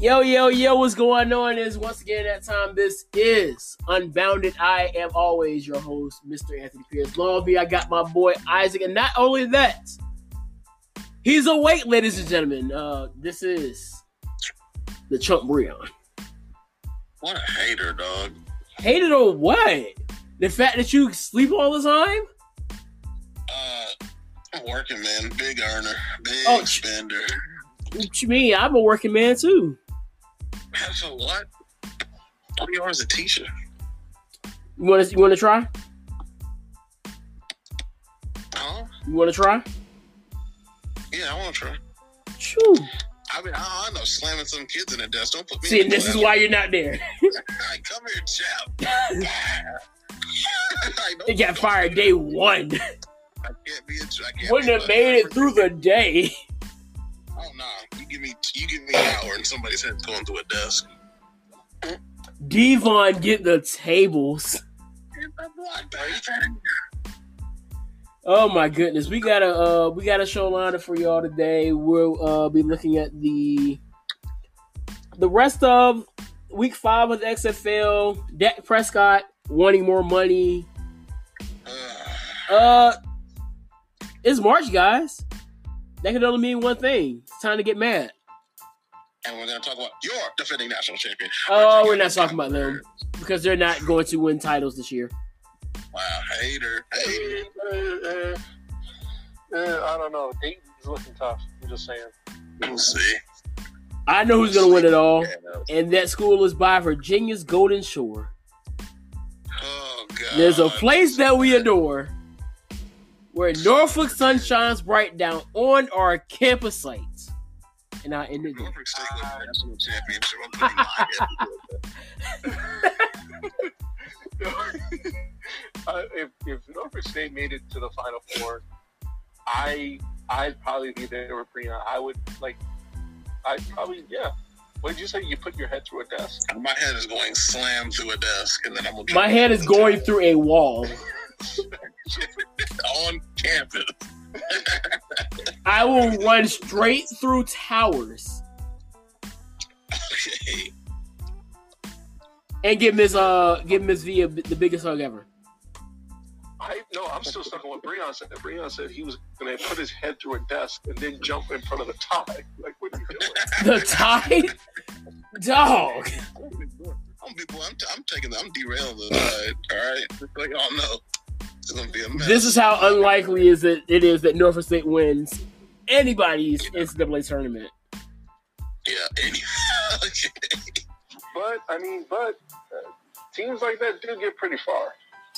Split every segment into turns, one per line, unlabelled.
Yo, yo, yo, what's going on? Is once again that time. This is Unbounded. I am always your host, Mr. Anthony Pierce. Long me, I got my boy Isaac, and not only that, he's awake, ladies and gentlemen. Uh, this is the Chump Breon.
What a hater, dog.
Hated on what? The fact that you sleep all the time?
Uh, I'm working, man. Big earner, big
Oh,
spender.
What you mean? I'm a working man too.
Man, so what? Twenty hours a teacher.
You want to? You want to try?
Huh?
You want to try?
Yeah, I want to try.
Shoo.
I mean, I, I know slamming some kids in the desk. Don't put me.
See, this is why you're not there.
Come here, chap. Like, don't-
got fired day one.
I can't be. A, I can't
Wouldn't have
a-
made it through the day.
Oh no! You give me. You give me an hour, and somebody's head's going through a desk.
Devon get the tables. Oh my goodness, we got a uh, we got a show lineup for y'all today. We'll uh, be looking at the the rest of week five of the XFL. Dak Prescott wanting more money. Uh, it's March, guys. That could only mean one thing. It's time to get mad.
and we're gonna talk about your defending national champion.
Oh, we're not talking about them because they're not going to win titles this year.
Wow, hater, hater.
Uh, uh, I don't know. Dayton's looking tough. I'm just saying.
We'll see.
I know who's going to win it all, and that school is by Virginia's Golden Shore.
Oh god.
There's a place that we adore where Norfolk sun shines bright down on our campus sites. And I ended there.
Norfolk State won the national championship. I'm putting my head.
uh, if, if Norfolk State made it to the Final Four, I I'd probably be there with Brianna. I would like. I'd probably yeah. What did you say? You put your head through a desk?
My head is going slam through a desk, and then I'm gonna.
My head is going through a wall.
on campus.
I will run straight through towers
Okay.
and give Miss uh give Miss V a, the biggest hug ever.
I no. I'm still stuck on what Breon said. Breon said he was going to put his head through a desk and then jump in front of the tie. Like what are you doing?
The tie? dog.
I'm, people, I'm, I'm taking. I'm derailing the tide. All right, just so y'all know, it's gonna be a mess.
This is how unlikely is it it is that Norfolk State wins anybody's NCAA tournament.
Yeah. Any, okay.
But I mean, but uh, teams like that do get pretty far.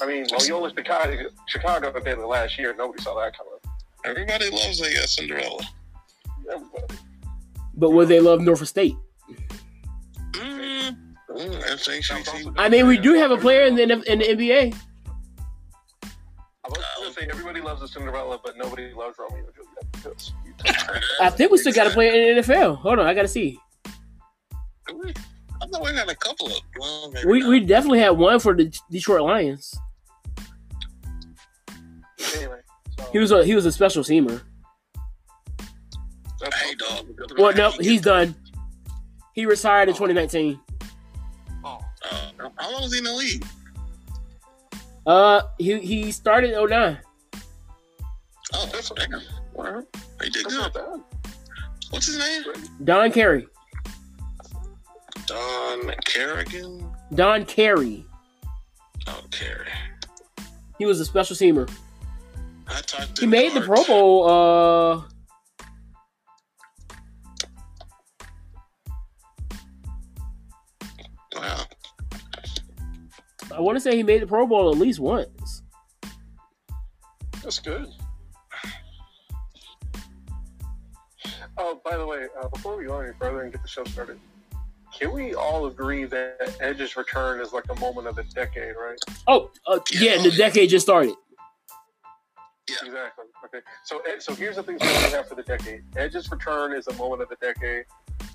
I mean, Loyola Chicago, Chicago at the end of last year, nobody saw that coming.
Everybody loves a uh, Cinderella.
Everybody.
But would they love Norfolk State?
Mm, mm, that's
I mean, we do have a player in the in the NBA.
I going to say everybody loves the Cinderella, but nobody loves Romeo and Juliet
I think we still got to play in the NFL. Hold on, I gotta see.
I thought we had a couple of. Well,
We
not.
we definitely had one for the Detroit Lions.
anyway. So
He was a he was a special teamer.
that's
Hey, dog.
Well, no, he's done. He retired in 2019.
Oh,
Uh, how long was he in the league?
Uh, he he started in 09.
Oh, that's damn. Well, he did
that's
good. What's his name?
Don Carey.
Don Kerrigan.
Don Carey.
Oh, Kerry.
He was a special teamer.
I talked to
He made the Pro Bowl. Uh, I want to say he made the Pro Bowl at least once.
That's good. Oh, by the way, uh, before we go any further and get the show started, can we all agree that Edge's return is like a moment of the decade, right?
Oh, uh, yeah, the decade just started.
Yeah.
Exactly. Okay. So, Ed, so here's the things that we have for the decade. Edge's return is a moment of the decade,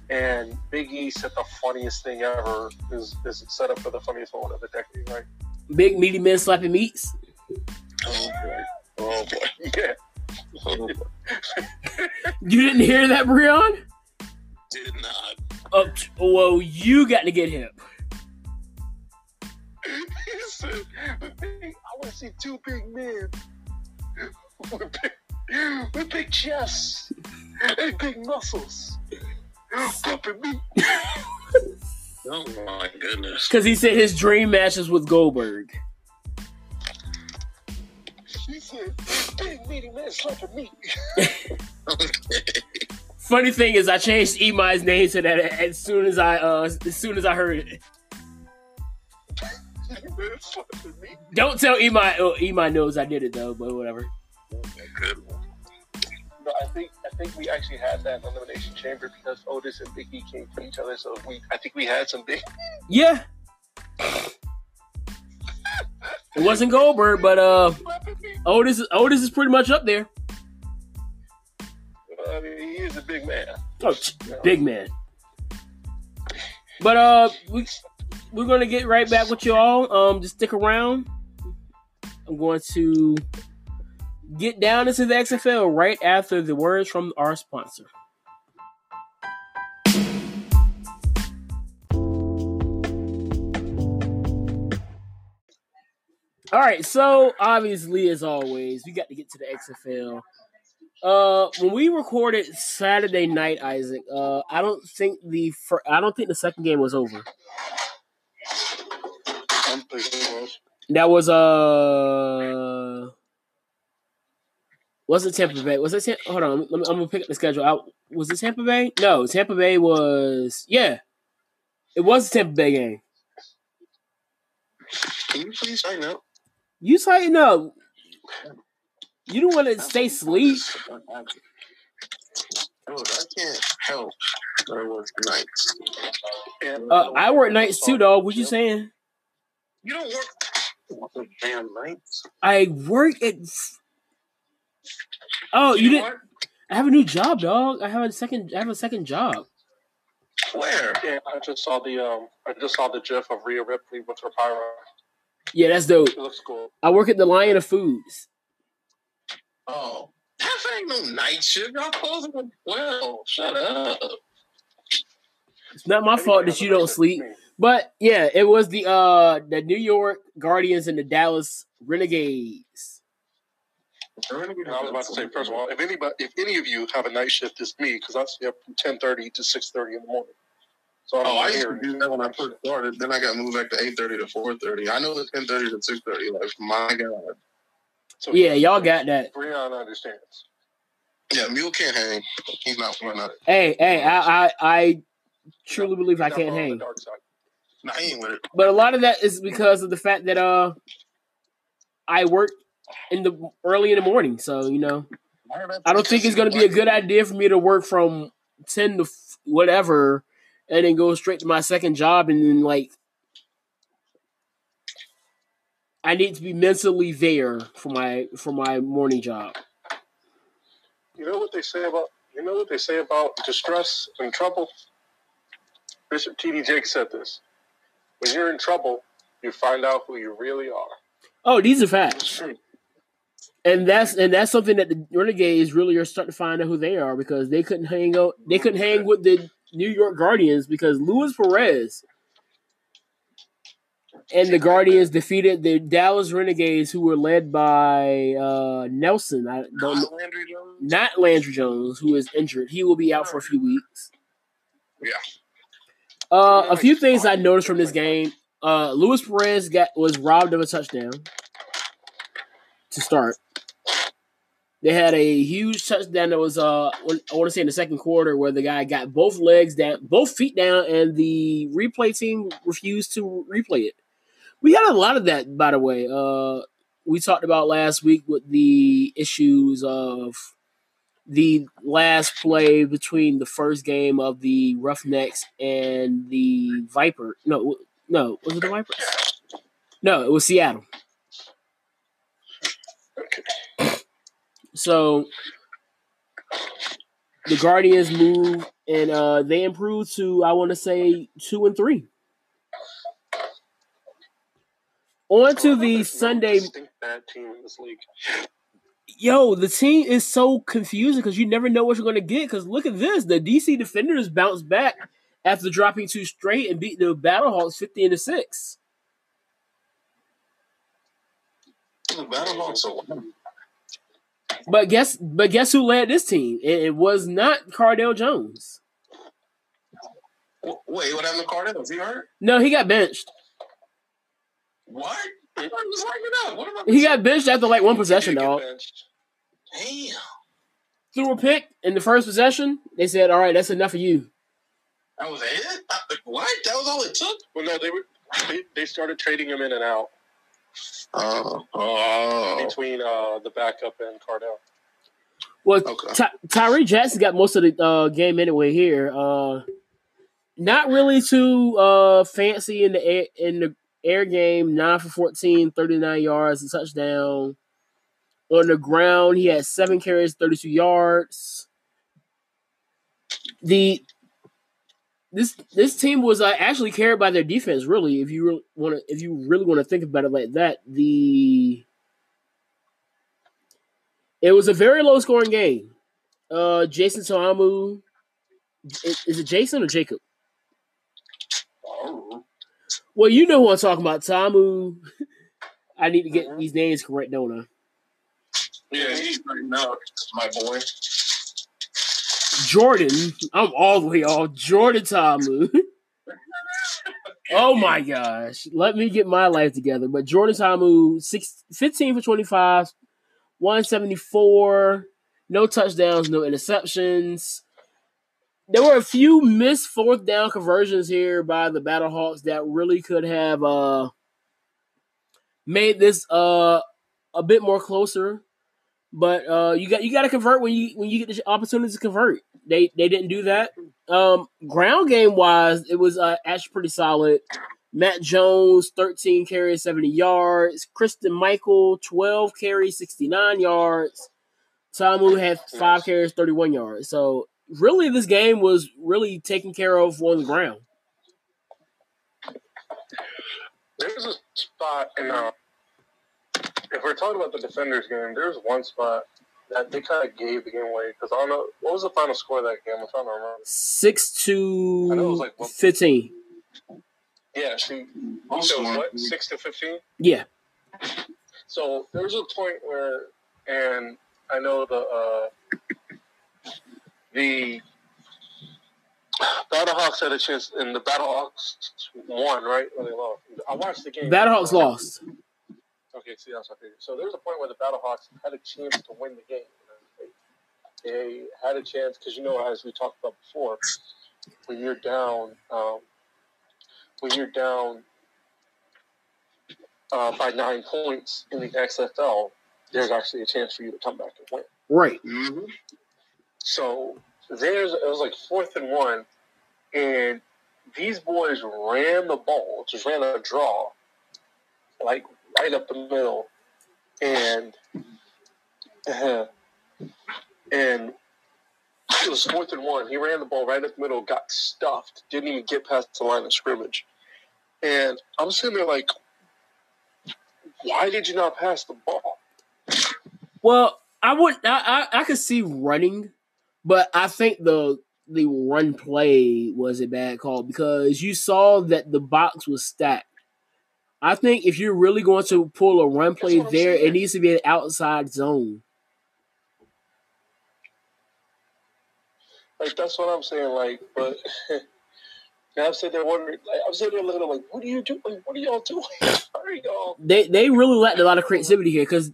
and Big E said the funniest thing ever is is set up for the funniest moment of the decade, right?
Big meaty men slapping meats.
Oh boy. Oh boy.
Yeah.
Oh,
You didn't hear that, Breon?
did not.
Oh, t- well, you got to get him.
he said, "With I want to see two big men with big, with big chests and big muscles. Bumping me.
Oh my goodness.
Because he said his dream matches with Goldberg.
He said, big meaty man slapping me.
Okay.
Funny thing is, I changed Imai's name to that as soon as I uh as soon as I heard it.
Big man slapping me.
Don't tell Imai. Oh, Imai knows I did it though, but whatever.
Oh my goodness.
No, I think I think we actually had that in Elimination Chamber because Otis and Big E came for each other. So we, I think we had some big.
Yeah. It wasn't Goldberg, but uh. Otis Otis is pretty much up there.
I mean, he is a big man.
Oh, big man. But uh, we we're gonna get right back with y'all. Um, just stick around. I'm going to get down into the XFL right after the words from our sponsor. All right, so obviously, as always, we got to get to the XFL. Uh, when we recorded Saturday night, Isaac, uh, I don't think the fir- I don't think the second game was over.
I'm thinking it was.
That was uh, was it Tampa Bay? Was it? Tam- Hold on, let me, I'm gonna pick up the schedule out. Was it Tampa Bay? No, Tampa Bay was yeah, it was the Tampa Bay game.
Can you please sign up?
You tighten up. You don't want to stay sleep.
Dude, I can't help I work nights.
Uh, I work nights too, dog. What you saying?
You don't work damn nights.
I work at. Oh, you
know
didn't. I have a new job, dog. I have a second. I have a second job.
Where?
Yeah, I just saw the um, I just saw the GIF of Rhea Ripley with her pyro.
Yeah, that's dope.
It looks cool.
I work at the Lion of Foods.
Oh, that ain't no night shift. Y'all closing at twelve. Shut up.
It's not my fault that you don't sleep. But yeah, it was the uh the New York Guardians and the Dallas Renegades.
And I was about to say, first of all, if anybody, if any of you have a night shift, it's me because I stay up from ten thirty to six thirty in the morning. So I'm
Oh, I
not
used to do that when I first started. Then I got moved back to eight thirty to four thirty. I know the ten thirty to six thirty. Like, my God.
So
Yeah, y'all got that.
Brianna understands.
Yeah, Mule can't hang. He's not one of it.
Hey, hey, I I, I truly believe I can't
not on the
hang.
Nah, he ain't with it.
But a lot of that is because of the fact that uh I work in the early in the morning. So, you know, I don't think it's going to be a good idea for me to work from 10 to f- whatever and then go straight to my second job and then like I need to be mentally there for my for my morning job.
You know what they say about you know what they say about distress and trouble? Bishop T.D. Jake said this. When you're in trouble, you find out who you really are.
Oh, these are
It's
facts.
true.
And that's and that's something that the Renegades really are starting to find out who they are because they couldn't hang out they couldn't hang with the New York Guardians because Luis Perez and the Guardians defeated the Dallas Renegades who were led by uh, Nelson. I don't know,
Landry Jones.
not Landry Jones, who is injured. He will be out for a few weeks.
Yeah.
Uh, a few things I noticed from this game. Uh, Luis Perez got was robbed of a touchdown to start. They had a huge touchdown that was uh I want to say in the second quarter where the guy got both legs down, both feet down, and the replay team refused to replay it. We had a lot of that, by the way. Uh, we talked about last week with the issues of the last play between the first game of the Roughnecks and the Viper. No, no, was it the Vipers? No, it was Seattle. So the Guardians move and uh, they improve to I want to say two and three. On to the Sunday. Yo, the team is so confusing because you never know what you're going to get. Because look at this, the DC Defenders bounce back after dropping two straight and beat the Battlehawks 15 to 6.
The Battlehawks are
But guess but guess who led this team? It, it was not Cardale Jones.
Wait, what happened to Cardale? Is he hurt?
No, he got benched.
What? He was lighting up. What
He got benched after like one possession, dog.
benched.
Damn.
Threw a pick in the first possession. They said, "All right, that's enough of you."
That was it? What? That was all it took?
Well, no, they were. They, they started trading him in and out
Oh. Oh.
between uh, the backup and Cardale.
Well,
Okay.
Ty- Tyree Jackson got most of the uh, game anyway. Here, uh, not really too uh, fancy in the air, in the air game. Nine for 14, 39 yards, a touchdown. On the ground, he had seven carries, thirty-two yards. The this this team was uh, actually carried by their defense. Really, if you want to, if you really want to think about it like that, the it was a very low scoring game. Uh, Jason Ta'amu, is, it Jason or Jacob? Well, you know who I'm talking about. Ta'amu. I need to get these names correct, don't I?
Yeah, he's right now, my boy.
Jordan. I'm all the way off. Jordan Ta'amu. oh my gosh. Let me get my life together. But Jordan Ta'amu, six, 15 for 25, 174, no touchdowns, no interceptions. There were a few missed fourth down conversions here by the Battlehawks that really could have uh, made this uh, a bit more closer. But uh, you got you got to convert when you when you get the opportunity to convert. They they didn't do that. Um, ground game wise, it was uh, actually pretty solid. Matt Jones, 13 carries, 70 yards. Christine Michael, 12 carries, 69 yards. Ta'amu had five carries, 31 yards. So really, this game was really taken care of on the ground.
There's a spot in uh, if we're talking about the defenders game, there's one spot that they kind of gave the game away because I don't know what was the final score of that game. I'm trying to remember.
Six
I know it
to
was like one-
15.
Yeah, she you said what six to fifteen.
Yeah.
So there was a point where, and I know the uh, the Battlehawks had a chance, and the Battlehawks won, right? Or they lost. I watched the game.
Battlehawks lost.
Okay, see, that's what I figured. So there was a point where the Battlehawks had a chance to win the game. They, they had a chance because you know, as we talked about before, when you're down, um, when you're down uh, by nine points in the XFL, there's actually a chance for you to come back and win.
Right.
Mm-hmm.
So there's it was like fourth and one, and these boys ran the ball, just ran a draw, like right up the middle, and uh, and it was fourth and one. He ran the ball right up the middle, got stuffed, didn't even get past the line of scrimmage, and I'm sitting there like, why did you not pass the ball?
Well, I would I, I I could see running, but I think the the run play was a bad call because you saw that the box was stacked. I think if you're really going to pull a run play there,
saying.
it needs to be an outside zone.
Like that's what I'm saying. Like, but I'm sitting there wondering. Like, I'm sitting there looking at like, what are you doing? What are y'all doing? Are y'all?
They they really lacked a lot of creativity here because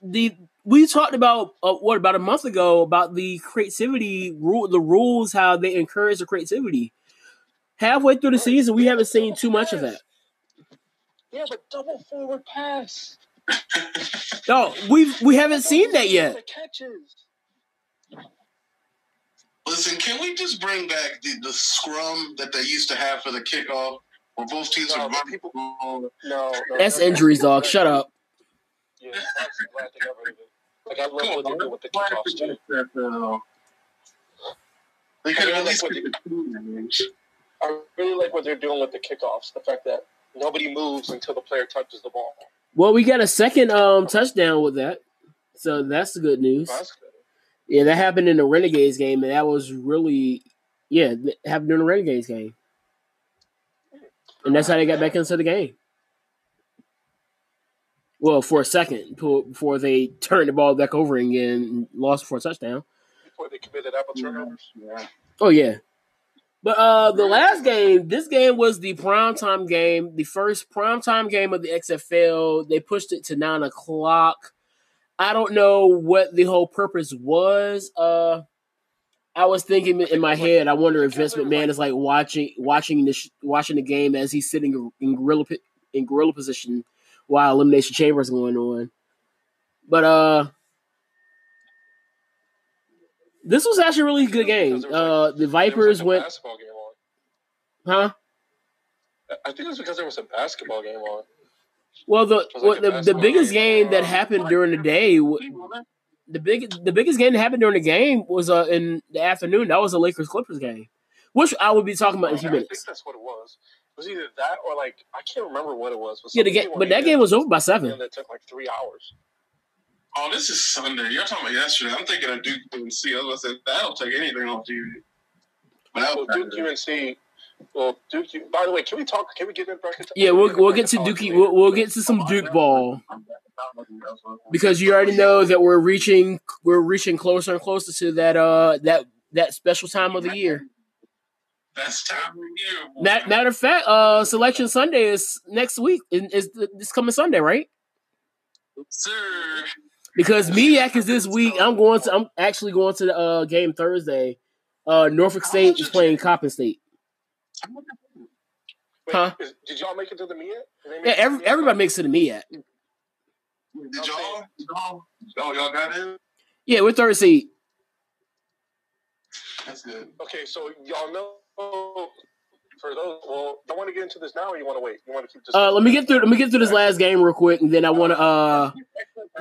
the we talked about uh, what about a month ago about the creativity rule, the rules, how they encourage the creativity. Halfway through the season, we haven't seen too much of that.
Yeah, but double forward pass.
No, we we haven't seen that yet.
The catches.
Listen, can we just bring back the, the scrum that they used to have for the kickoff, where both teams
No,
would
but
run
people-
people?
No, no
That's
no,
injuries,
no,
dog. Shut up.
Yeah, I'm glad they got rid of it. Like I love what they do with the kickoffs too.
They could
I
have at
mean,
least
like
kept the.
I really like what they're doing with the kickoffs. The fact that nobody moves until the player touches the ball.
Well, we got a second um touchdown with that, so that's the good news.
That's good.
Yeah, that happened in the Renegades game, and that was really Yeah, it happened during the Renegades game, and that's how they got back into the game. Well, for a second before they turned the ball back over again and lost for a touchdown.
Before they committed apple turnovers.
Yeah.
Oh yeah. But uh the last game, this game was the primetime game, the first primetime game of the XFL. They pushed it to nine o'clock. I don't know what the whole purpose was. Uh I was thinking in my head, I wonder if Vince McMahon is like watching watching the watching the game as he's sitting in gorilla in gorilla position while elimination chamber is going on. But uh this was actually a really good game. Uh the Vipers
like,
went
basketball game on.
huh?
I think it's because there was a basketball game on.
Well, the
like
well, the, the biggest
game.
game that happened during the day, the big the biggest game that happened during the game was uh in the afternoon. That was the Lakers Clippers game, which I will be talking about in a few
I think
minutes.
that's what it was. It was either that or like I can't remember what it was.
Yeah, the game, but that game was over by
and
seven.
That took like three hours.
Oh, this is Sunday. You're talking about yesterday. I'm thinking of Duke and C. I was gonna say that'll take anything off TV. But that
Well,
was
Duke UNC. Well, Duke. By the way, can we talk? Can we get in bracket?
Yeah, we'll we'll get to Duke. We'll, we'll get to some Duke ball because you already know that we're reaching we're reaching closer and closer to that uh that that special time of the year.
Best time of the year. boy.
Matter, matter of fact, uh, Selection Sunday is next week. Is, is this coming Sunday, right?
Sir.
Because MEAC is this week. I'm going to. I'm actually going to the uh, game Thursday. Uh, Norfolk State is playing Coppin State.
Wait,
Huh?
is- did y'all make it to the? Did
Yeah, every, everybody makes it to MEAC.
Did y'all? Y'all? Oh, y'all got in?
Yeah, we're third seed.
That's good.
Okay, so y'all know for those. Well, you want to get into this now, or you want to wait? You want to keep this?
Uh, let me get through. Let me get through this last game real quick, and then I want to. Uh,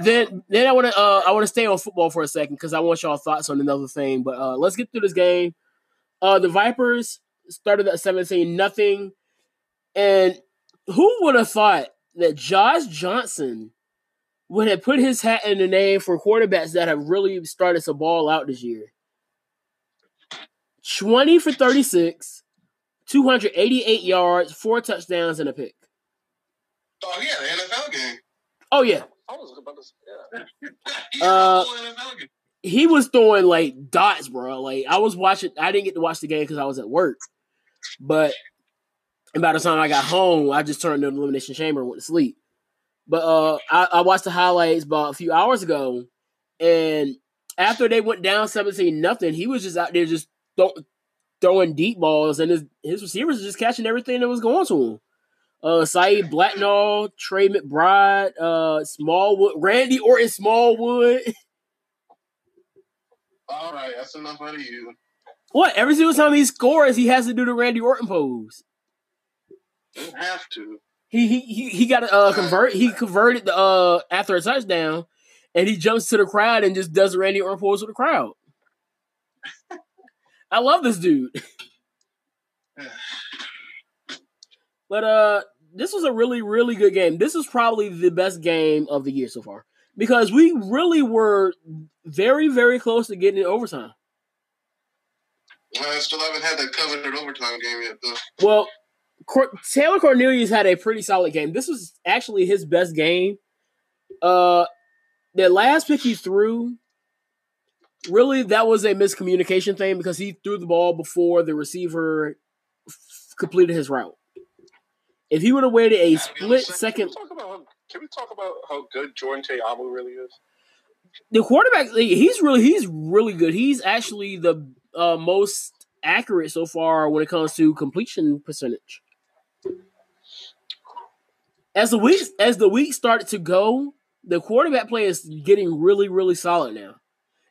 then then I want to. Uh, I want to stay on football for a second because I want y'all thoughts on another thing. But uh, let's get through this game. Uh, the Vipers started at seventeen nothing, and who would have thought that Josh Johnson would have put his hat in the name for quarterbacks that have really started to ball out this year? Twenty for thirty six. 288 yards, four touchdowns, and a pick.
Oh, yeah, the NFL game.
Oh, yeah.
I was about to. Say, yeah.
yeah,
Uh,
the whole NFL game.
He was throwing like dots, bro. Like, I was watching, I didn't get to watch the game because I was at work. But and by the time I got home, I just turned to the elimination chamber and went to sleep. But uh, I, I watched the highlights about a few hours ago, and after they went down seventeen nothing, he was just out there just throw, throwing deep balls, and his his receivers just catching everything that was going to him. Uh, Saeed Blacknall, Tre McBride, uh, Smallwood, Randy Orton, Smallwood.
All right, that's enough out of you.
What? Every single time he scores, he has to do the Randy Orton pose.
You don't have to.
He he he, he got to uh, convert. He converted the uh after a touchdown, and he jumps to the crowd and just does the Randy Orton pose with the crowd. I love this dude. But uh, this was a really really good game. This is probably the best game of the year so far because we really were very very close to getting it overtime.
I still haven't had that coveted overtime game yet, though.
Well, Cor- Taylor Cornelius had a pretty solid game. This was actually his best game. Uh, the last pick he threw, really, that was a miscommunication thing because he threw the ball before the receiver f- completed his route. If he would have waited a split
Can
second,
we how, can we talk about how good Jordan Ta'amu really is?
the quarterback, he's really, he's really good. He's actually the uh, most accurate so far when it comes to completion percentage. As the weeks as the week started to go, the quarterback play is getting really, really solid now.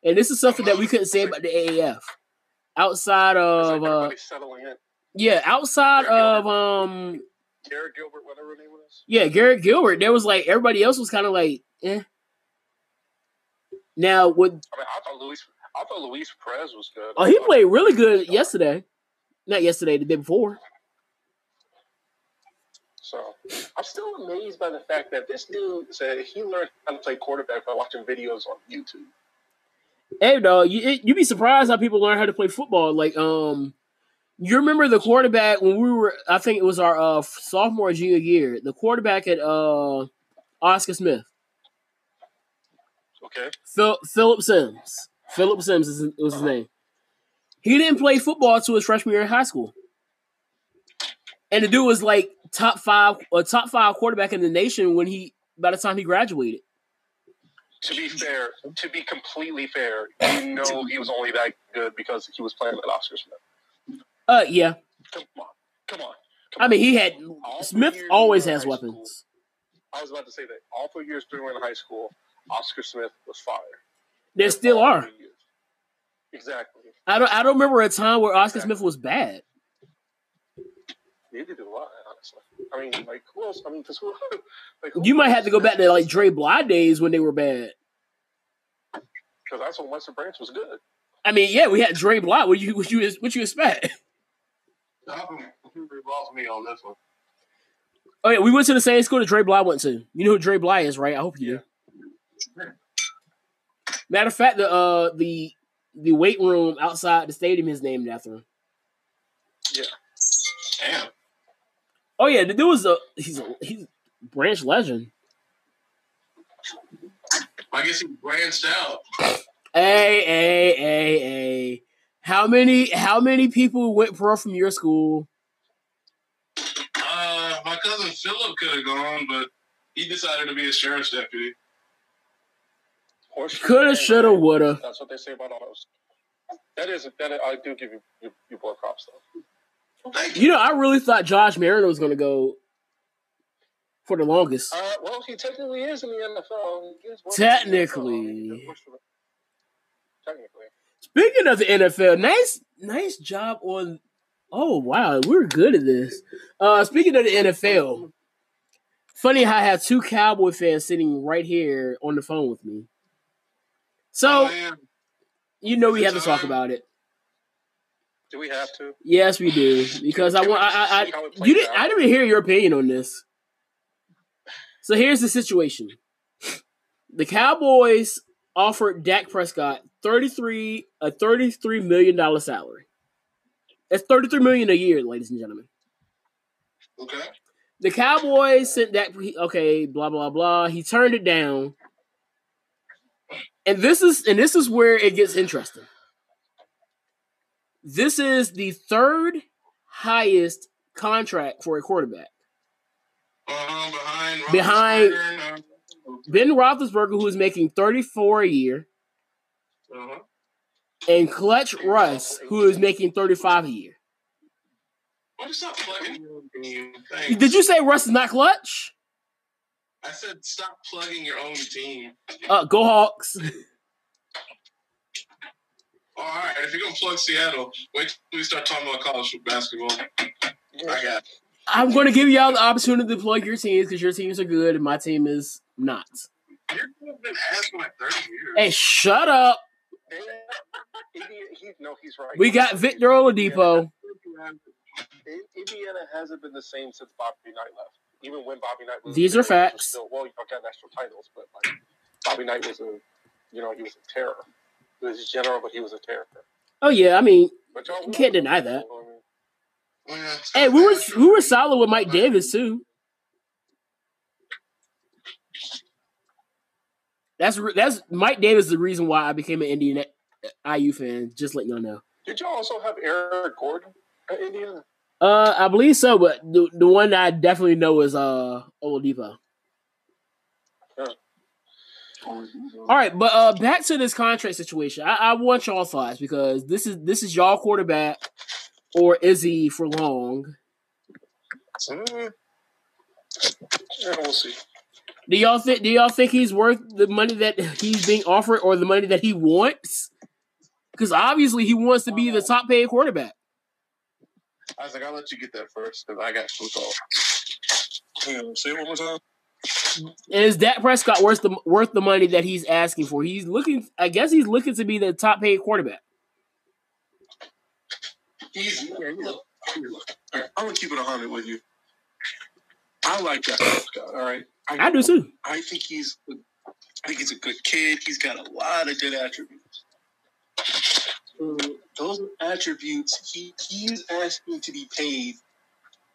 And this is something that we couldn't say about the AAF. Outside of uh
settling in.
yeah, outside of um
Garrett Gilbert, whatever name was.
yeah, Garrett Gilbert, there was like everybody else was kind of like, eh. Now with
I mean, I thought Luis, I thought Luis Perez was good.
oh he played really good yesterday. Not yesterday, the day before.
So I'm still amazed by the fact that this dude said he learned how to play quarterback by watching videos on YouTube.
Hey, dog, you you be surprised how people learn how to play football. Like, um, You remember the quarterback when we were? I think it was our uh, sophomore junior year. The quarterback at uh, Oscar Smith,
Okay.
Phil, Philip Sims. Philip Sims is, was his name. He didn't play football until his freshman year in high school, and the dude was like top five, a top five quarterback in the nation when he by the time he graduated.
To be fair, to be completely fair, you know he was only that good because he was playing with Oscar Smith.
Uh, yeah.
Come on, come on. Come
I mean, he had
All
Smith always has weapons.
school- I was about to say that all four years during high school, Oscar Smith was fire.
There still are.
Exactly.
I don't. I don't remember a time where Oscar
Exactly.
Smith was bad.
They did a lot, honestly. I mean, like who else? I mean, because who? Like, who
You might have to go back to like Dre Bly days when they were bad.
because that's when Western Branch was good.
I mean, yeah, we had Dre Bly. What you what you what you expect?
Who involves me on this one?
Oh yeah, we went to the same school that Dre Bly went to. You know who Dre Bly is, right? I hope you do. Matter of fact, the uh the the weight room outside the stadium is named after him. Yeah.
Damn.
Oh yeah, the dude was a he's a he's a branch legend.
I guess he branched out.
Hey, hey, hey, hey. How many how many people went pro from your school?
Uh, my cousin Philip could have gone, but he decided to be a sheriff's deputy.
Coulda, shoulda, woulda.
That's what they say about all those. That is that. I do give you you, you boy props though.
Thank you.
You know, I really thought Josh Marino was gonna go for the longest.
Uh, well, he technically is in the NFL. He is one of the
Technically.
NFL. I mean, he pushed for the- Technically.
Speaking of the NFL, nice nice job on. Oh wow, we're good at this. Uh, speaking of the NFL, funny how I have two Cowboy fans sitting right here on the phone with me. So
Oh,
you know we have to talk about it.
Do we have to?
Yes, we do because I want. I, I,
see how it
I you didn't.
out?
I didn't even hear your opinion on this. So here's the situation: the Cowboys offered Dak Prescott thirty three a thirty three million dollar salary. That's thirty three million a year, ladies and gentlemen.
Okay.
The Cowboys sent Dak. Okay, blah blah blah. He turned it down, and this is and this is where it gets interesting. This is the third highest contract for a quarterback.
Uh, behind
Behind- Ben Roethlisberger, who is making 34 a year,
uh, uh-huh.
and Clutch Russ, who is making 35 a year.
Why you stop plugging your own team?
Did you say Russ is not clutch?
I said stop plugging your own team.
Uh, go Hawks.
All right, if you're gonna plug Seattle, wait till we start talking about college basketball. I got.
I'm going to give y'all the opportunity to plug your teams because your teams are good and my team is not.
You've been asking like 30 years.
Hey, shut up.
Indiana, he, no, he's right.
We got Victor Oladipo.
Indiana hasn't been the same since Bobby Knight left. Even when Bobby Knight was
These are facts.
Still, well, you don't got national titles, but like Bobby Knight was a, you know, he was a terror. He was a general, but he was a terror.
Oh yeah, I mean,
y'all,
can't deny that.
Yeah,
hey,
not
we were
bad.
we were solid with Mike Davis too. That's that's Mike Davis is the reason why I became an Indian IU fan. Just letting y'all know.
Did y'all also have Eric Gordon at Indiana?
Uh, I believe so, but the the one that I definitely know is uh Oladipo. All right, but uh, back to this contract situation. I, I want y'all thoughts because this is this is y'all quarterback, or is he for long?
Mm. Yeah, we'll see.
Do y'all think? Do y'all think he's worth the money that he's being offered, or the money that he wants? Because obviously he wants to be the top paid quarterback.
I was like, I'll let you get that first because I got thought.
Yeah, say it one more time.
Is Dak Prescott worth the worth the money that he's asking for? He's looking. I guess he's looking to be the top paid quarterback.
He's
Look, look. All right, I'm gonna keep it hundred with you. I like that Prescott. All right,
I do too.
I think he's. I think he's a good kid. He's got a lot of good attributes.
Uh, those attributes, he he's asking to be paid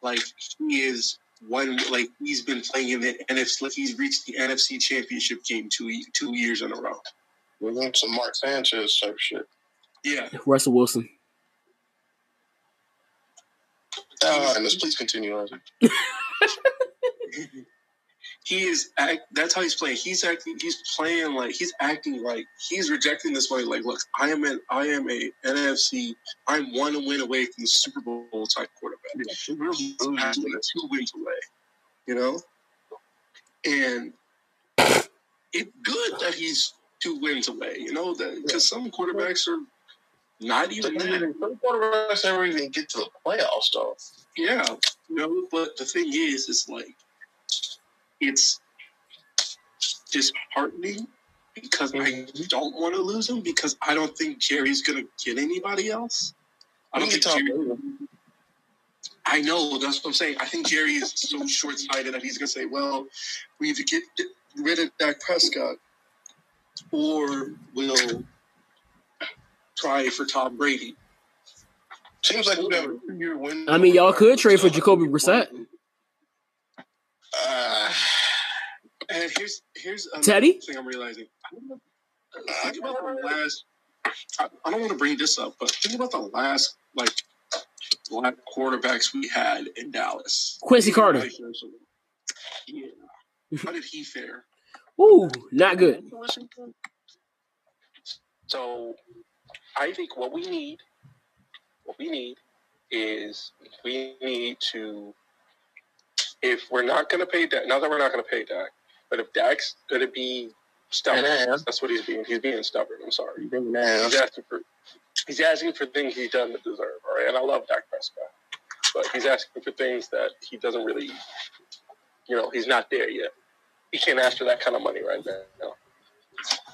like he is one like he's been playing in the NFC like he's reached the NFC championship game two two years in a row.
Mm-hmm. Some Mark Sanchez type shit.
Yeah.
Russell Wilson.
Uh, and please continue, Isaac.
he is act, that's how he's playing. He's acting he's playing like he's acting like he's rejecting this way. Like, look, I am an I am a NFC, I'm one win away from the Super Bowl type quarterback. Yeah. Actually two wins away. You know? And it's good that he's two wins away, you know, that because some quarterbacks are not even that.
Some quarterbacks never even get to the playoffs though.
Yeah. You know, but the thing is, it's like it's disheartening because I don't want to lose him because I don't think Jerry's going to get anybody else. I don't think Jerry. I know that's what I'm saying. I think Jerry is so short sighted that he's going to say, "Well, we either get rid of Dak Prescott, or we'll try for Tom Brady."
Seems like whatever year
win. I mean, y'all could trade for Jacoby Brissett.
Uh, and here's here's
Teddy.
Thing I'm realizing. Think about the last. I, I don't want to bring this up, but think about the last like black quarterbacks we had in Dallas.
Quincy Carter.
Yeah. How did he fare?
Ooh, not good.
So, I think what we need, what we need, is we need to if we're not going to pay Dak, not that we're not going to pay Dak, but if Dak's going to be stubborn, that's what he's being. He's being stubborn. I'm sorry. He's asking for he's asking for things he doesn't deserve. All right, and I love Dak Prescott, but he's asking for things that he doesn't really. You know, he's not there yet. He can't ask for that kind of money right now.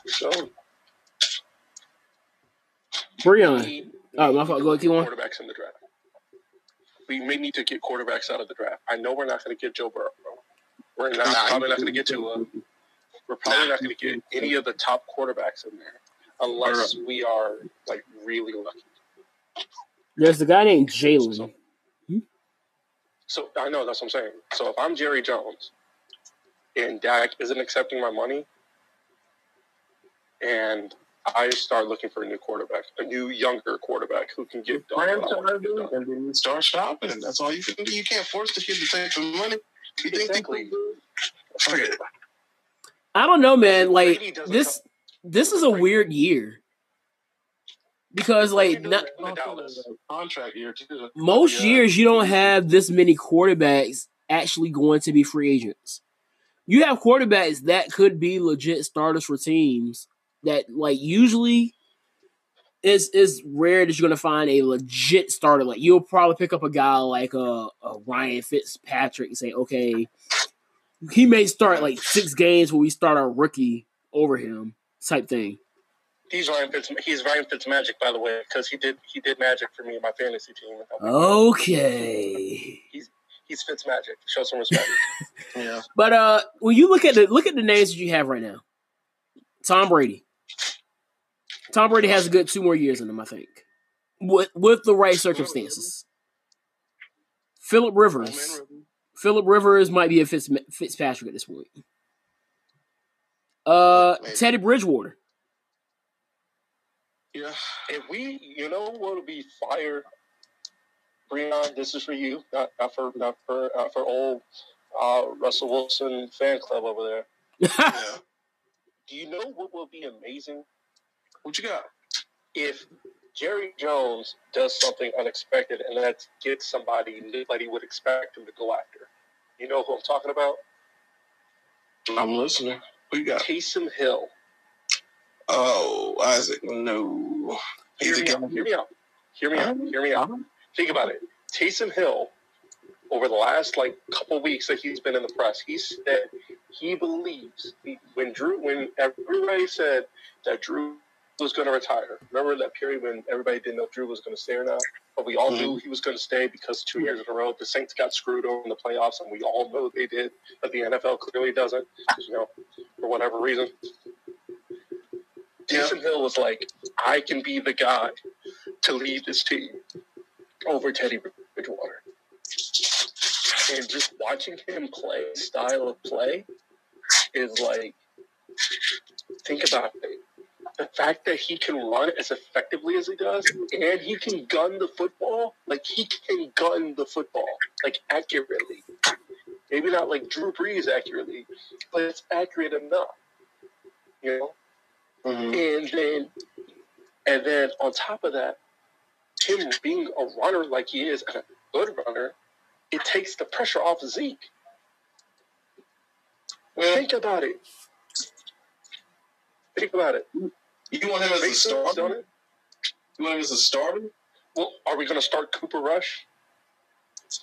So,
Breon. Oh, my fault. Go keep on.
Quarterbacks in the draft we may need to get quarterbacks out of the draft. I know we're not going to get Joe Burrow. We're not, nah, probably not going to get to. Uh, we're probably not going to get any of the top quarterbacks in there unless we are like really lucky.
There's a guy named Jalen.
So, so, I know that's what I'm saying. So if I'm Jerry Jones and Dak isn't accepting my money, and I start looking for a new quarterback, a new younger quarterback who can get done.
And then you start shopping. That's all you can do. You can't force the kid to take some money. You exactly. think they
I don't know, man. Like this, this is a weird year because, like, not,
contract year too.
Most yeah. years, you don't have this many quarterbacks actually going to be free agents. You have quarterbacks that could be legit starters for teams that like usually is is rare that you're gonna find a legit starter. Like you'll probably pick up a guy like a, a Ryan Fitzpatrick and say, okay, he may start like six games where we start our rookie over him type thing.
He's Ryan Fitz. He's Ryan Fitzmagic, by the way, because he did he did magic for me and my fantasy team.
Okay.
He's he's Fitzmagic. Show some respect.
yeah.
But uh, when you look at the look at the names that you have right now, Tom Brady, Tom Brady has a good two more years in him, I think, with with the right circumstances. Philip Rivers, Philip Rivers might be a Fitz, Fitzpatrick at this point. Uh, Teddy Bridgewater.
Yeah, if we, you know, what would be fire, Breon, this is for you, not, not for not for not for old uh, Russell Wilson fan club over there. yeah. Do you know what will be amazing
what you got?
If Jerry Jones does something unexpected and that gets somebody nobody would expect him to go after, you know who I'm talking about?
I'm listening. Who you got?
Taysom Hill.
Oh, Isaac, no.
Hear me, out, hear me out. Hear me out. Hear me out. Think about it. Taysom Hill, over the last like couple weeks that he's been in the press, he said he believes when Drew, when everybody said that Drew was going to retire. Remember that period when everybody didn't know Drew was going to stay or not? But we all mm-hmm. knew he was going to stay because two years in a row the Saints got screwed over in the playoffs, and we all know they did. But the NFL clearly doesn't, you know, for whatever reason. Taysom Hill was like, I can be the guy to lead this team over Teddy Bridgewater. And just watching him play, style of play, is like, think about it. The fact that he can run as effectively as he does, and he can gun the football, like he can gun the football, like accurately. Maybe not like Drew Brees accurately, but it's accurate enough. You know?
Mhm.
And then and then on top of that, him being a runner like he is and a good runner, it takes the pressure off Zeke.
Yeah.
Think about it. Think about it.
You want him as a
Makes sense,
starter?
it?
You want him as a starter?
Well, are we going to start Cooper Rush?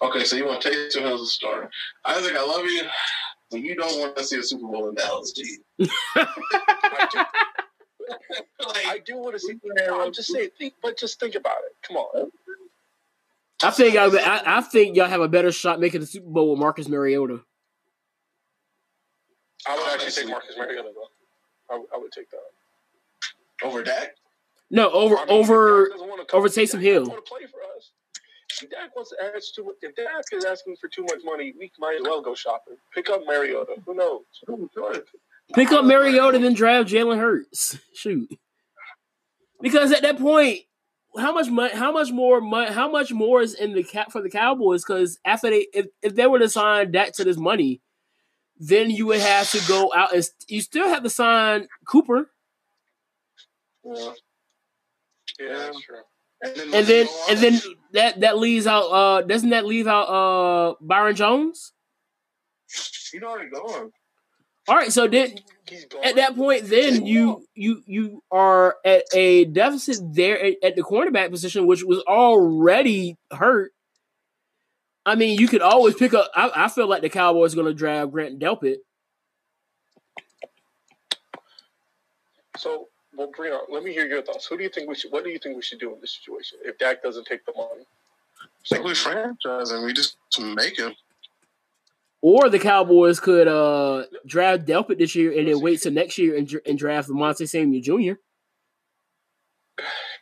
Okay, so you want Taysom as a starter. Isaac, I love you. But you don't want to see a Super Bowl in Dallas, do you?
I do,
Like,
I do want to see. I'm just saying, think, but just think about it. Come on.
I think I, I, I think y'all have a better shot making the Super Bowl with Marcus Mariota.
I would actually take Marcus Mariota though. I, I would take that.
Over Dak?
No, over
I mean,
over
Dak doesn't wanna come-
over Taysom Hill.
doesn't wanna play for us. If Dak wants to ask too much, if Dak is asking for too much money, we might as well go shopping. Pick up Mariota. Who knows?
pick up Mariota and then draft Jalen Hurts. Shoot, because at that point, how much money? How much more money? How much more is in the cap for the Cowboys? Because after they, if, if they were to sign Dak to this money, then you would have to go out and you still have to sign Cooper,
Yeah.
Yeah, true.
And then,
and then and then that that leaves out. uh Doesn't that leave out uh Byron Jones?
he's already gone.
All right, so then at that point, then you you you are at a deficit there at, at the cornerback position, which was already hurt. I mean, you could always pick up. I, I feel like the Cowboys are going to draft Grant Delpit.
So, well, Brianna, let me hear your thoughts. Who do you think we should? What do you think we should do in this situation if Dak doesn't take the money?
I think we franchise and we just make him.
Or the Cowboys could uh draft Delpit this year and then wait till next year and, dr- and draft Asante Samuel Jr.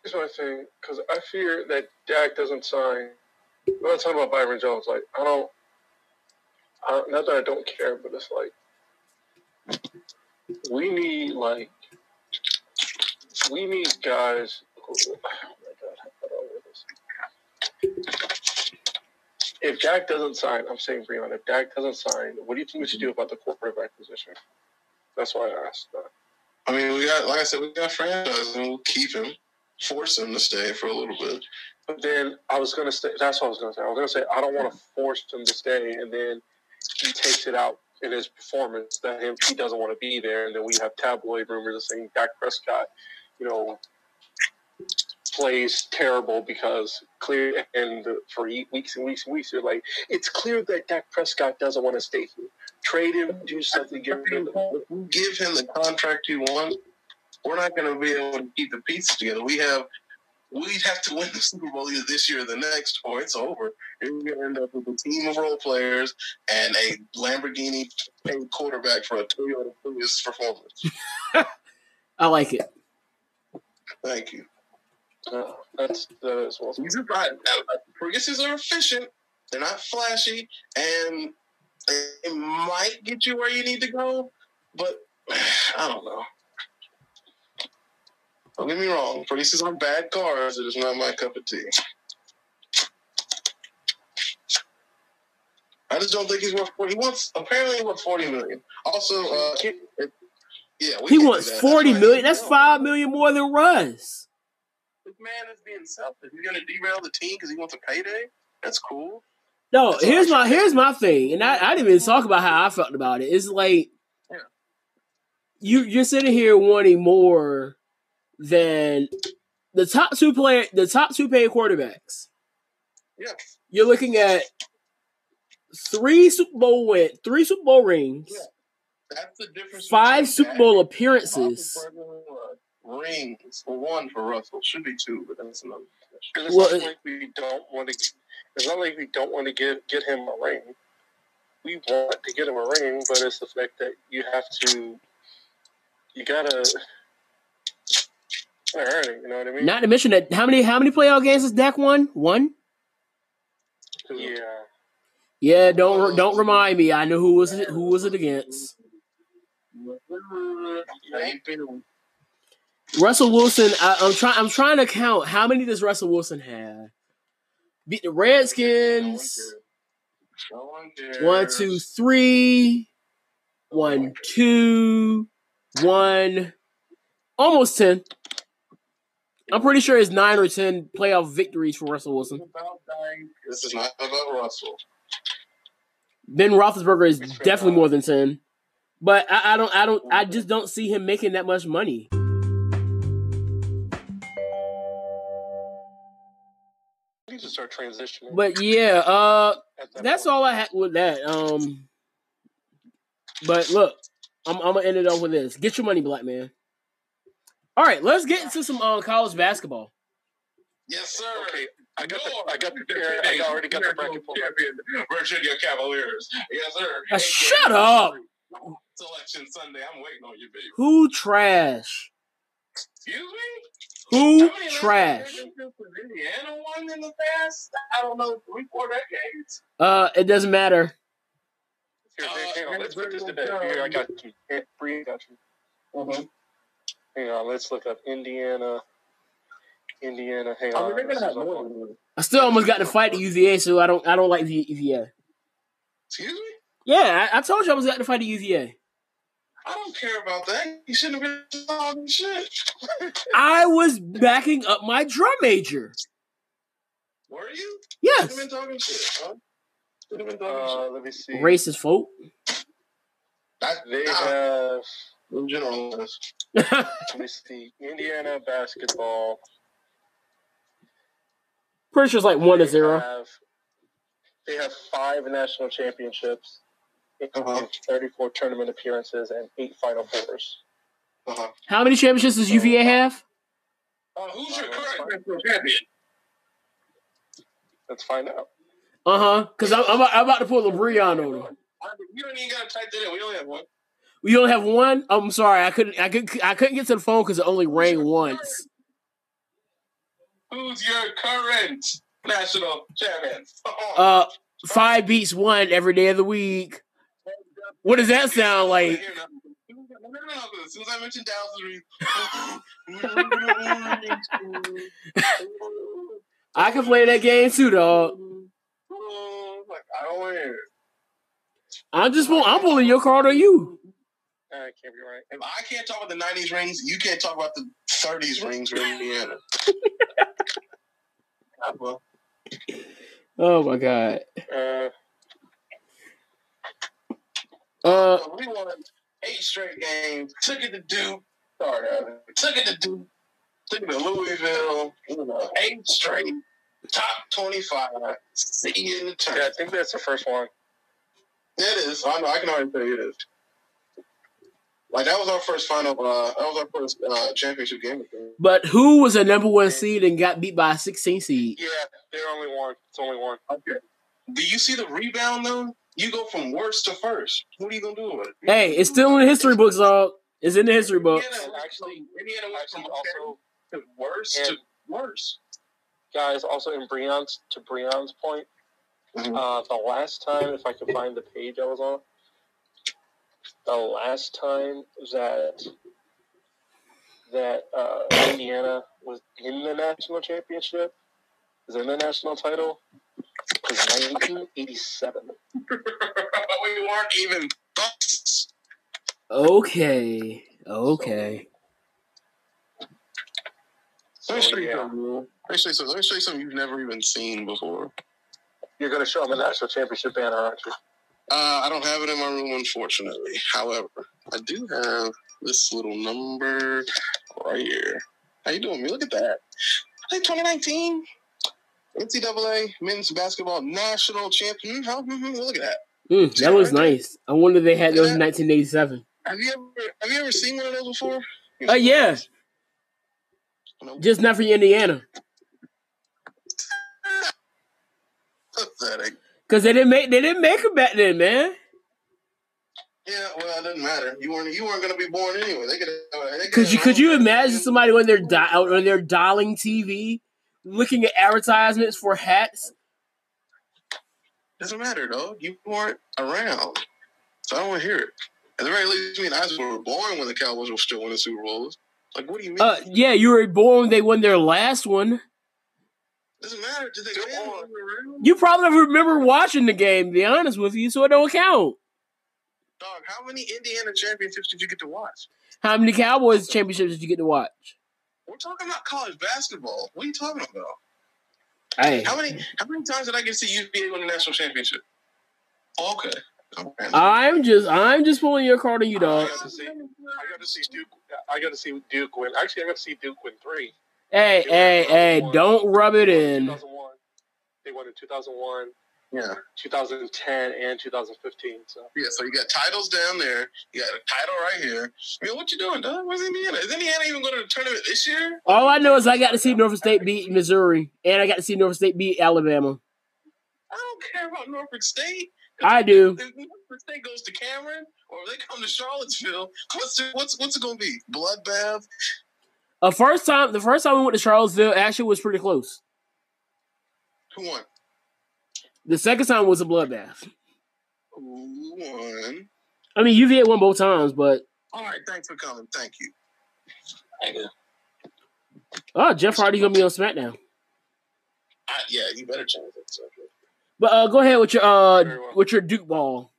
Here's my thing, because I fear that Dak doesn't sign. I'm not talking about Byron Jones. Like, I don't. I, not that I don't care, but it's like we need like we need guys. Oh my god, how do I word this? If Dak doesn't sign, I'm saying Breon. If Dak doesn't sign, what do you think we should do about the quarterback position? That's why I asked that.
I mean, we got, like I said, we got franchise and we'll keep him, force him to stay for a little bit.
But then I was gonna say that's what I was gonna say. I was gonna say I don't want to force him to stay, and then he takes it out in his performance that him he doesn't want to be there, and then we have tabloid rumors saying Dak Prescott, you know, plays terrible because clear and for weeks and weeks and weeks you're like it's clear that Dak Prescott doesn't want to stay here. Trade him, do something, get rid of him.
Give him the contract you want, we're not going to be able to keep the pieces together. We have, we'd have to win the Super Bowl either this year or the next, or it's over. You're going to end up with a team of role players and a Lamborghini paid quarterback for a Toyota Prius performance.
I like it.
Thank you.
Uh, that's that is well.
These Priuses are efficient. They're not flashy, and they might get you where you need to go, but I don't know. Don't get me wrong. Priuses are bad cars. It is not my cup of tea. I just don't think he's worth. He wants apparently he wants forty million. Also, uh, yeah,
He wants
that.
Forty million. That's five million more than Russ.
This man is being selfish. He's gonna derail the team because he wants a payday. That's cool.
No,
That's
here's my here's my thing, and I, I didn't even talk about how I felt about it. It's like
Yeah.
you you're sitting here wanting more than the top two player, the top two paid quarterbacks.
Yeah.
You're looking at three Super Bowl win, three Super Bowl rings,
Yeah. That's the difference.
five Super Bowl appearances.
Uh, rings. Well, one for Russell should be two, but that's another. discussion.
It's
Well,
not like we don't want to. It's not like we don't want to get get him a ring. We want to get him a ring, but it's the fact that you have to. You gotta. Alright, you know what I mean?
Not to mention that how many how many playoff games has Dak won? One.
yeah.
Yeah, don't don't uh, remind me. I know who was it who was it against. Russell Wilson. I, I'm trying. I'm trying to count how many does Russell Wilson have? Beat the Redskins. One, two, three. One, two, one. Almost ten. I'm pretty sure it's nine or ten playoff victories for Russell Wilson.
This is not about Russell.
Ben Roethlisberger is definitely more than ten. But I, I don't. I don't. I just don't see him making that much money.
We need to start transitioning.
But yeah, uh,
that
that's
point.
all I had with that. Um, but look, I'm, I'm gonna end it off with this. Get your money, black man. All right, let's get into some uh, college basketball.
Yes, sir.
Okay, I got the, I got the, I already got the bracket pulled up.
champion, Virginia Cavaliers. Yes, sir.
Uh, shut up.
Selection Sunday. I'm waiting on you, baby.
Who trash?
Excuse me?
Who
How many
trash?
national Indiana won in the past? I don't know, three, four decades.
Uh, it doesn't matter.
Uh,
hang on, let's put this to bed. Here, I got you. Here, Bree, got you.
Mm-hmm.
Hang on, let's look up Indiana. Indiana, hang
I
on.
mean, gonna have more
on-
than one.
I still almost got to fight the UVA, so I don't. I don't like the UVA.
Excuse me?
Yeah, I, I told you I was got to fight the UVA.
I don't care about that. You shouldn't have been talking shit.
I was backing up my drum major.
Were you?
Yes,
Should have been talking shit, huh? Been talking
Uh, let me see.
racist folk.
shit. That,
They
nah,
have,
in general.
let me see, Indiana basketball.
Pretty sure it's like one to zero.
Have, they have five national championships,
Uh-huh.
34 tournament appearances, and eight Final Fours.
Uh-huh.
How many championships does UVA have?
Uh, who's your current national champion?
Let's find out.
Uh huh. Because I'm, I'm, about, I'm about to pull a Breon on them.
I- You don't even gotta type that in. We only have one.
We only have one. I'm sorry, I couldn't. I could. I couldn't get to the phone because it only rang once.
Who's your current national champion?
Uh, five beats one every day of the week. What does that sound like?
As soon as I mentioned Dallas,
I can play that game too, dog.
like I don't want to.
I'm just. I'm pulling your card on you.
I can't be right.
If I can't talk about the '90s rings, you can't talk about the '30s rings for Indiana. Ah,
Oh my god.
Uh,
Uh,
we won eight straight games. Took it to Duke. Sorry, Evan. Took it to Duke. Took it to Louisville. You know, eight straight. Top twenty-five. See you in the
yeah, I think that's the first one.
It is. I know. I can already tell you it is. Like that was our first final. Uh, that was our first uh, championship game.
But who was a number one seed and got beat by a 16 seed?
Yeah, they're only one. It's only one.
Okay. Do you see the rebound though? You go from worst to first. What are you gonna do with it?
Hey, it's still in the history books, dog. It's in the history books.
Indiana actually, Indiana went from
Actually, also,
to worse to worse.
guys, also in Breon's to Breon's point,
Mhm.
uh, the last time, if I could find the page I was on, the last time that that uh, Indiana was in the national championship, is in the national title, was 1987.
we weren't even close.
Okay. Okay.
Let me show you
yeah.
something. Let me show you something. Let me show you something you've never even seen before.
You're going to show them the national championship banner, aren't you?
Uh, I don't have it in my room, unfortunately. However, I do have this little number right here. How you doing, me? Look at that. Hey, 2019 NCAA men's basketball national champion. How- mhm, Look at that.
Mm, that was nice. I wonder if they had those in 1987.
Have you ever have you ever seen one of those before?
Uh, yeah,
No.
just not for Indiana
Pathetic.
because they didn't make they didn't make them back then, man.
Yeah, well, it doesn't matter. You weren't you weren't going to be born anyway. They could. They
Could you could you imagine somebody when they're di- when they're dialing TV, looking at advertisements for hats?
Doesn't matter though. You weren't around, so I don't want to hear it. At the very least, me and Isaac were born when the Cowboys were still winning Super Bowls. Like, what do you mean?
Uh, yeah, you were born when they won their last one.
Doesn't matter. Did they
Still
win?
born.
when we were around?
You probably never remember watching the game. To be honest with you, so it don't count.
Dog, how many Indiana championships did you get to watch?
How many Cowboys championships did you get to watch?
We're talking about college basketball. What are you talking about?
Hey,
How many how many times did I get to see UVA win the national championship? Okay. Okay.
I'm just I'm just pulling your card on you,
I
dog.
got to see. I got to see Duke. I got to see Duke win. Actually, I got to see Duke win three.
Hey, hey, hey! Don't rub it in.
They won in 2001,
yeah.
2010, and 2015. So
Yeah, so you got titles down there. You got a title right here. I mean, what you doing, dog? Where's Indiana? Is Indiana even going to the tournament this year?
All I know is I got to see Norfolk State beat Missouri, and I got to see Norfolk State beat Alabama.
I don't care about Norfolk State.
I do.
If Norfolk State goes to Cameron or they come to Charlottesville, what's it, what's what's it going to be? Bloodbath?
Uh, first time, the first time we went to Charlottesville actually was pretty close.
Who won?
The second time was a bloodbath.
Who won?
I mean, UVA won both times, but
All right, thanks for coming. Thank you.
Oh, Jeff Hardy's gonna be on SmackDown.
I, yeah, you better change it. subject.
But uh, go ahead with your uh
well.
with your Duke ball.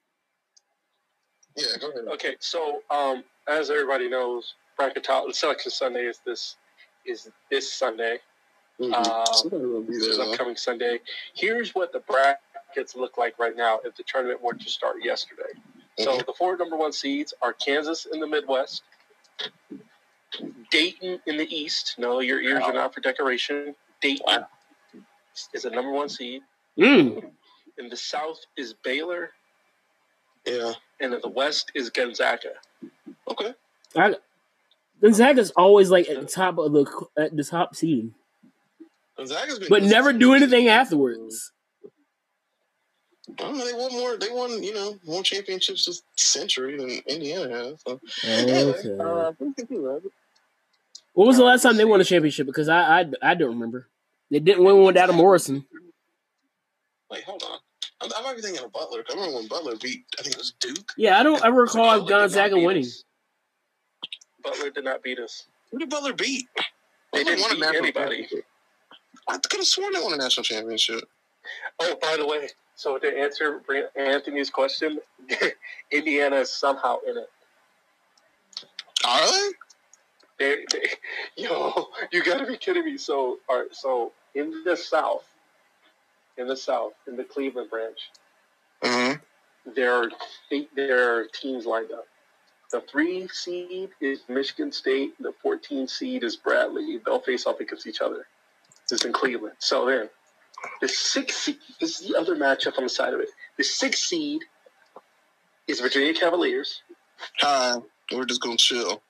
Yeah, go ahead.
okay, so um, as everybody knows, bracket top selection Sunday is this is this Sunday.
Somebody will be
This
there,
is
though.
upcoming Sunday. Here's what the brackets look like right now if the tournament were to start yesterday. So
Mhm.
the four number one seeds are Kansas in the Midwest, Dayton in the East. No, your ears are not for decoration. Dayton
Wow.
is a number one seed.
Mm.
In the South is Baylor,
Yeah.
and in the West is Gonzaga.
Okay.
I, Gonzaga's always like at the top of the at the top seed,
Gonzaga's been
but never do anything afterwards.
I don't know. They won more. They won, you know, more championships this century than Indiana has. So.
Okay.
Uh, what do you think you have?
What was the last time they won a championship? Because I I, I don't remember. They didn't win one without a Morrison.
Wait, hold on. I, I might be thinking of Butler. 'cause I remember when Butler beat. I think it was Duke.
Yeah, I don't ever recall
Butler did not
Gonzaga winning.
us. Butler did not beat us.
Who did Butler beat?
They
Butler
didn't
won a
beat anybody.
championship. I could have sworn they won a national championship.
Oh, by the way, so to answer Anthony's question, Indiana is somehow in it.
Are they?
They, they, yo, you got to be kidding me. So, all right, so in the South, in the South, in the Cleveland branch,
Mm-hmm.
there are there are teams lined up. The three seed is Michigan State. The 14 seed is Bradley. They'll face off against each other. This is in Cleveland. So then, the six seed, this is the other matchup on the side of it. The six seed is Virginia Cavaliers,
Hi, we're just gonna chill.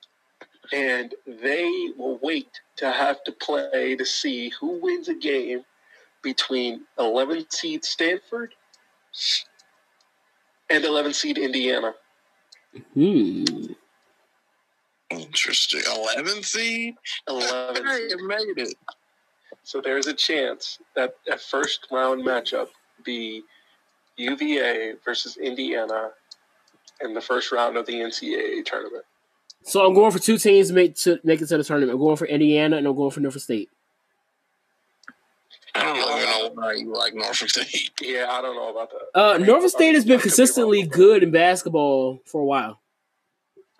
and they will wait to have to play to see who wins a game between 11 seed Stanford and 11 seed Indiana.
Hmm.
Interesting. Eleven seed.
11
Hey,
seed.
it made it.
So there's a chance that a first round matchup be UVA versus Indiana in the first round of the NCAA tournament.
So I'm going for two teams to make to make it to the tournament. I'm going for Indiana and I'm going for Norfolk State.
I don't even know why you like Norfolk State.
Yeah, I don't know about that.
Uh,
I mean,
Norfolk State has been
could be
consistently good in basketball for a while.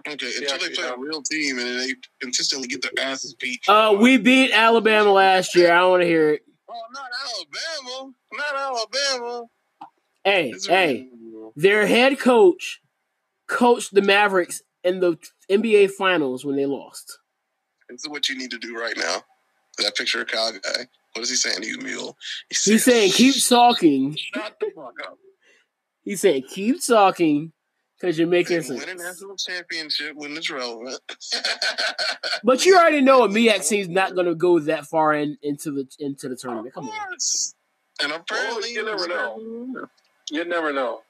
Okay, until
Yeah,
they play
yeah.
a real team and they consistently get their asses beat.
Uh, we beat Alabama last year. I don't want to hear it.
Oh, not Alabama. Not Alabama.
Hey,
It's
hey,
real.
their head coach coached the Mavericks in the NBA Finals when they lost.
This is what you need to do right now. That picture of Kyle guy. What is he saying to you, Mule?
He's saying keep talking.
Shut the fuck up.
He's saying keep talking because you're making
Win a national championship when it's relevant.
But you already know a MEAC team's not going to go that far in, into the into the tournament. Come
Of
on.
course. And oh, apparently,
you never know. You never know.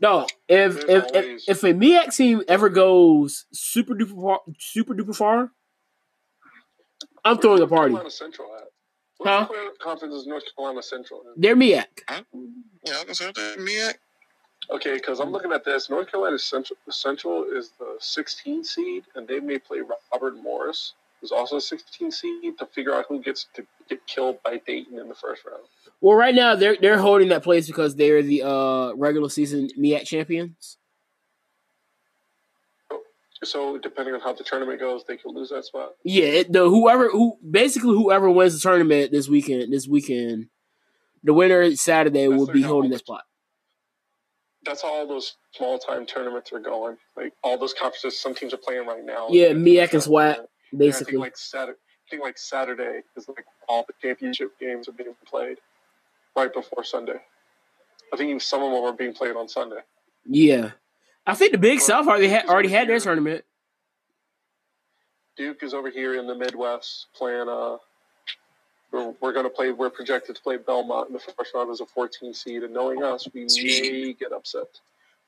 No, if
There's
if, if
always-
if a MEAC team ever goes super duper far, super duper far, I'm throwing a
Where's North
party.
Carolina Central at? What
Huh?
Conference is North Carolina Central in?
They're MEAC.
Huh? Yeah, I can say that.
Okay, because I'm looking at this. North Carolina Central, Central is the 16 seed, and they may play Robert Morris, who's also a 16 seed, to figure out who gets to get killed by Dayton in the first round.
Well, right now they're they're holding that place because they're the uh, regular season MEAC champions.
So depending on how the tournament goes, they could lose that spot.
Yeah, the whoever who basically whoever wins the tournament this weekend this weekend, the winner Saturday
That's
will be holding that spot.
That's how all those small time tournaments are going. Like all those conferences, some teams are playing right now.
Yeah, MEAC and SWAC,
And I
Basically,
think like Saturday, I think like Saturday is like all the championship games are being played right before Sunday. I think even some of them are being played on Sunday.
yeah. I think the Big South already had already had their tournament.
Duke is over here in the Midwest playing. Uh, we're, we're going to play. We're projected to play Belmont in the first round as a 14 seed, and knowing us, we may get upset.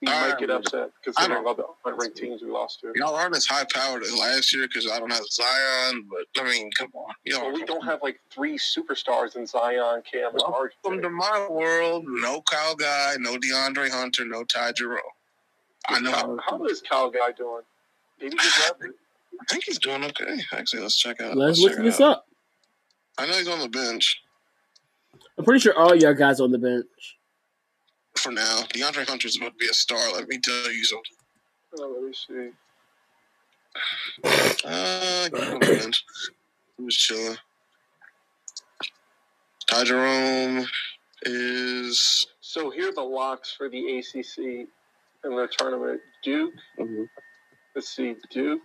We
I
might get upset
I
considering
don't-
all the unranked teams we lost to.
y'all aren't as high powered as last year because I don't have Zion. But I mean, come on, y'all.
But we don't have like three superstars in Zion, Cam, and
Welcome
RJ.
to my world. No Kyle Guy, no DeAndre Hunter, no Ty Jerome. I know.
How, how is Kyle Guy doing? Did he get?
I think he's doing okay. Actually, let's check out.
Let's
check
look this
out.
up.
I know he's on the bench
I'm pretty sure all your guys on the bench.
for now. DeAndre Hunter's about to be a star. Let me tell you something.
Oh, let me see.
Uh, he's on the bench. He was chilling. Ty Jerome is.
So here are the locks for the ACC in the tournament. Duke, let's see, Duke,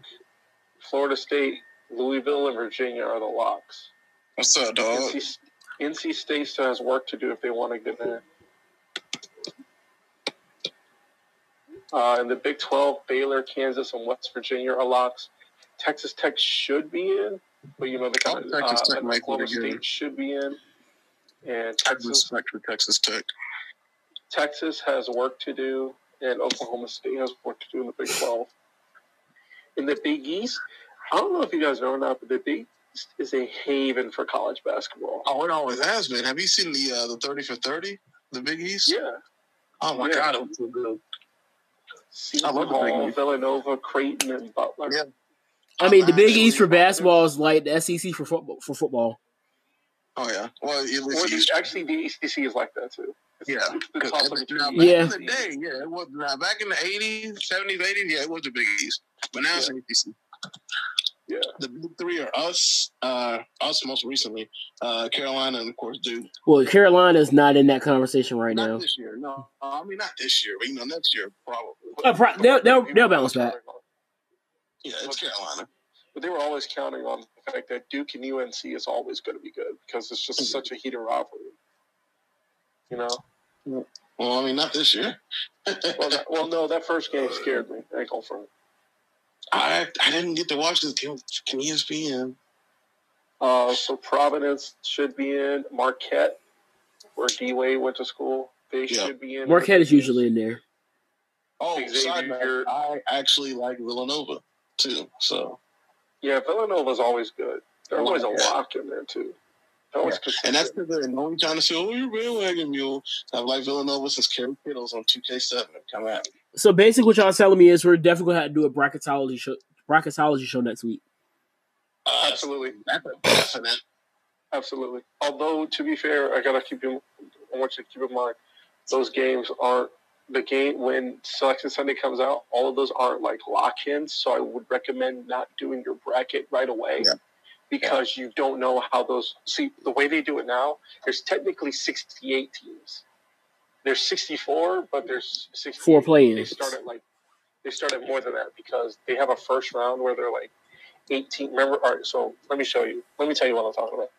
Florida State, Louisville, and Virginia are the locks.
What's up, dog?
NC, NC State still has work to do if they want to get there. Uh, in the Big 12, Baylor, Kansas, and West Virginia are locks. Texas Tech should be in, but you know the
Oh, Texas
uh,
Tech be
Oklahoma. State should be in, and Texas
respect for Texas Tech.
Texas has work to do, and Oklahoma State has work to do in the Big 12. In the Big East, I don't know if you guys know or not, but the Big is a haven for college basketball.
Oh, it always has been. Have you seen the uh, the thirty for thirty, the Big East?
Yeah.
Oh my
Yeah.
god, it was so good.
Seton
I love the Big
Hall,
East.
Villanova, Creighton, and Butler.
Yeah.
I mean, the Big
Actually,
East for basketball is like the SEC for football. For football,
Oh yeah. Well, at least
the,
East.
actually, the ACC is like that too. It's,
Yeah.
it's the
'Cause
toss
every-
between
now, back
Yeah.
in the day, yeah, it was now, back in the eighties, seventies, eighties, yeah, it was the Big East. But now it's
Yeah.
ACC.
Yeah.
The big three are us, uh, us most recently, uh, Carolina, and of course Duke.
well, Carolina's not in that conversation right
not
now.
this year, no. Uh, I mean, not this year, but you know, next year probably.
Uh, pro- they'll, they'll, they'll bounce back.
Yeah, it's Carolina.
But they were always counting on the fact that Duke and UNC is always going to be good because it's just such a heated rivalry. You know?
Well, I mean, not this year.
Well, that, well, no, that first game scared me. I ain't going for it.
I I didn't get to watch this game. Can E ESPN?
Uh, so Providence should be in. Marquette, where D Wade went to school, they
Yeah.
should be in.
Marquette is usually in there.
Oh,
Xavier.
I actually like Villanova too. So,
Yeah, Villanova's always good. They're
I
always a
like that.
lock in there too. They're always
and that's
consistent.
because they're only trying to say, "Oh, you're bandwagon mule." I've liked Villanova since Kerry Kittles on 2K7. Come at me.
So basically, what y'all telling me is we're definitely gonna have to do a bracketology show, bracketology show next week.
Uh,
Absolutely, absolutely. Although to be fair, I gotta keep you. I want you to keep in mind those games aren't the game when Selection Sunday comes out. All of those aren't like lock-ins, so I would recommend not doing your bracket right away.
Yeah.
Because you don't know how those see the way they do it now. There's technically 68 teams. There's 64, but there's 64
Four
They
play-ins.
start at like they start at more than that because they have a first round where they're like 18. Remember, all right. So let me show you. Let me tell you what I'm talking about.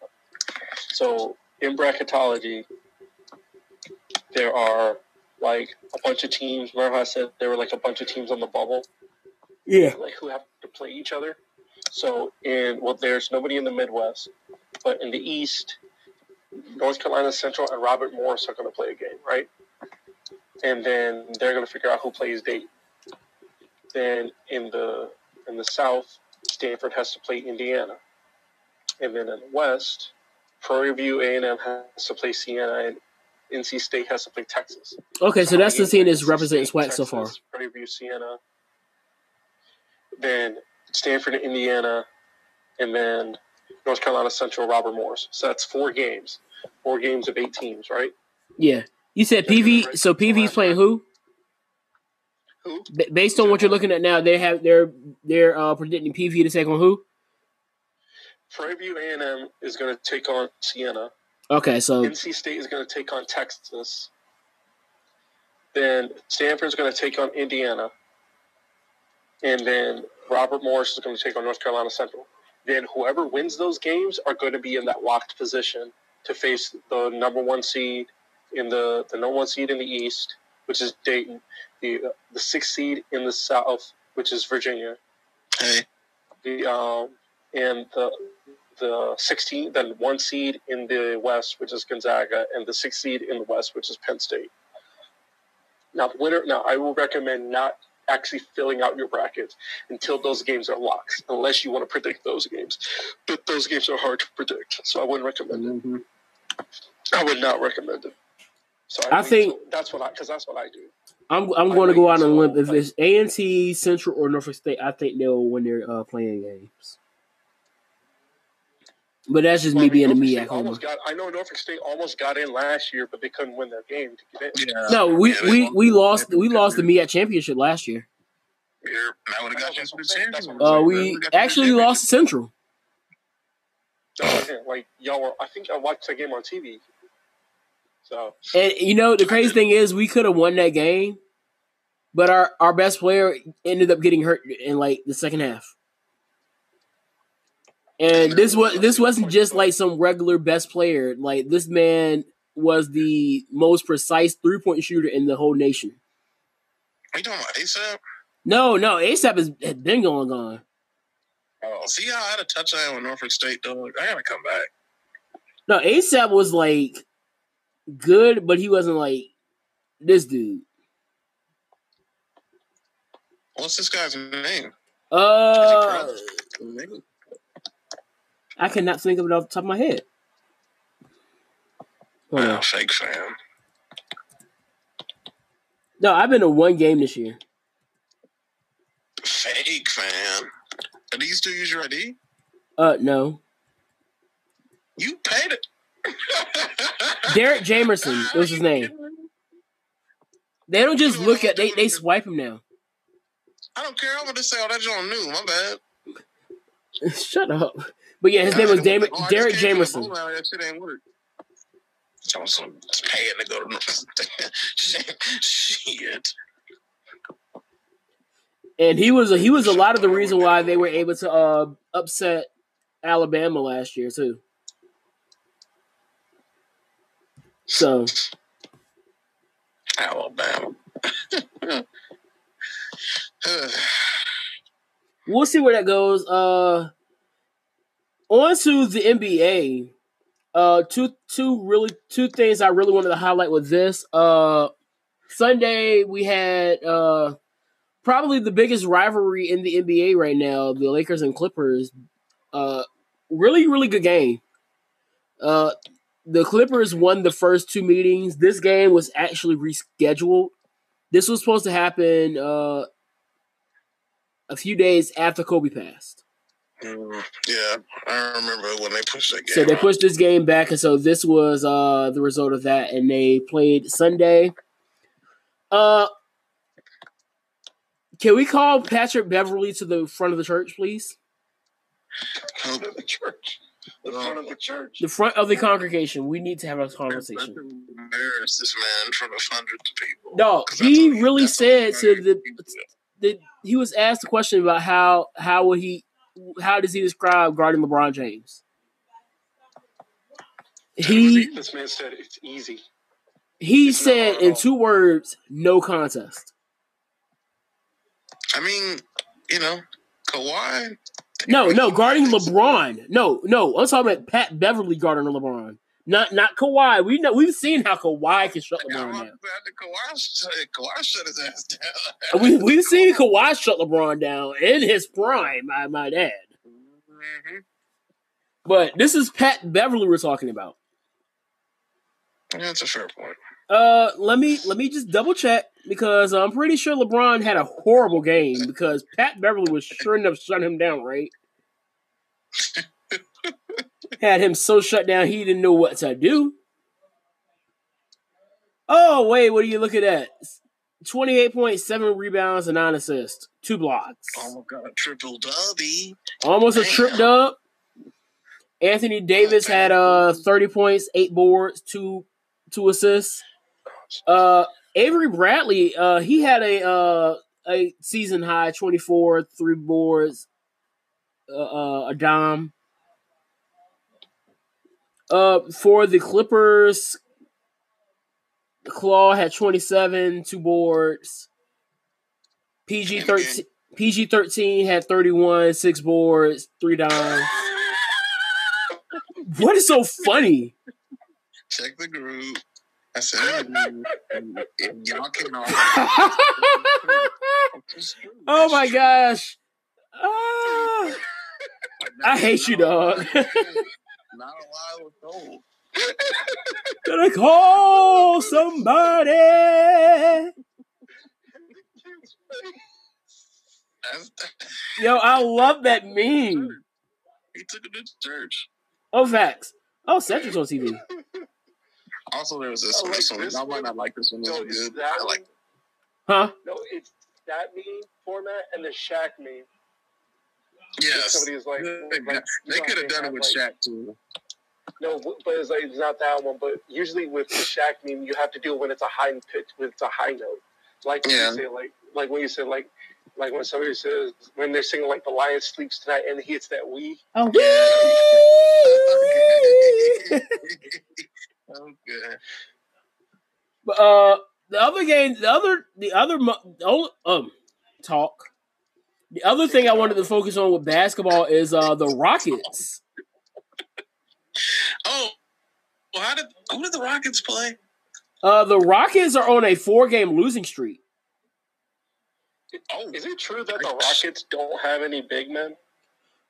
So in bracketology, there are like a bunch of teams. Remember how I said there were like a bunch of teams on the bubble,
Yeah.
like who have to play each other. So in well, there's nobody in the Midwest, but in the East, North Carolina Central and Robert Morris are going to play a game, right? and then they're going to figure out who plays Dayton. Then in the in the South, Stanford has to play Indiana, and then in the West, Prairie View A and M has to play Siena, and NC State has to play Texas.
Okay, so that's the team that's representing SWAC so far.
Prairie View, Siena. Then Stanford, Indiana, and then North Carolina Central, Robert Morris. So that's four games, four games of eight teams, right?
Yeah. You said PV. So PV's playing who?
Who?
B- based on what you're looking at now, they have they're they're uh, predicting PV to take on who?
Prairie View A and M is going to take on Siena.
Okay, so
NC State is going to take on Texas. Then Stanford's going to take on Indiana. And then Robert Morris is going to take on North Carolina Central. Then whoever wins those games are going to be in that locked position to face the number one seed in the the number one seed in the East, which is Dayton, the the sixth seed in the South, which is Virginia,
Hey,
the um, and the the 16 then one seed in the west which is gonzaga and the sixth seed in the west which is penn state. Now the winner now i will recommend not actually filling out your brackets until those games are locked unless you want to predict those games but those games are hard to predict so i wouldn't recommend it
Mhm.
i would not recommend it so
I
lean
think-
to- that's what i because that's what i do
I'm I'm
I
going to go out on a limb. If it's A and T, Central, or Norfolk State, I think they'll win their uh, playing games. But that's just
Well,
me
I mean,
being a
Norfolk
me at home.
almost got i know norfolk state almost got in last year but they couldn't win their game to get in
yeah.
No, we
Yeah, they
we, we lost we lost the
could-
MEAC championship last year.
Here, that would have got you into the
That's
championship.
what I'm
Uh,
saying.
we actually lost to Central.
Like y'all were. I think I watched that game on TV. So
And you know the crazy thing is we could have won that game, but our our best player ended up getting hurt in like the second half. And this was this wasn't just like some regular best player. Like this man was the most precise three point shooter in the whole nation.
Are you talking about ASAP?
No, no, ASAP has has been going on.
Oh, see how I had a touchdown with Norfolk State, dog? I gotta come back.
No, ASAP was like good, but he wasn't like this dude.
What's this guy's name?
Uh, I cannot think of it off the top of my head. Hold on.
Fake fan.
No, I've been to one game this year.
Fake fan. Are these two use your ID?
Uh, no.
You paid it.
Derek Jamerson was his name. They don't just look at they they swipe him now.
I don't care. I'm gonna say, oh, that's on new. My bad.
Shut up. But yeah, his name was Dam-
Oh,
Derek
came from the
Jamerson.
That shit ain't work. Paying to go to Shit.
And he was a, he was a lot of the reason why they were able to uh, upset Alabama last year too. So
Alabama.
we'll see where that goes. Uh, on to the NBA. Uh, two two really two things I really wanted to highlight with this. Uh, Sunday we had uh probably the biggest rivalry in the NBA right now, the Lakers and Clippers. Uh, really really good game. Uh, the Clippers won the first two meetings. This game was actually rescheduled. This was supposed to happen uh a few days after Kobe passed.
Yeah, I remember when they pushed that game.
So they pushed this game back, and so this was uh the result of that, and they played Sunday. Uh, can we call Patrick Beverley to the front of the church, please?
Oh,
the church, the front of the church.
The front of the congregation. We need to have a conversation.
Embarrass this man in front of hundreds of people.
No, he really said to
he-
the that he was asked a question about how how would he how does he describe guarding LeBron James? He
This man said it's easy.
he
It's
said in two words, no contest.
I mean, you know, Kawhi.
No, no, guarding LeBron. No, no, I'm talking about Pat Beverley guarding LeBron. Not not Kawhi. We know we've seen how Kawhi can shut LeBron down.
Kawhi, Kawhi shut his ass down.
We we've seen Kawhi shut LeBron down in his prime. I might add.
Mhm.
But this is Pat Beverley we're talking about.
That's a fair point.
Uh, let me let me just double check because I'm pretty sure LeBron had a horrible game because Pat Beverley was sure enough shut him down, right? had him so shut down he didn't know what to do. Oh wait, what are you looking at? Twenty-eight point seven rebounds and nine assists, two blocks,
Oh my god, triple dubby.
almost a trip dub. Anthony Davis had uh thirty points, eight boards, two two assists. Uh, Avery Bradley, uh, he had a uh, a season high twenty four, three boards, uh, uh, a dime. Uh, for the Clippers, Claw had twenty seven, two boards. PG thirteen, PG thirteen had thirty one, six boards, three dimes. What is so funny?
Check the group. I said, y'all can all.
oh my gosh. Ah. I hate you, dog.
Not a lie was told.
Gonna call somebody. Yo, I love that meme.
He took it to church.
Oh, facts. Oh, Cedric's on TV.
Also, there was this
I
one.
like
This one. I might not like this one. This
No,
one good.
that
I like.
Huh?
No, it's that meme format and the Shaq meme.
Yes.
Somebody is like,
They,
like,
they could have done it with
like-
Shaq too.
No, but it's like it's not that one. But usually with the Shaq meme, you have to do it when it's a high pitch, when it's a high note. Like when
Yeah.
you say like, like when you say like, like when somebody says when they're singing like the lion sleeps tonight and he hits that we.
Oh,
good.
But, uh, the other game, the other, the other, mo- the only, um, talk. The other thing I wanted to focus on with basketball is uh the Rockets.
Oh, well, how did who did the Rockets play?
Uh, the Rockets are on a four-game losing streak.
Oh,
Is it true that the Rockets don't have any big men?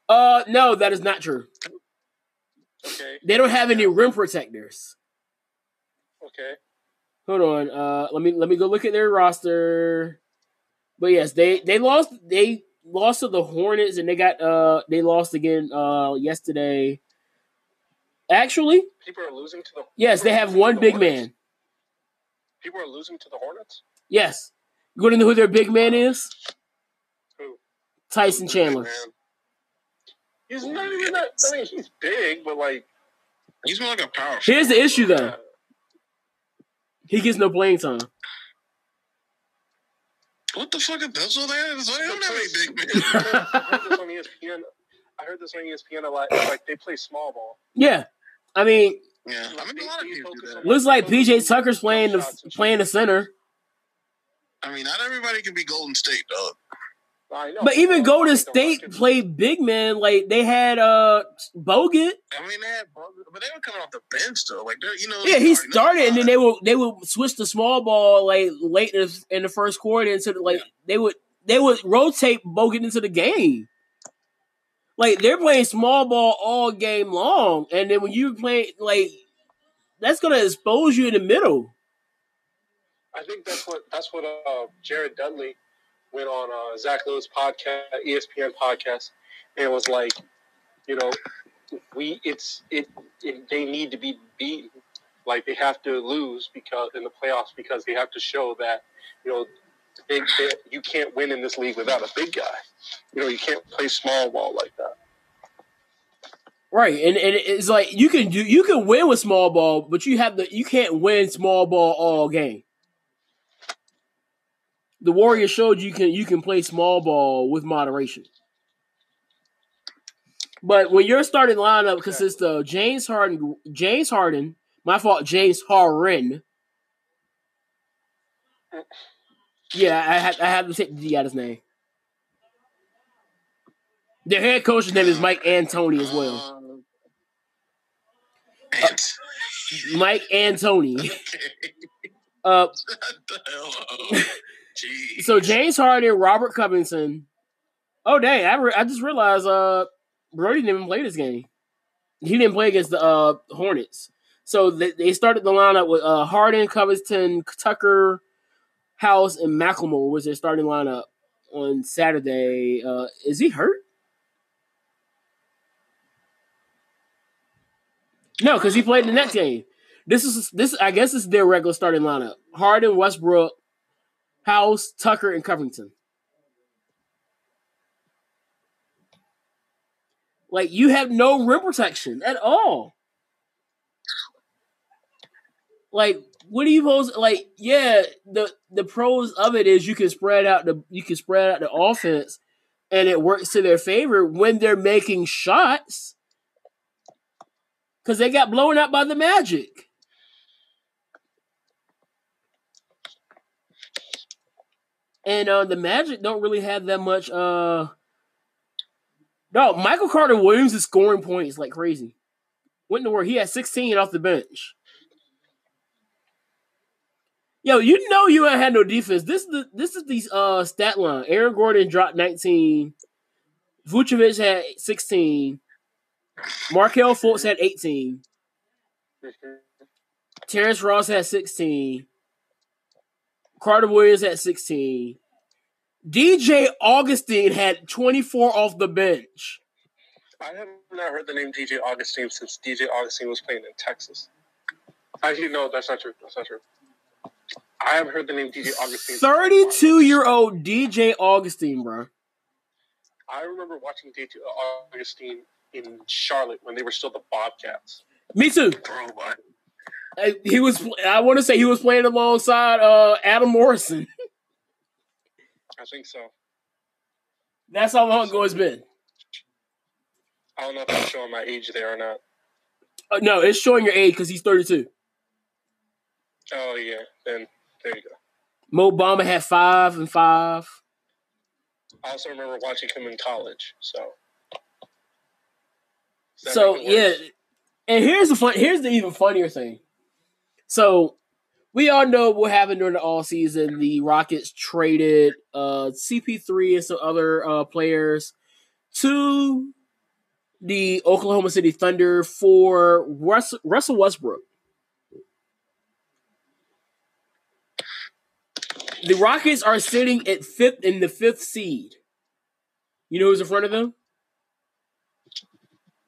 Uh, no, that is not true.
Okay,
They don't have any rim protectors.
okay.
Hold on. Uh, let me let me go look at their roster. But yes, they they lost they lost to the Hornets and they got uh they lost again uh yesterday. Actually,
People are losing to the.
yes, they have one
the
big
Hornets?
man.
People are losing to the Hornets.
Yes. You want to know who their big man is?
Who?
Tyson Chandler.
He's not even that. I mean, he's big, but like.
he's more like a power.
Here's the issue though. He gets no playing time.
What the fuck is that? So they, so they don't have any big men.
I heard this on ESPN. I heard this on ESPN a lot. It's like they play small ball.
yeah. I mean,
Yeah, I mean a lot of people do that.
looks like PJ Tucker's playing the playing the center.
I mean, not everybody can be Golden State, dog.
But even Golden State played big man. Like they had uh Bogut.
I mean, they had, Bogut, but they were coming off the bench though. Like they're, you know,
Yeah, he started, and then they would they would switch the small ball like late in the, in the first quarter into the, like they would they would rotate Bogut into the game. Like they're playing small ball all game long, and then when you play like that's gonna expose you in the middle.
I think that's what that's what uh, Jared Dudley went on uh, Zach Lowe's podcast, ESPN podcast, and was like, you know, we it's it, it they need to be beaten, like they have to lose because in the playoffs because they have to show that you know they, they, you can't win in this league without a big guy. You know, you can't play small ball like that.
Right, and, and it's like you can do you can win with small ball, but you have the you can't win small ball all game. The Warriors showed you can you can play small ball with moderation. But when your starting lineup consists of James Harden, James Harden, my fault, James Harden. Yeah, I have I have to take the D out his name. Their head coach's name is Mike Antoni as well.
Ant.
Mike and Tony. Uh,
Jeez.
so James Harden, Robert Covington. Oh dang! I, re- I just realized uh Brody didn't even play this game. He didn't play against the uh, Hornets. So they, they started the lineup with uh, Harden, Covington, Tucker, House, and McLemore was their starting lineup on Saturday. Uh, is he hurt? No, because he played the next game. This is this. I guess is their regular starting lineup: Harden, Westbrook, House, Tucker, and Covington. Like you have no rim protection at all. Like, what are you supposed like? Yeah, the the pros of it is you can spread out the you can spread out the offense, and it works to their favor when they're making shots. Because they got blown out by the Magic. And uh, the Magic don't really have that much. Uh, no, Michael Carter Williams is scoring points like crazy. Went to work. He had 16 off the bench. Yo, you know you ain't had no defense. This is the this is the uh stat line. Aaron Gordon dropped 19. Vucevic had 16. Markelle Fultz had 18. Terrence Ross had 16. Carter Williams had 16. DJ Augustin had 24 off the bench.
I have not heard the name DJ Augustin since DJ Augustin was playing in Texas. Actually, no, that's not true. That's not true. I haven't heard the name DJ Augustin.
32 year old DJ Augustin, bro.
I remember watching DJ Augustin in Charlotte when they were still the Bobcats.
Me too.
Bro, what?
He was. I want to say he was playing alongside uh, Adam Morrison.
I think so.
That's how long ago it's been.
I don't know if I'm showing my age there or not.
Uh, no, it's showing your age because he's 32.
Oh yeah, then there you go.
Mo Bamba had five and five.
I also remember watching him in college. So.
So yeah, and here's the fun. Here's the even funnier thing. So we all know what happened during the all season. The Rockets traded uh, CP3 and some other uh, players to the Oklahoma City Thunder for Russ- Russell Westbrook. The Rockets are sitting at fifth in the fifth seed. You know who's in front of them?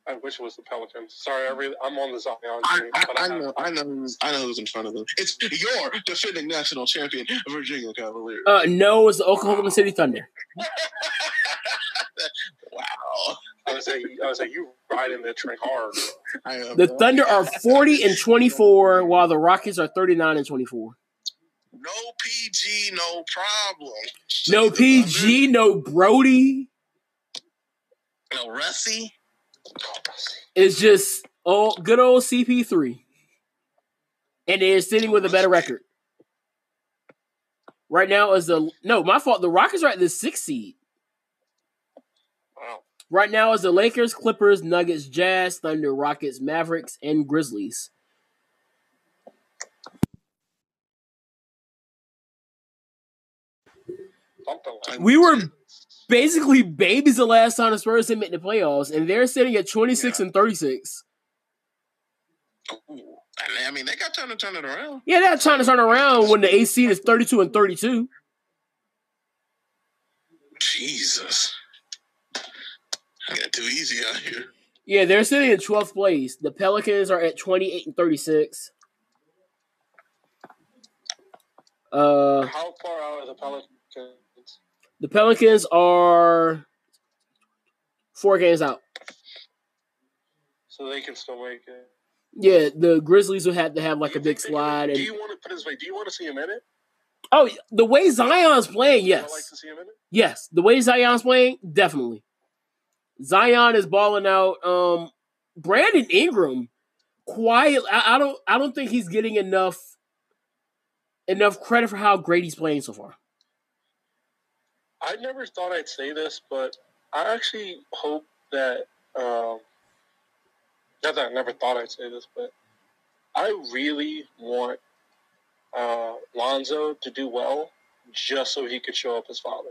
I wish it was the Pelicans. Sorry, I really I'm on the Zion team,
I,
but
I
I,
know, I know, who's, I know who's in front of them. It's your defending national champion, Virginia Cavaliers.
Uh, no, it's the Oklahoma City Thunder.
wow,
I was say I was say you riding the train hard.
I am.
The Thunder are 40 and 24, while the Rockets are 39 and 24.
no PG, no problem.
No PG, no Brody.
No Russie.
It's just oh, good old CP3. And they're sitting with a better record. Right now is the no, my fault. The Rockets are at the sixth seed.
Wow.
Right now is the Lakers, Clippers, Nuggets, Jazz, Thunder, Rockets, Mavericks, and Grizzlies. We were basically babies the last time the Spurs didn't make the playoffs, and they're sitting at 26 and 36.
Ooh. I mean, they got time to turn it around.
Yeah, they're trying to turn around when the AC is 32 and 32.
Jesus, I got too easy out here.
Yeah, they're sitting in 12th place. The Pelicans are at 28 and 36. Uh,
how far out are the Pelicans?
The Pelicans are four games out.
So they can still make it.
Yeah, the Grizzlies will have to have like a big
they can-
slide.
Do you want to put this way? Do you want to see him in it?
oh, the way Zion's playing,
I like
yes,
to see him in it.
yes, the way Zion's playing, definitely. Zion is balling out. Um, Brandon Ingram, quiet. I, I don't. I don't think he's getting enough enough credit for how great he's playing so far.
I never thought I'd say this, but I actually hope that. Um, not that I never thought I'd say this, but I really want uh, Lonzo to do well, just so he could show up his father.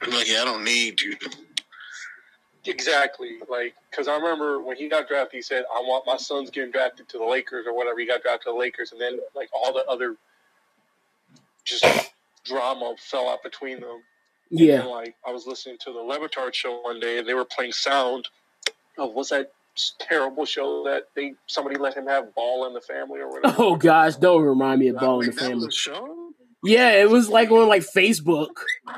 I'm like, yeah, I don't need you.
Exactly, like because I remember when he got drafted, he said, "I want my son's getting drafted to the Lakers or whatever." He got drafted to the Lakers, and then like all the other just drama fell out between them. And
Yeah.
like I was listening to the Le Batard show one day, and they were playing sound of what's that terrible show that they somebody let him have ball in the family or whatever.
Oh gosh, don't remind me of Ball in the Family.
show?
Yeah, it was like on like Facebook.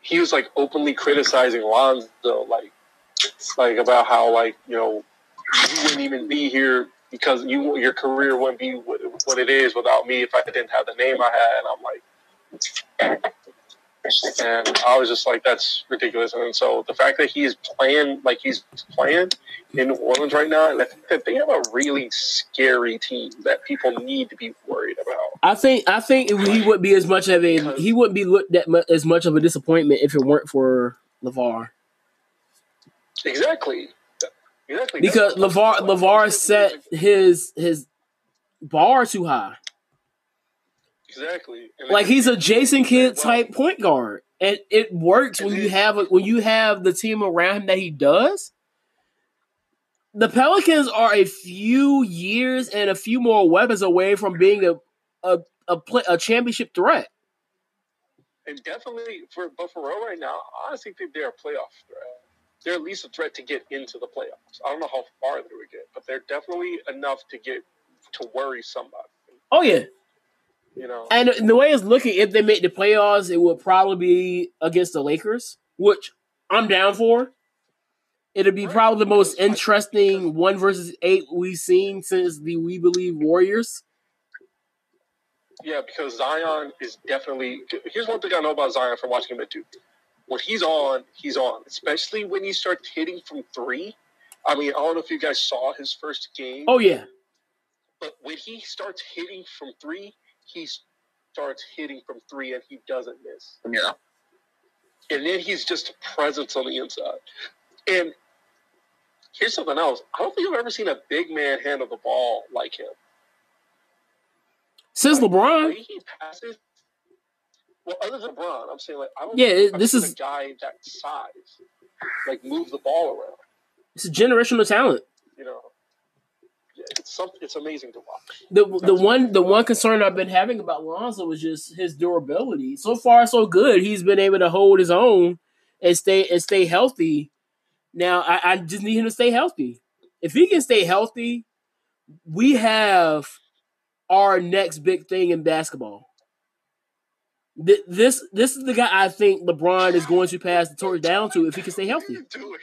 He was like openly criticizing Lonzo, like like about how like you know you wouldn't even be here because you your career wouldn't be what, it is without me if I didn't have the name I had. And I'm like, and I was just like, that's ridiculous. And so the fact that he's playing like he's playing in New Orleans right now, and I think that they have a really scary team that people need to be worried about.
I think I think he wouldn't be as much of a he wouldn't be looked at as much of a disappointment if it weren't for LaVar.
Exactly. Exactly.
Because LaVar LaVar set his his bar too high.
Exactly.
Like he's a Jason Kidd type point guard, and it works when you have a, when you have the team around him that he does. The Pelicans are a few years and a few more weapons away from being a a a, play, a championship threat.
And definitely for but for right now, I honestly think they're a playoff threat. They're at least a threat to get into the playoffs. I don't know how far they would get, but they're definitely enough to get to worry somebody.
Oh yeah,
You know,
and the way it's looking, if they make the playoffs, it would probably be against the Lakers, which I'm down for. It'll be
Right.
probably the most interesting one versus eight we've seen since the We Believe Warriors.
yeah, because Zion is definitely. Here's one thing I know about Zion from watching him at Duke. When he's on, he's on. Especially when he starts hitting from three. I mean, I don't know if you guys saw his first game.
Oh yeah,
But when he starts hitting from three, he starts hitting from three and he doesn't miss.
yeah.
And then he's just a presence on the inside. And here's something else. I don't think I've ever seen a big man handle the ball like him.
since
Like,
LeBron.
the way he passes. Well, other than LeBron, I'm saying like I don't.
Yeah, this is-
a guy that size like move the ball around.
It's a generational talent.
You know, yeah, it's something. It's amazing to watch.
The the one the one concern I've been having about Lonzo was just his durability. So far, so good. He's been able to hold his own and stay and stay healthy. Now I, I just need him to stay healthy. If he can stay healthy, we have our next big thing in basketball. Th- This this is the guy I think LeBron is going to pass the torch down to if he can stay healthy.
What are you doing?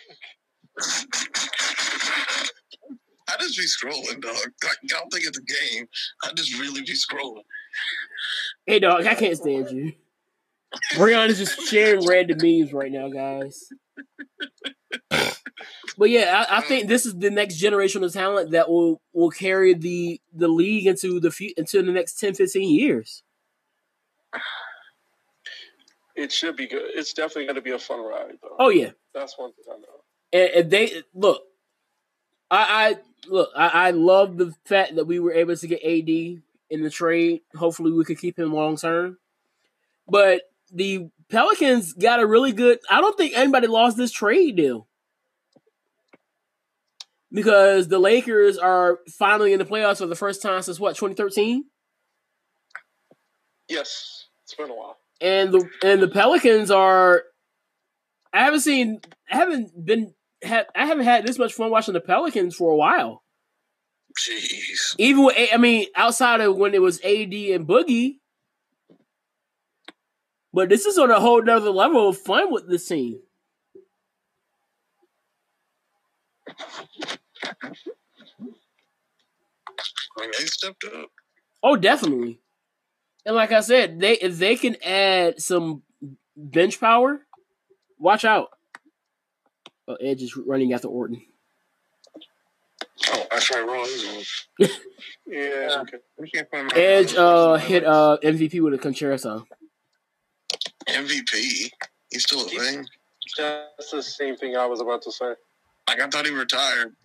I just be scrolling, dog. Like, I don't think it's a game. I just really be scrolling.
Hey dog, I can't stand you. Breon is just sharing random memes right now, guys. But yeah, I, I think this is the next generation of talent that will will carry the the league into the fu- into the next 10, 15 years.
It should be good. It's definitely going to be a fun ride, though.
Oh yeah,
That's one thing I know.
and, and they look. I, I look. I, I love the fact that we were able to get AD in the trade. Hopefully, we could keep him long term. But the Pelicans got a really good. I don't think anybody lost this trade deal because the Lakers are finally in the playoffs for the first time since what 2013,
Yes, it's been a while.
And the and the Pelicans are. I haven't seen. I haven't been. Ha, I haven't had this much fun watching the Pelicans for a while.
Jeez.
Even with, I mean, outside of when it was AD and Boogie. But this is on a whole nother level of fun with this team.
I mean, they stepped up.
Oh, definitely. And like I said, they if they can add some bench power, watch out. Oh, Edge is running after Orton.
Oh, that's right. Roll is on.
Yeah, okay.
We can't find
Edge uh hit uh MVP with a Con-Chair-To.
MVP. He's still a thing.
That's the same thing I was about to say.
Like I thought he retired.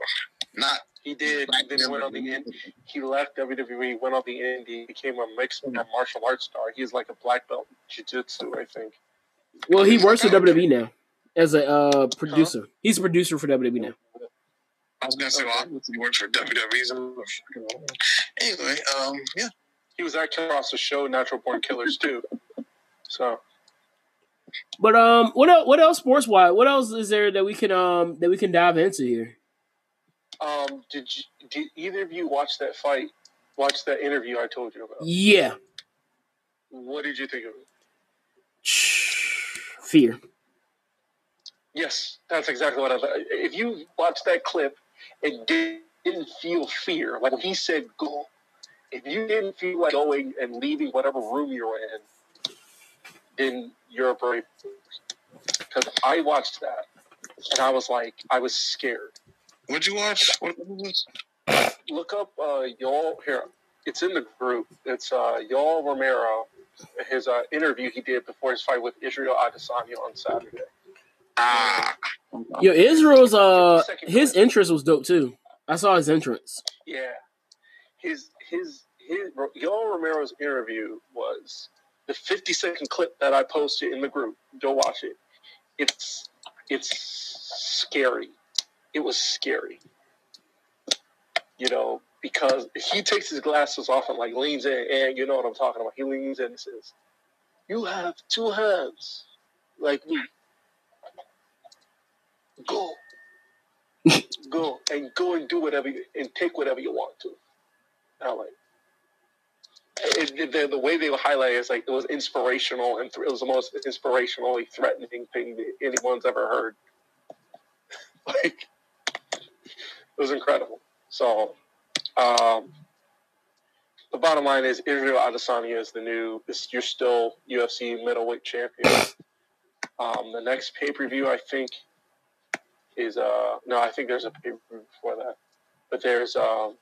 Not
He did.
Black
Then he went on the end. He left WWE, went on the indie, became a mixed martial arts star. He's like a black belt in jiu-jitsu, I think.
Well, he works for WWE now as a uh, producer. He's a producer for WWE now.
I was gonna say, well, he works for WWE. So anyway, um, yeah.
He was actually across the show, Natural Born Killers too. So
But um, what else? What else sports wise? What else is there that we can um that we can dive into here?
Um, did you, did either of you watch that fight? Watch that interview I told you about.
Yeah,
What did you think of it?
fear.
Yes, that's exactly what I thought. If you watch that clip and didn't feel fear, like when he said go, if you didn't feel like going and leaving whatever room you're in, then you're a brave. Because I watched that and I was like, I was scared.
What'd you watch? What was
look up uh, y'all here. It's in the group. It's uh, Yoel Romero, his uh, interview he did before his fight with Israel Adesanya on Saturday.
Ah,
Yo, Israel's uh his entrance was dope too. I saw his entrance.
Yeah, his his his Yoel Romero's interview was the 50 second clip that I posted in the group. Go watch it. It's it's scary. It was scary. You know, because he takes his glasses off and like leans in, and you know what I'm talking about. He leans in and says, "You have two hands, like me. Go, go, and go and do whatever you, and take whatever you want to." And I'm like, it, it- the, the way they highlight it is like it was inspirational, and th- it was the most inspirationally threatening thing that anyone's ever heard. like, it was incredible. So, um, the bottom line is Israel Adesanya is the new. Is, you're still UFC middleweight champion. Um, the next pay per view, I think, is uh no, I think there's a pay per view before that, but there's um,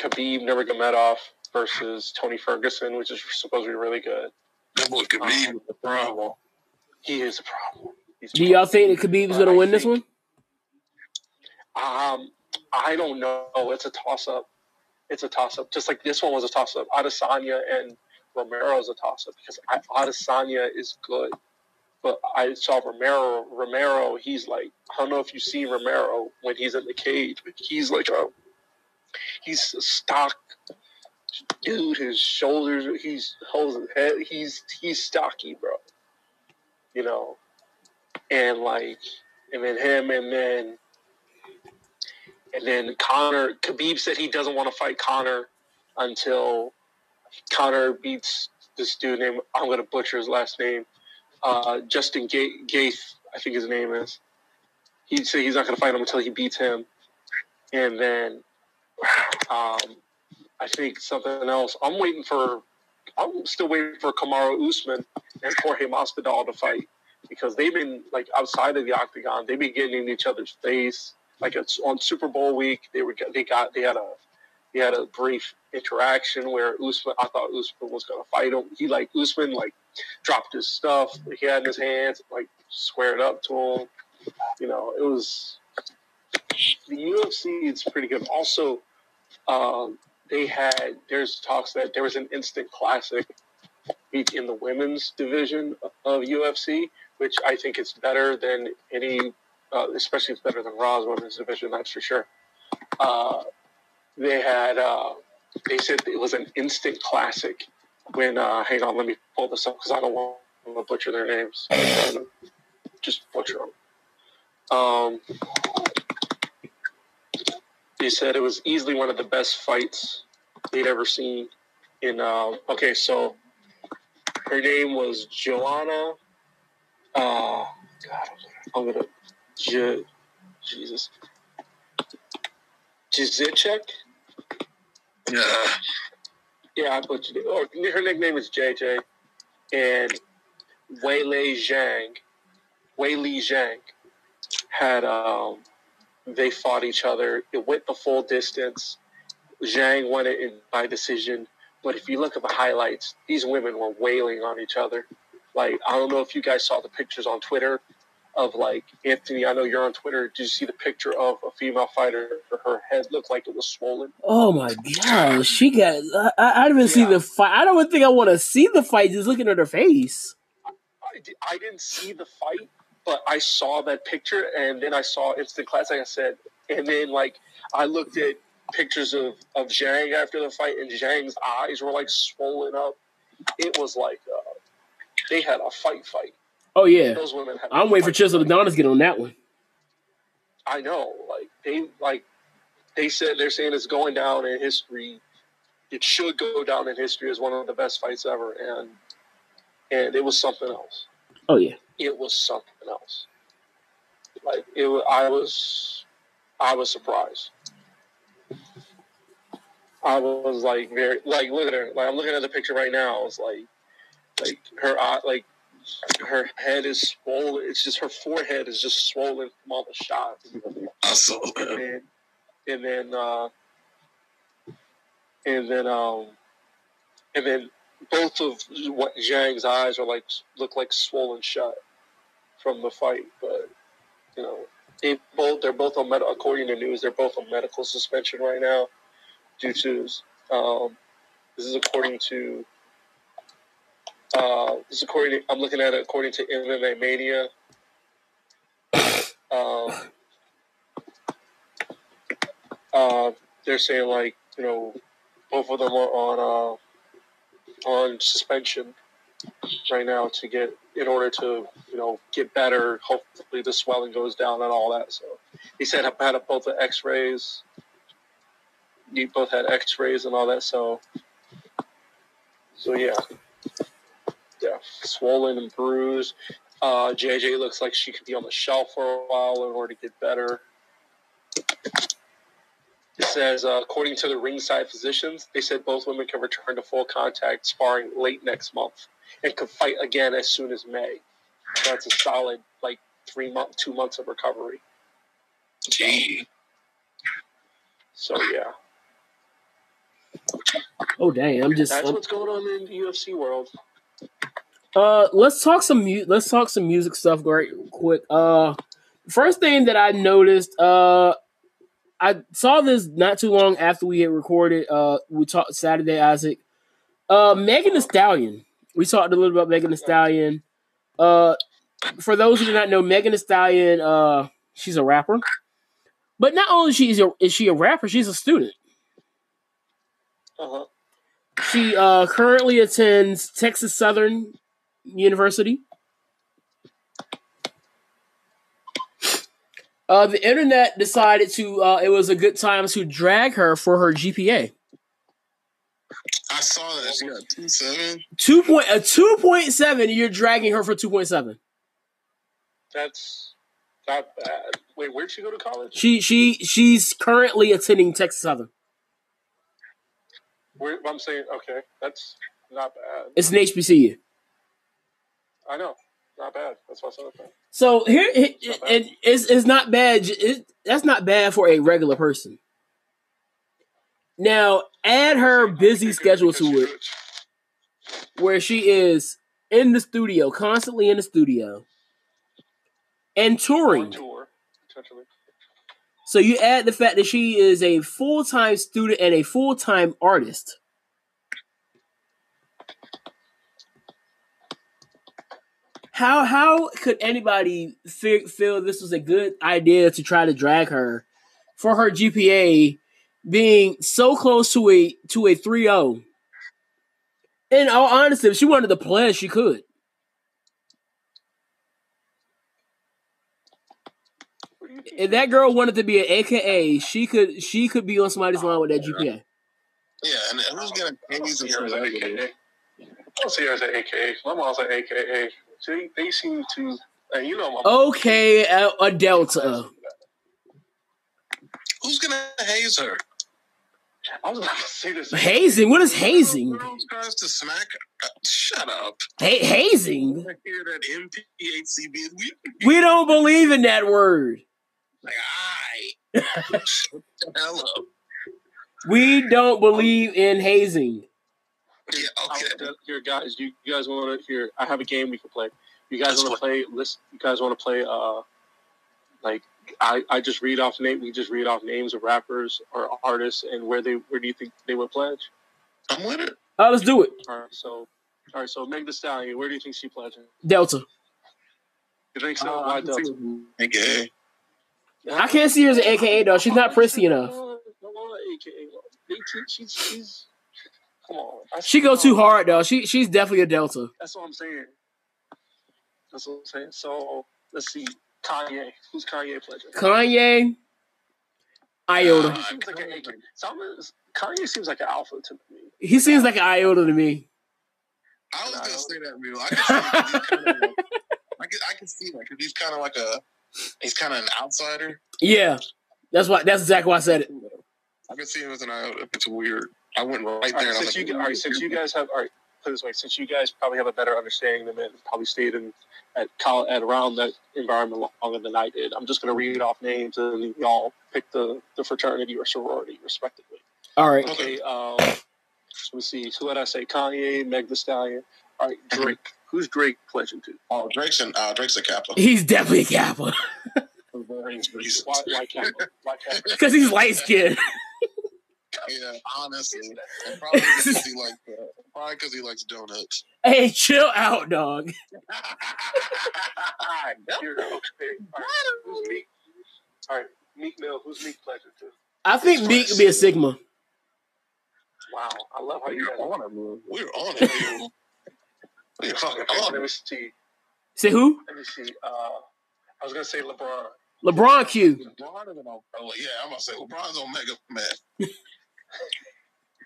Khabib Nurmagomedov versus Tony Ferguson, which is supposed to be really good.
that boy could be with the problem.
He is a problem. He's
Do y'all think that Khabib's gonna win this one?
Um, I don't know. It's a toss up. It's a toss up. Just like this one was a toss up. Adesanya and Romero is a toss up because I, Adesanya is good, but I saw Romero. Romero, he's like I don't know if you see Romero when he's in the cage. But he's like a he's a stock dude. His shoulders, he's holds his head. He's he's stocky, bro. You know, and like, and then him, and then and then Conor, Khabib said he doesn't want to fight Conor until Conor beats this dude named, I'm going to butcher his last name, uh, Justin Ga- Gaeth, I think his name is. He said he's not going to fight him until he beats him. And then um, I think something else. I'm waiting for, I'm still waiting for Kamaru Usman and Jorge Masvidal to fight because they've been, like, outside of the octagon, they've been getting in each other's face like it's on Super Bowl week. They were they got they had a they had a brief interaction where Usman I thought Usman was gonna fight him. He like Usman like dropped his stuff he had in his hands, like squared up to him. You know, it was the UFC is pretty good. Also, um, they had there's talks that there was an instant classic in the women's division of UFC, which I think is better than any uh, especially it's better than Raw's women's division, that's for sure. Uh, they had, uh, they said it was an instant classic when, uh, hang on, let me pull this up because I don't want to butcher their names. Just butcher them. Um, they said it was easily one of the best fights they'd ever seen. In uh, okay, so her name was Joanna. Uh, God, I'm gonna Je, Jesus. Jizicek?
Yeah.
Yeah, I butchered it. Or her nickname is JJ. And Weili Zhang, Weili Zhang, had um, they fought each other. It went the full distance. Zhang won it in, by decision. But if you look at the highlights, these women were wailing on each other. Like I don't know if you guys saw the pictures on Twitter of like Anthony. I know you're on Twitter. Did you see the picture of a female fighter? Her head looked like it was swollen.
Oh my god, she got. I, I didn't even see the fight. I don't even think I want to see the fight. Just looking at her face.
I, di- I didn't see the fight, but I saw that picture, and then I saw instant class, like I said, and then like I looked at pictures of of Zhang after the fight, and Zhang's eyes were like swollen up. It was like uh, they had a fight, fight.
Oh yeah,
Those women.
I'm waiting for Chisel. Adonis to get on that one.
I know, like they like they said they're saying it's going down in history. It should go down in history as one of the best fights ever, and and it was something else.
Oh yeah,
It was something else. Like it, I was, I was surprised. I was like very like look at her like I'm looking at the picture right now. It's like like her eye like her head is swollen. It's just her forehead is just swollen from all the shots
I saw
and then and then uh and then um and then both of what Zhang's eyes are like look like swollen shut from the fight, but you know they both they're both on med- according to news they're both on medical suspension right now due to um this is according to uh this is according to, I'm looking at it according to MMA Mania. Um, uh, they're saying like you know both of them are on uh, on suspension right now to get in order to you know get better. Hopefully the swelling goes down and all that. So he said I've had both the X-rays. You both had X-rays and all that. So so yeah, yeah, swollen and bruised. Uh, JJ looks like she could be on the shelf for a while in order to get better. It says, uh, according to the ringside physicians, they said both women can return to full contact sparring late next month and could fight again as soon as May. That's a solid like three month, two months of recovery.
Gee.
So yeah,
oh dang, I'm just.
that's
I'm-
what's going on in the UFC world.
Uh, let's talk some mu- let's talk some music stuff right quick. Uh, first thing that I noticed, uh, I saw this not too long after we had recorded. Uh, we talked Saturday, Isaac. Uh, Megan Thee Stallion. We talked a little about Megan Thee Stallion. Uh, for those who do not know, Megan Thee Stallion, uh, she's a rapper. But not only she a, is she a rapper, she's a student.
Uh huh.
She uh, currently attends Texas Southern University. Uh, the internet decided to. Uh, it was a good time to drag her for her GPA.
I saw that. She got two seven.
Two point a two point seven. You're dragging her for two point seven.
That's not bad. Wait, where'd she go to college?
She she she's currently attending Texas Southern.
Where, I'm saying, okay, that's not bad.
It's an HBCU.
I know, not bad. That's what's up.
So here it, it, it- it's, it's not bad. It, that's not bad for a regular person. Now add her busy schedule to it. where she is in the studio, constantly in the studio, and touring.
tour, potentially.
So you add the fact that she is a full time student and a full time artist. How how could anybody fe- feel this was a good idea to try to drag her for her GPA being so close to a to a 3-0? In all honesty, if she wanted to play, she could.
What do you think?
If that girl wanted to be an AKA, she could she could be on somebody's line with that GPA.
Yeah, and who's gonna
I don't
haze
see
her
her as an? AKA. I don't see her as an AKA. My mom's an AKA. See, they seem to, and you know, my
Okay, a, a Delta.
Who's gonna haze her?
I was about to say this.
Hazing? What is hazing?
Girls tries to smack her. Uh, Shut up.
Ha- hazing?
I hear that MPHCB. We
We don't believe in that word.
Like, I. Shut the hell up.
We don't believe in hazing.
Yeah, okay.
tell- Here, guys, you, you guys want to hear? I have a game we can play. You guys want to play? Listen, you guys want to play? Uh, like I, I just read off name. We just read off names of rappers or artists and where they where do you think they would pledge?
I'm with it.
Uh, let's do it.
All right, so all right, so Meg Thee Stallion, where do you think she pledging?
Delta.
You think so?
Uh,
Why
I can see
Delta?
Okay.
I can't see her as an AKA though. She's not prissy enough.
Come on, AKA. She's, she's, come on.
She go too hard though. She she's definitely a Delta.
That's what I'm saying. That's what I'm saying. So let's see. Kanye. Who's Kanye pleasure?
Kanye, iota.
Kanye seems like an AK. Kanye seems like an alpha to me.
He seems like an iota to me.
I was gonna say that, Mule. I can see that 'cause he's kind of like, I can, I can see that because he's kind of like a he's kind of an outsider.
Yeah, that's why. That's exactly why I said it.
I can see him as an iota. It's weird. I went right there.
right,
and I was
since
like,
you all right, since you guys have all right, put this way, since you guys probably have a better understanding than me, and probably stayed in at college at around that environment longer than I did. I'm just gonna read off names and y'all pick the the fraternity or sorority respectively.
All right.
Okay, um, let me see. Who did I say? Kanye, Meg Thee Stallion. All right, Drake. Who's Drake pledging to?
oh, Drake's an uh, Drake's a Kappa.
He's definitely a Kappa because he's light skinned.
Yeah, honestly, and probably because he likes uh, probably because he likes donuts.
Hey, chill out, dog.
Here, okay. All right, who's Meek? All right, Meek Mill. Who's Meek pledging to?
I think Meek could be a Sigma.
Wow, I love how you
We're on it, man. We're on it, Mule. We're fucking
Okay,
on
let me see.
Say who?
Let me see. Uh, I was gonna say LeBron.
LeBron Q.
LeBron is an oh, yeah, I'm gonna say LeBron's on Mega Man.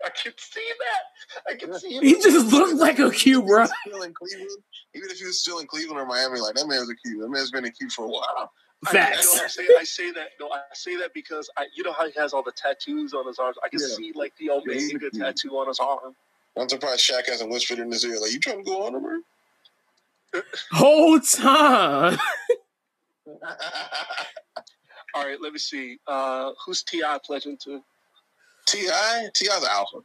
I can see that. I can see him.
He just looked like a Q, bro.
If he was still in Cleveland, even if he was still in Cleveland or Miami, like that man's a Q. That man's been in Q for a while.
I,
Facts.
no, I, say, I say that. No, I say that because I, you know how he has all the tattoos on his arms. I can
Yeah.
see like the Omega
Yeah.
tattoo on his arm.
I'm surprised Shaq hasn't whispered in his ear, like, you trying to go on him, bro?
Whole time.
All right, let me see. Uh, who's T.I. pledging to?
T.I.? T.I.'s alpha.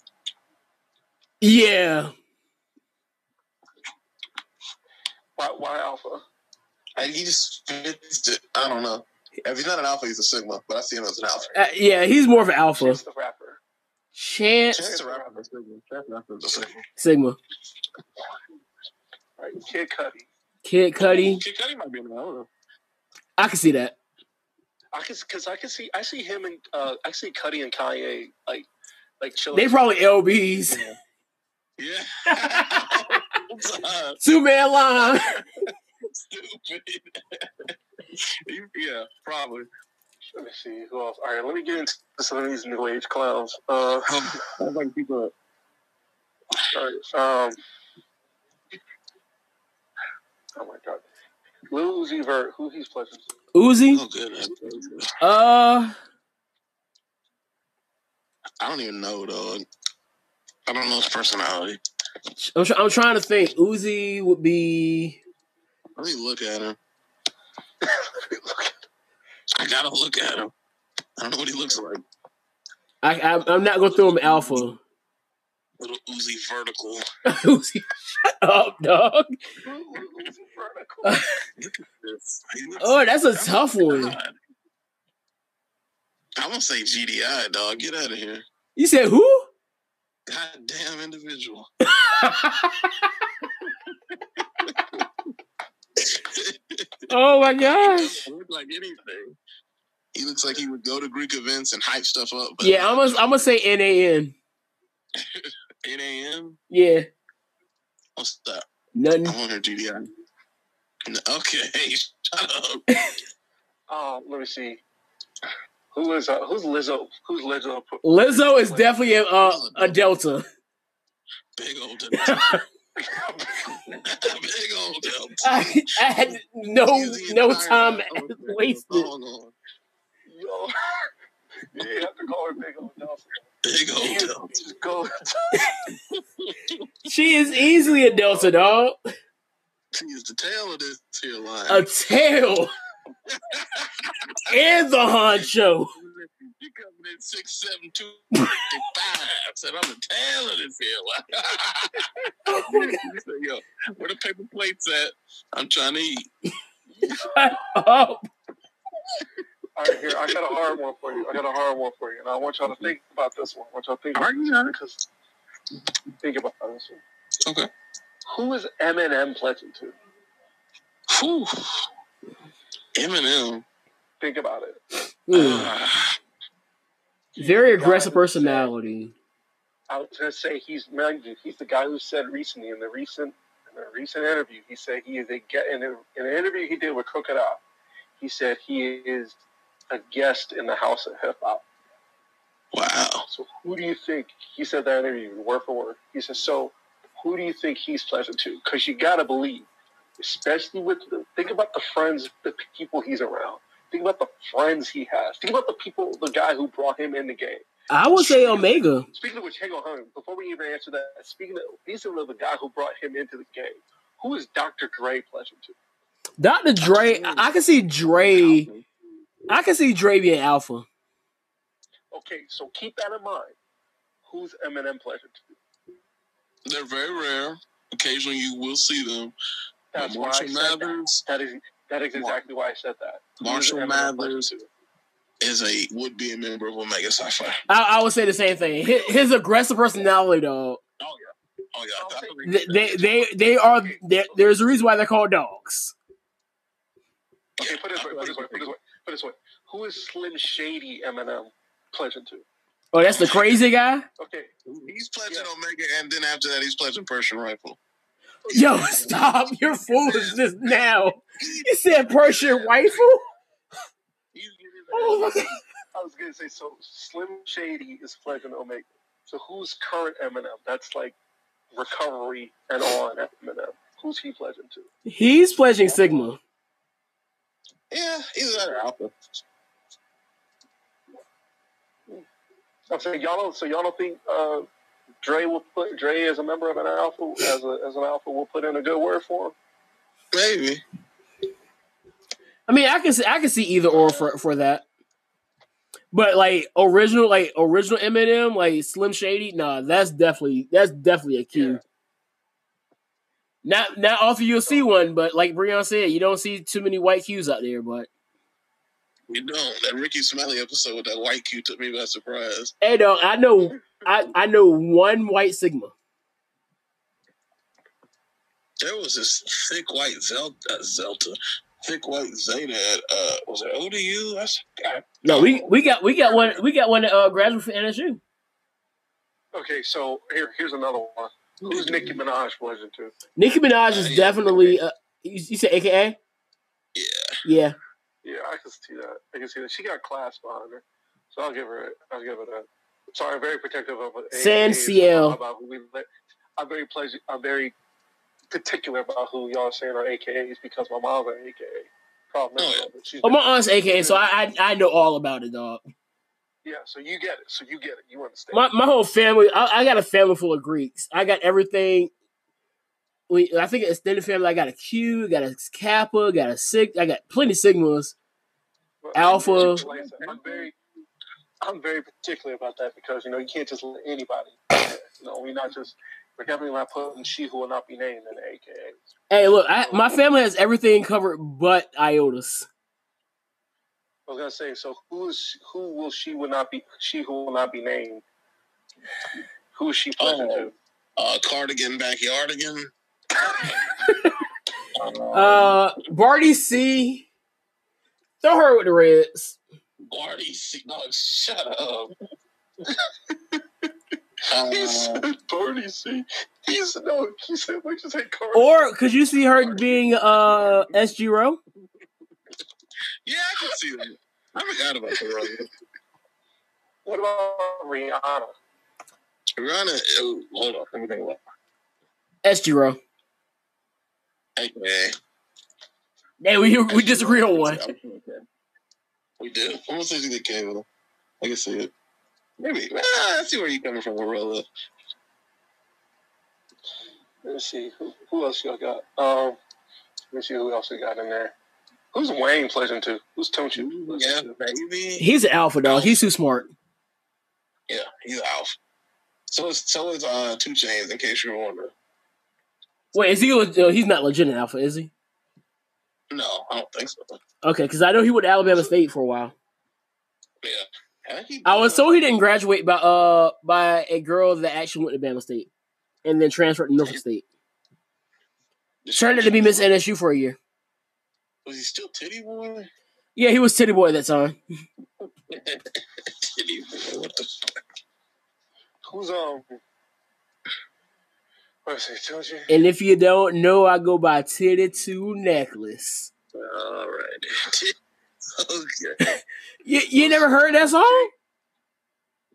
Yeah.
Why, why Alpha?
And he just fits the, I don't know. If he's not an alpha, he's a sigma, but I see him as an alpha.
Uh, yeah, he's more of an alpha.
Chance the rapper.
Chance
Chance the rapper sigma. Chance the rapper is a sigma.
Sigma.
Kid Cudi.
Kid Cudi.
Kid Cudi might be an alpha.
I can see that.
I can because I can see I see him and uh, I see Cudi and Kanye like like chilling.
They probably LBs.
Yeah. Up?
Two man line.
Stupid. yeah, probably.
Let me see who else. All right, let me get into some of these new age clowns. Uh,
Sounds like people.
all right, um, oh my god, Lil Uzi Vert, who he's pledging to?
Uzi.
Oh, good.
Uh,
I don't even know, dog. I don't know his personality.
I'm, try- I'm trying to think. Uzi would be.
Let me look at him. I gotta look at him. I don't know what he looks like.
I, I I'm not gonna throw him alpha.
Little Uzi vertical.
Uzi, shut up, dog.
Lil Uzi Vert.
Look at this. He looks-
Oh, that's a tough one.
I'm gonna say GDI, dog. Get out of here.
You said who?
Goddamn individual.
oh my gosh.
He looks like anything. He looks like he would go to Greek events and hype stuff up. But
Yeah, I'm gonna I'm gonna say NAN.
8 a.m.
Yeah,
What's that?
nothing.
I want her GDI. No, okay, shut up.
Um, let me see. Who is uh, who's Lizzo? Who's Lizzo?
Lizzo is definitely a uh, a Delta.
Big old delta. Big old.
I, I had no no time wasted.
Yo, you have to call her Big Old Delta.
Big old delta.
She is easily a Delta, dog.
She is the tail of this here line.
A tail and the honcho.
She coming in six, seven, two, five. Said I'm the tail of this here. said, Yo, where the paper plates at? I'm trying to eat.
Shut up.
All right, here I got a hard one for you. I got a hard one for you, and I want y'all to think about this one. I want y'all to think about this one because think about this one.
Okay.
Who is Eminem pledging to?
Whew. Eminem.
Think about it.
Mm. Very aggressive personality.
I was gonna say he's mind you, he's the guy who said recently in the recent in a recent interview, he said he is a get in, a, in an interview he did with Crocodile. He said he is a guest in the House of Hip Hop.
wow.
So who do you think? He said that interview word for word. He said, so who do you think he's pledging to? Because you gotta believe, especially with the think about the friends, the people he's around. Think about the friends he has. Think about the people, the guy who brought him in the game.
I would say Omega.
Speaking of which, hang on, hang on. Before we even answer that, speaking of, these are the guy who brought him into the game. Who is Dr. Dre pledging to?
Dr. Dre, I I can see Dre. I can see Dre being alpha.
Okay, so keep that in mind. Who's Eminem pledging to?
They're very rare. Occasionally you will see them.
That's
But
why I
Marshall
said that. That is that is exactly why I said that.
Marshall Mathers. is a would be a member of Omega Psi Phi.
I, I would say the same thing. His, his aggressive personality, though.
Oh yeah. Oh yeah.
They they they, they are. they- There's a reason why they're called dogs.
Okay, put it this way, put it this way, put it this way, put it this way. Who is Slim Shady Eminem pledging to?
Oh, that's the crazy guy.
Okay,
He's pledging
Yeah.
Omega, and then after that, he's pledging Persian Rifle.
Yo, stop your foolishness now. You said Persian rifle.
He's
Oh my God.
I was gonna say so. Slim Shady is pledging Omega. So who's current Eminem? That's like recovery and on Eminem. Who's he pledging to?
He's pledging Sigma.
Yeah, he's or Alpha.
I'm saying y'all don't. So y'all don't think uh, Dre will put Dre as a member of an alpha as a as an alpha will put in a good word for him?
Maybe.
I mean, I can see, I can see either or for for that. But like original, like original Eminem, like Slim Shady, nah, that's definitely that's definitely a Q.
Yeah.
Not not often you'll see one, but like Breon said, you don't see too many white cues out there. But
You don't. That Rickey Smiley episode with that white cue took me by surprise.
hey, dog, I know I I know one white Sigma.
There was this thick white Zelda, uh, Zelda thick white Zeta at uh was it ODU? That's God.
No, we we got we got one we got one uh graduate from NSU.
Okay, so here here's another one. Who's Nicki Minaj pledging to?
Nicki Minaj is definitely uh, you, you said AKA
Yeah.
yeah.
Yeah, I can see that. I can see that. She got class behind her, so I'll give her. I'll give her that. Sorry, I'm very protective of it.
San Ciel.
About who we let. I'm very pleasure. I'm very particular about who y'all saying are AKAs because my mom's an AKA. Problem is,
Oh,
my aunt's AKA, so I, I I know all about it, dog.
yeah. So you get it. So you get it. You understand?
My my whole family, I, I got a family full of Greeks. I got everything. We, I think extended family. I got a Q, got a Kappa, got a Sig. I got plenty of Sigmas.
But-
Alpha.
Like I said, I'm very. I'm very particular about that because you know you can't just let anybody. You know, we're not just. We're definitely not putting she who will not be named in the AKAs.
Hey, look, I, my family has everything covered but iotas.
I was gonna say, so who's who will she will not be she who will not be named? Who is she pledging
Oh. Uh Cardigan Backyardigan.
Uh, Barty C. Throw her with the Reds.
Barty C no, shut up.
He
uh,
said Barney C. He said no. He said we just say Cardi.
Or could you see her being uh SG Rho?
yeah, I can see that. I forgot about the role.
What about Rihanna?
Rihanna, oh, hold on, let me think about
SG Rho.
Hey man.
Hey, we we disagree on one.
We do. I'm gonna say she's a cable. I can see it. Maybe. Ah, I see where you're coming from, Aurora.
Let's see who, who else y'all got. Um, let me see who else we got in there. Who's Wayne pledging to? Who's Tunechi?
Yeah, baby.
He's an alpha dog. He's too smart.
Yeah, he's out. So is so is uh 2 Chainz in case you're wondering.
Wait, is he? leg- uh, He's not legit in alpha, is he?
No, I don't think so.
Okay, because I know he went to Alabama State for a while.
Yeah.
I was told he didn't graduate by uh by a girl that actually went to Bama State and then transferred to Norfolk State. Turned out to be Miss NSU for a year.
Was he still Tity Boi?
Yeah, he was Tity Boi at that time.
Tity Boi. What the fuck?
Who's um?
And if you don't know, I go by titty two necklace.
All right. okay.
You you never heard that song?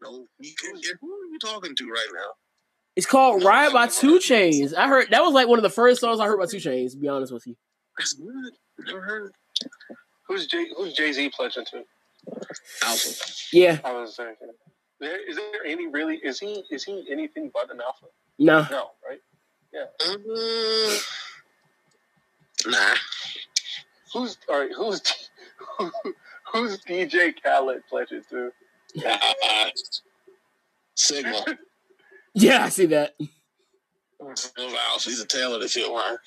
No, you can, yeah, who are you talking to right now?
It's called Ride by 2 Chainz. I heard that was like one of the first songs I heard by 2 Chainz. To be honest with you.
That's good. Never heard.
Who's Jay? Who's Jay Z pledging to?
Alpha.
Yeah,
I was thinking. There, is there any really? Is he? Is he anything but an alpha?
no.
No, right?
Uh, nah.
Who's all right? Who's who's DJ Khaled pledging to?
Uh, Sigma.
Yeah, I see that.
Wow, he's a tail of the field line.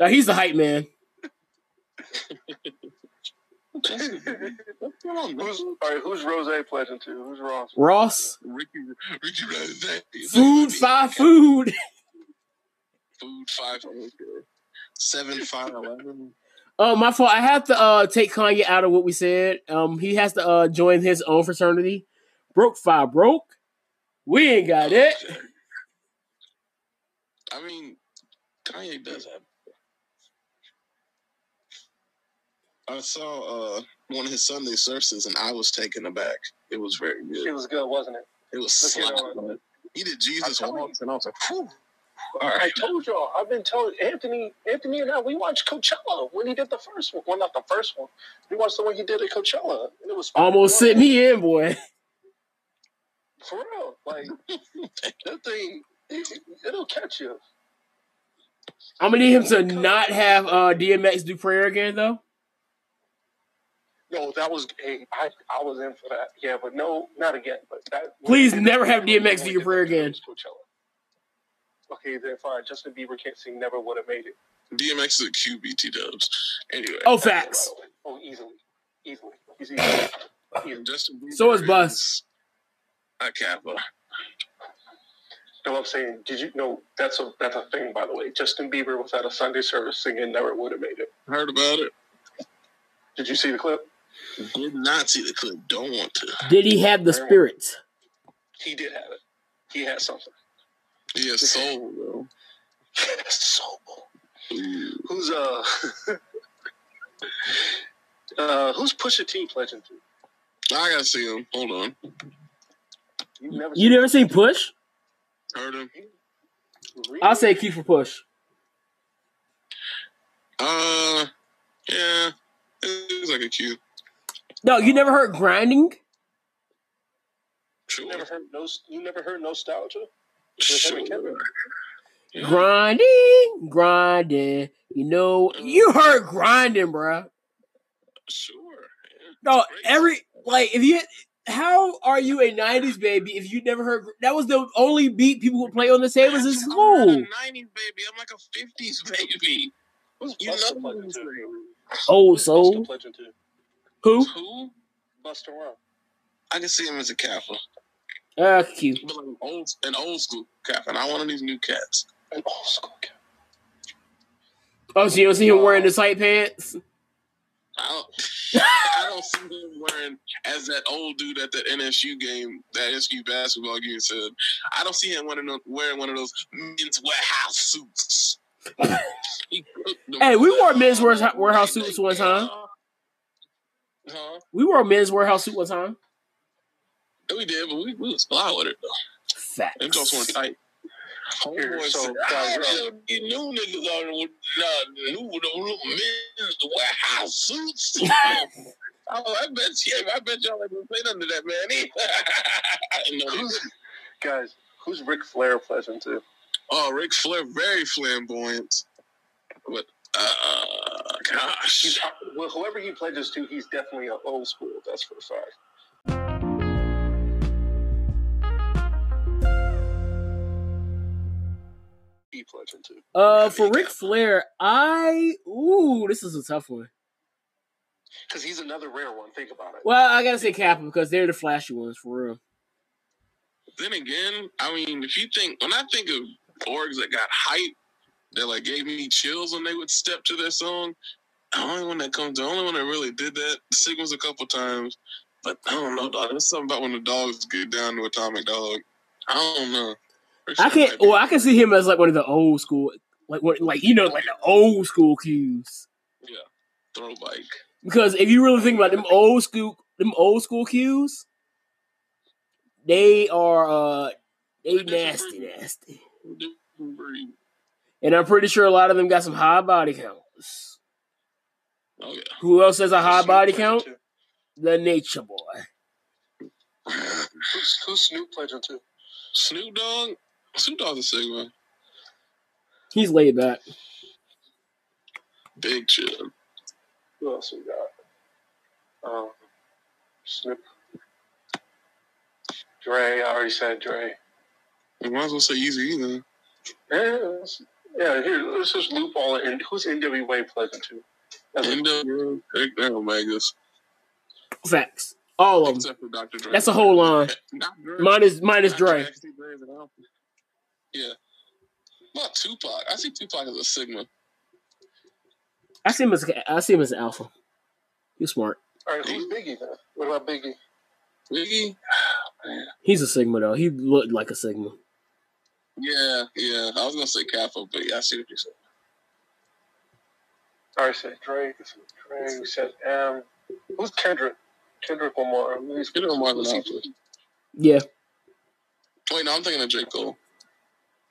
Now, he's the hype man.
What's on,
Who's all right? Who's Rose pledging to? Who's Ross?
Ross,
Ricky, Ricky Rose.
food, five food.
Food five. okay. Seven five eleven.
Oh, my fault. I have to uh take Kanye out of what we said. Um, he has to uh join his own fraternity. Broke five broke. We ain't got it.
Okay. I mean, Kanye does have. I saw uh, one of his Sunday services and I was taken aback. It was very good.
It was good, wasn't it?
It was
Look at
slapping. He did Jesus
I'm
once, and I was like, Whew. All
I told y'all. I've been telling Anthony. Anthony and I. We watched Coachella when he did the first one. Well, not the first one. We watched the one he did at Coachella. And it was
Almost sent me in, boy.
for real. Like that thing, it, it'll catch you.
I'm gonna need him to not have uh DMX do prayer again though.
No, that was. Hey, I I was in for that. Yeah, but no, not again. But that.
Please never have DMX do your prayer again.
Coachella. Okay, then fine. Justin Bieber can't sing. Never would have made it.
DMX is a QBT dubs. Anyway.
Oh, facts.
Oh, easily, easily. He's easily. easily.
Justin Bieber
So is Bus.
is A Kappa.
No, I'm saying, did you know that's a that's a thing, by the way. Justin Bieber was at a Sunday service singing "Never Would Have Made It."
Heard about it.
Did you see the clip?
Did not see the clip. Don't want to.
Did he have the spirits?
He did have it. He had something.
He has soul, though.
so
Ooh.
who's uh uh who's Pusha T pledging to?
I gotta see him. Hold on.
You never
You never seen Push?
Heard him.
Really?
I'll say Keith for Push.
Uh, yeah. It was like a cute.
No, you never heard grinding?
You never heard no. You never heard nostalgia.
Sure.
Grinding, grinding. You know, you heard grinding, bro.
Sure. yeah.
No, every like if you how are you a '90s baby if you never heard that was the only beat people would play on the tables in
I'm not a
school?
90s baby. I'm like a 50s baby.
Who's
You know
pledging
who's
to?
Old soul. Who?
Who?
Busta Rhymes.
I can see him as a Kappa.
Uh, cute.
But like old, an old school Kappa, not one of these new cats.
An old school cat.
Oh, so you don't see him wearing the tight pants?
I don't, I don't see him wearing as that old dude at that NSU game, that NSU basketball game said. I don't see him wearing, wearing one of those Men's Wearhouse suits. He.
Hey, we wore Men's Wearhouse warehouse suits one time.
Huh?
We wore a Men's Wearhouse suit one time.
We did, but we, we was fly with it though. Them just weren't tight.
Here,
Homeboy
so,
said,
guys,
I
uh,
don't get niggas on with nah, new, new, new Men's Wearhouse suits. oh, I bet you, I bet y'all ain't been playing under that man. I know
Who's, guys, who's Ric Flair pledging to?
Oh, Ric Flair, very flamboyant. But uh, gosh.
He's, well, whoever he pledges to, he's definitely an old school. That's for a fact. He pledging.
Uh, for Ric Flair, I ooh, this is a tough one.
Because he's another rare one. Think about it.
Well, I gotta say Kappa because they're the flashy ones for real.
Then again, I mean, if you think when I think of orgs that got hype, that like gave me chills when they would step to their song. The only one that comes, the only one that really did that, Sigma's a couple times, but I don't know, dog. There's something about when the dogs get down to Atomic Dog. I don't know.
I can't. Well, I can see him as like one of the old school, like what, like you know, like the old school cues.
Yeah, throw bike.
Because if you really think about them old school, them old school cues, they are uh they nasty, nasty. And I'm pretty sure a lot of them got some high body counts.
Oh yeah.
Who else has a high body count? The Nature Boy.
Who's, who's Snoop pledging to?
Snoop Dogg. Snoop Dogg's a Sigma.
He's laid back.
Big chill.
Who else we got? Um, Snoop. Dre. I already said Dre.
You might as well say Easy either.
Yeah, let's- yeah. Here, let's just loop all in. Who's NWA pledging to? That's a-
NWA, they're, they're Omegas.
Facts. All of them.
Except for Dr. Dre.
That's a whole line.
Not Dre.
Minus minus
Not
Dre.
Actually, Dre's an alpha. Yeah. What about Tupac? I see Tupac as a Sigma.
I see him as I see him as an alpha. He's smart.
all right, who's Biggie then? What about Biggie?
Biggie? Man.
He's a Sigma though. He looked like a Sigma.
Yeah, yeah. I was gonna say Kappa, but yeah, I see what you said.
All right, said Drake. Dre. We said M. Um, who's Kendrick? Kendrick Lamar. Who's,
You know more than
who's he-
Alpha.
Yeah.
Wait, no, I'm thinking of J. Cole.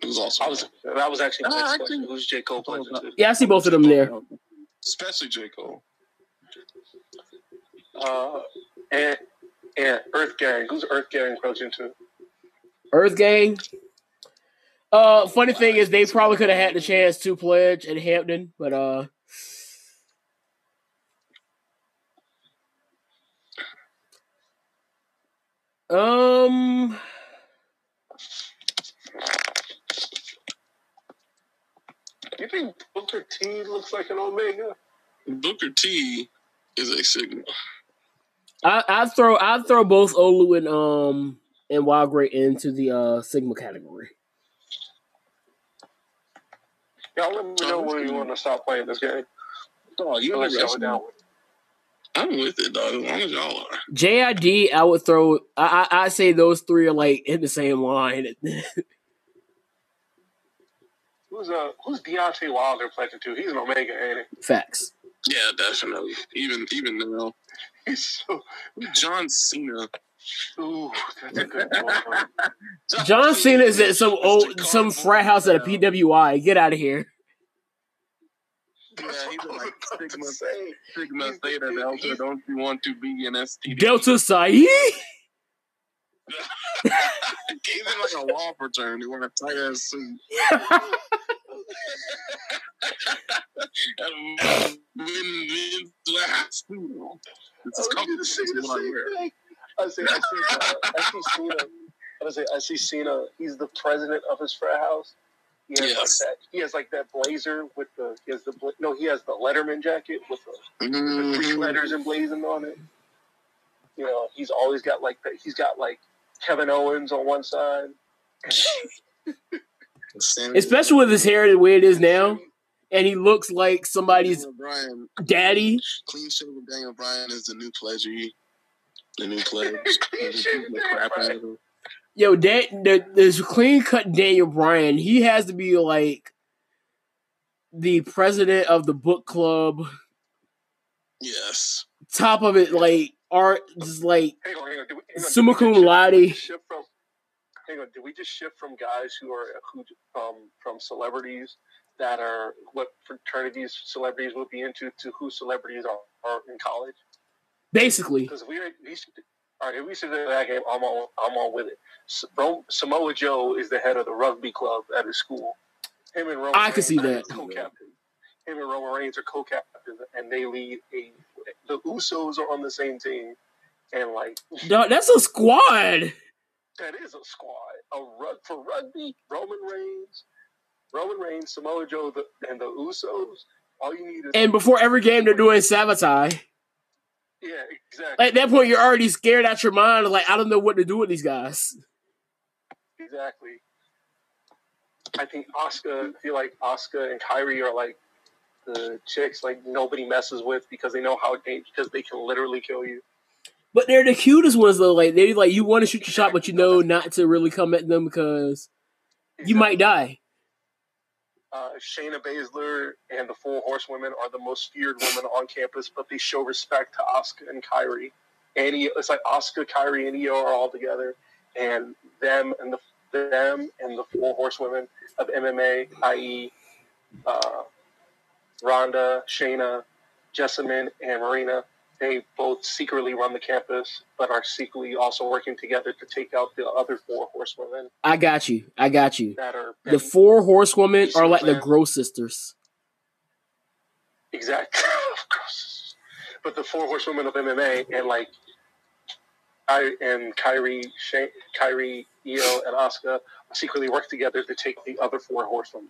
It was also.
I was that was actually my
Ah,
next question. Who's J Cole pledging to?
Yeah, I see both of them there.
Especially J. Cole.
Uh, and and Earth Gang. Who's Earth Gang pledging to?
Earth Gang. Uh, funny thing is, they probably could have had the chance to pledge at Hampton, but uh, um,
You think Booker T looks like an Omega?
Booker T is a Sigma.
I I throw I throw both Olu and um and WowGr8 into the uh Sigma category.
Y'all let me know when you want to stop playing this game.
Oh, you
Unless
know
y'all are down with it.
I'm with it, dog. As long as y'all are.
JID, I would throw. I I, I say those three are like in the same line.
Who's uh who's Deontay Wilder pledging to? He's an Omega, ain't it?
Facts.
Yeah, definitely. Even even now,
he? He's so
John Cena.
ooh, that's a good one.
John Cena is at some old some frat house at a PWI. Get out of here.
Yeah, he's a, like
I was
Sigma,
about to say.
Sigma Theta Delta. Don't you want to be an STD?
Delta Psi.
He's in like a law fraternity wearing a tight ass suit. And men- men's last suit. It's
I
as
was
comfortable
gonna the
what I wear.
I say, I see, uh, I see Cena. I was say, I see Cena. He's the president of his frat house. He has
Yes.
like that. He has like that blazer with the. He has the bla- no. He has the Letterman jacket with the, the three
Mhm.
letters emblazoned on it. You know, he's always got like that. He's got like Kevin Owens on one side.
Especially with his hair the way it is now, and he looks like somebody's
Daniel Bryan,
daddy.
clean shaven Daniel Bryan is the new pleasure. The new pledge.
Clean shaven
The
Daniel
crap out
Bryan.
of him.
Yo, that the this clean cut Daniel Bryan. He has to be like the president of the book club.
Yes.
Top of it, like art, just like
Hang on, hang on. Did we, hang on,
summa cum laude.
shift from? Hang on. Did we just shift from guys who are who um from celebrities that are what fraternities celebrities would be into to who celebrities are, are in college?
Basically,
Because we are, we should, all right, if we should do that game, I'm on, I'm on with it. Samoa Joe is the head of the rugby club at his school. Him and Roman
I can see that.
Co-captain. Him and Roman Reigns are co-captains, and they lead a. The Usos are on the same team, and like
Dog, that's a squad.
That is a squad. A rug for rugby, Roman Reigns, Roman Reigns, Samoa Joe, the, and the Usos. All you need is
And before every game, they're doing sabotage.
yeah, exactly,
At that point, you're already scared out your mind. Like, I don't know what to do with these guys.
exactly. I think Asuka. I feel like Asuka and Kairi are like the chicks like nobody messes with because they know how dangerous because they can literally kill you.
But they're the cutest ones, though. Like, they like you want to shoot your shot, but you know not to really come at them because you might die.
uh, Shayna Baszler and the Four Horsewomen are the most feared women on campus, but they show respect to Asuka and Kairi. And it's like Asuka, Kairi, and Io are all together, and them and the them and the Four Horsewomen of MMA, i.e., uh, Ronda, Shayna, Jessamyn, and Marina. They both secretly run the campus, but are secretly also working together to take out the other four horsewomen
I got you. I got you. The four horsewomen are like the? Gross sisters.
Exactly. But the four horsewomen of MMA and like I and Kairi, Shay, Kairi, Io, and Asuka secretly work together to take the other four horsewomen.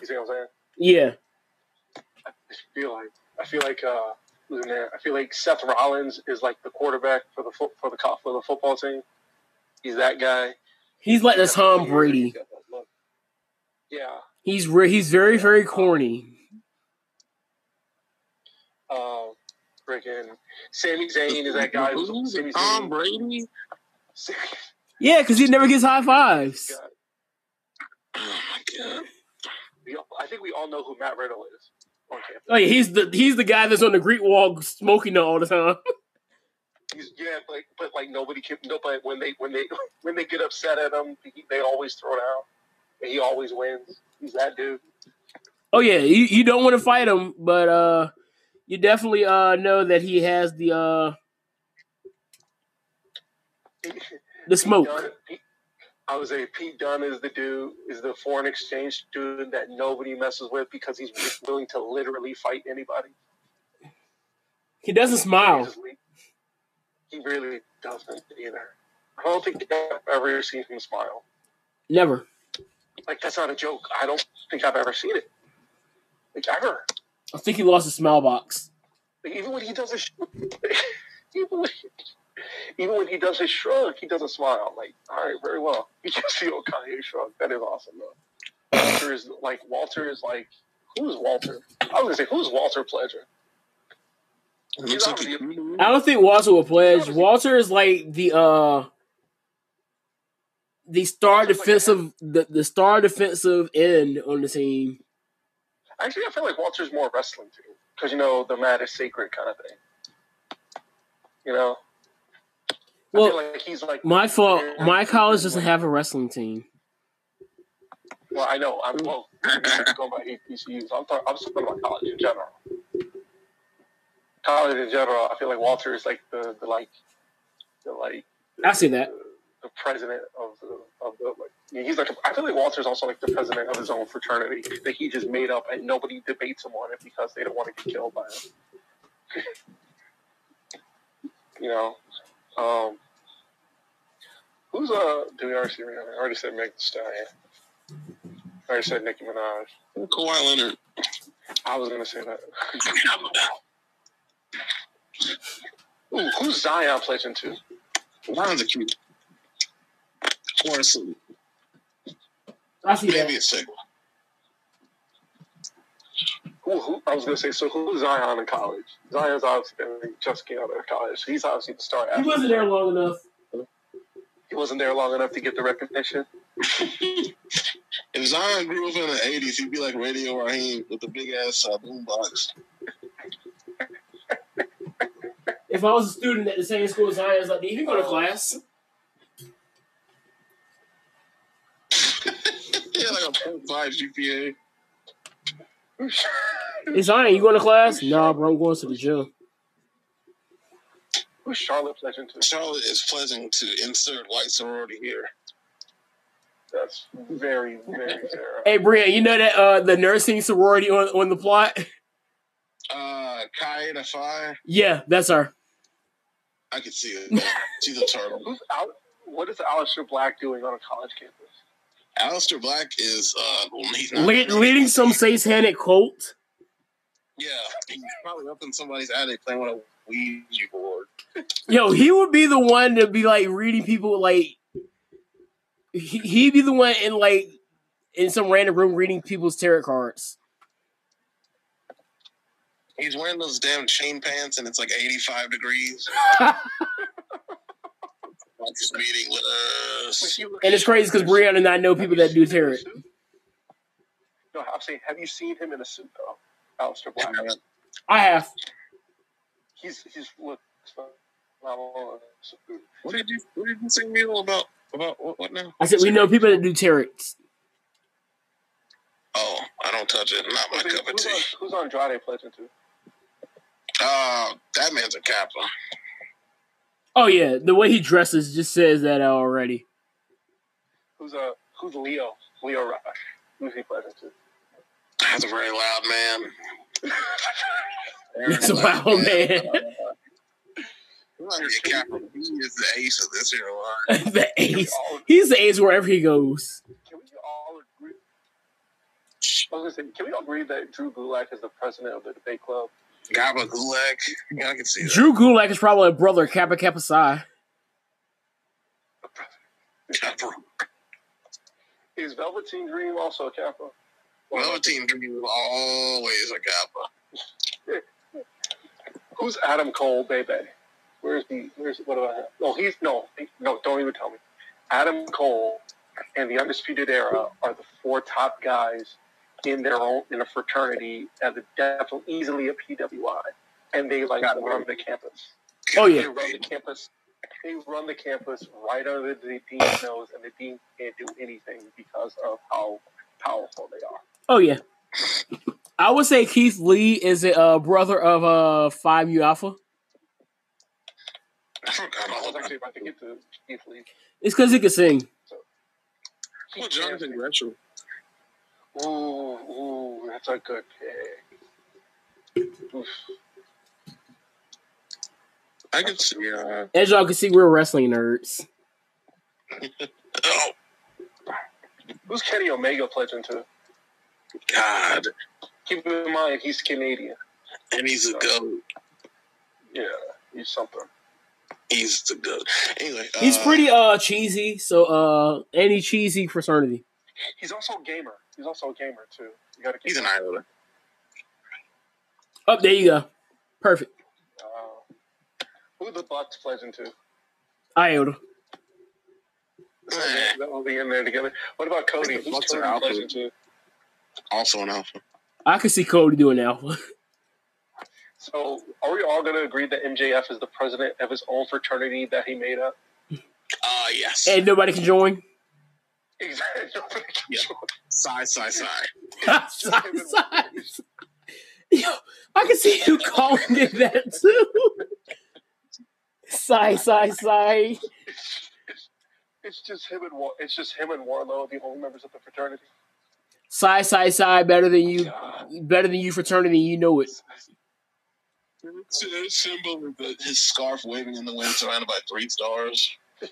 You see what I'm saying?
Yeah.
I feel like I feel like uh, who's in there? I feel like Seth Rollins is like the quarterback for the fo- for the co- for the football team. He's that guy.
He's like the Tom Brady.
He's got that look. Yeah.
He's re- he's very very corny.
Um, freaking Sami Zayn is that guy.
Who?
Sami
Tom
Zayn.
Brady?
Yeah, because he never gets high fives.
God.
Oh my god.
We all- I think we all know who Matt Riddle is campus.
Oh yeah, he's the he's the guy that's on the Greek wall smoking all the time.
He's yeah, like but like nobody can. No, but when they when they when they get upset at him, he, they always throw it out, and he always wins. He's that dude.
Oh yeah, you, you don't want to fight him, but uh, you definitely uh know that he has the uh the smoke.
Pete Dunne- Pete- I would say Pete Dunne is the dude, is the foreign exchange student that nobody messes with because he's willing to literally fight anybody.
He doesn't smile.
he really doesn't either. I don't think I've ever seen him smile.
Never.
Like that's not a joke. I don't think I've ever seen it. Like ever.
I think he lost his smile box.
Like, even when he does a sh- even when, even when he does his shrug, he doesn't smile. Like, all right, very well. You can see Kanye shrug. That is awesome though. Walter is like Walter is like who's Walter? I was gonna say who's Walter Pleasure?
Like he-
I don't think Walter will pledge. Walter is like the uh the star
Walter's like
defensive the, the star defensive end on the team.
Actually, I feel like Walter's more wrestling too, because you know the mat is sacred kind of thing. You know, I
Well,
feel like he's like
my fault. My college doesn't have a wrestling team.
Well, I know. I'm well. I'm going by HBCUs. I'm talking. I'm talking about college in general. College in general, I feel like Walter is like the, the like the like
I see that.
the president of the of the like. He's like I feel like Walter's also like the president of his own fraternity that he just made up, and nobody debates him on it because they don't want to get killed by him. you know, um, who's uh? Do we already see? Rihanna? I already said Meg Thee Stallion. I already said Nicki Minaj.
Kawhi Leonard.
I was gonna say that. Ooh, who's Zion pledging to?
Zion's a cute. Honestly,
I see
maybe
that.
a second.
Who, who? I was gonna say. So who's Zion in college? Zion's obviously just getting out of college. He's obviously the star.
He
athlete.
wasn't there long enough.
He wasn't there long enough to get the recognition.
If Zion grew up in the '80s, he'd be like Radio Raheem with the big ass uh, boombox.
If I was a student at the same school as Zion, it's like, did you go to class?
he had like a 0.5 GPA.
Hey Zion, you going to class? Nah, bro, I'm going to the gym.
Who's Charlotte pledging to?
Charlotte is pleasant to insert white sorority here.
That's very, very Sarah.
Hey, Brian, you know that uh the nursing sorority on on the plot?
Uh, Kai Fi.
Yeah, that's her.
I can see it. She's a turtle.
Who's out? What is Aleister Black doing on a college campus?
Aleister Black is uh, well.
Le- leading some satanic cult.
Yeah, he's probably up in somebody's attic playing with a Ouija board.
Yo, he would be the one to be like reading people like he, he'd be the one in like in some random room reading people's tarot cards.
He's wearing those damn chain pants, and it's like eighty-five degrees. Like just meeting.
And it's crazy because Brianna and I know people that do tarot.
No, I'm saying, have you seen him in a suit though, Aleister Black?
I have.
He's he's look. phenomenal in a suit.
What did you What did you say, Neil, about about what, what now?
I said we know people that do tarot.
Oh, I don't touch it. Not my
Who's,
cup of tea.
on, who's on Andrade pledging to?
Uh, that man's a kappa.
Oh yeah, the way he dresses just says that already.
Who's uh who's Leo? Lio Rush. Who's he pledging to?
That's a very loud man.
That's a loud man.
He's not really a kappa. He is the ace of this here line.
the ace. He's the ace wherever he goes.
can we all agree? I was gonna say, can we all agree that Drew Gulak is the president of the debate club?
Kappa Gulak. Yeah, I can see that.
Drew Gulak is probably a brother of Kappa Kappa Psi.
Kappa.
Is Velveteen Dream also a Kappa?
Velveteen Dream is always a kappa.
Who's Adam Cole, baby? Where's the? Where's what about him? No, he's no, no. Don't even tell me. Adam Cole and the Undisputed Era are the four top guys in their own in a fraternity at the definitely easily a PWI, and they like
Got it.
run the campus.
Oh
They
yeah,
run the campus. They run the campus right under the dean's nose, and the dean can't do anything because of how powerful they are.
oh yeah. I would say Keith Lee is a uh, brother of uh Phi Mu Alpha.
I forgot
I
all
was actually about to get to Keith Lee.
It's because he can sing.
He
Well,
can't
Jonathan Gresham.
Ooh, ooh, that's a good pick. Oof.
I can see. Uh,
As y'all can see, we're wrestling nerds.
oh
Who's Kenny Omega pledging to?
God,
Keep in mind, he's Canadian.
and he's a goat.
Yeah, he's something.
He's the goat. Anyway,
He's
uh,
pretty uh cheesy, so uh any cheesy fraternity.
He's also a gamer. He's also a gamer too. You gotta keep.
He's an islander.
Oh, there you go. Perfect.
Uh, who the Bucks pledging to?
Iota.
That will be in there together. What about Cody?
the
Who's
Bucks
Cody
alpha.
pledging to?
also an alpha.
I can see Cody doing alpha.
So, are we all going to agree that MJF is the president of his own fraternity that he made up?
Ah, yes.
and nobody can join.
Exactly.
Yeah. Sigh, sigh, sigh.
Sigh, sigh. Yo, I can see you calling it that too. Sigh, sigh, sigh.
It's just him and War- it's just him and Wardlow, the only members of the fraternity.
Sigh, sigh, sigh. Better than you.
God.
Better than you fraternity. You know it.
It's a symbol of his scarf waving in the wind, surrounded by three stars.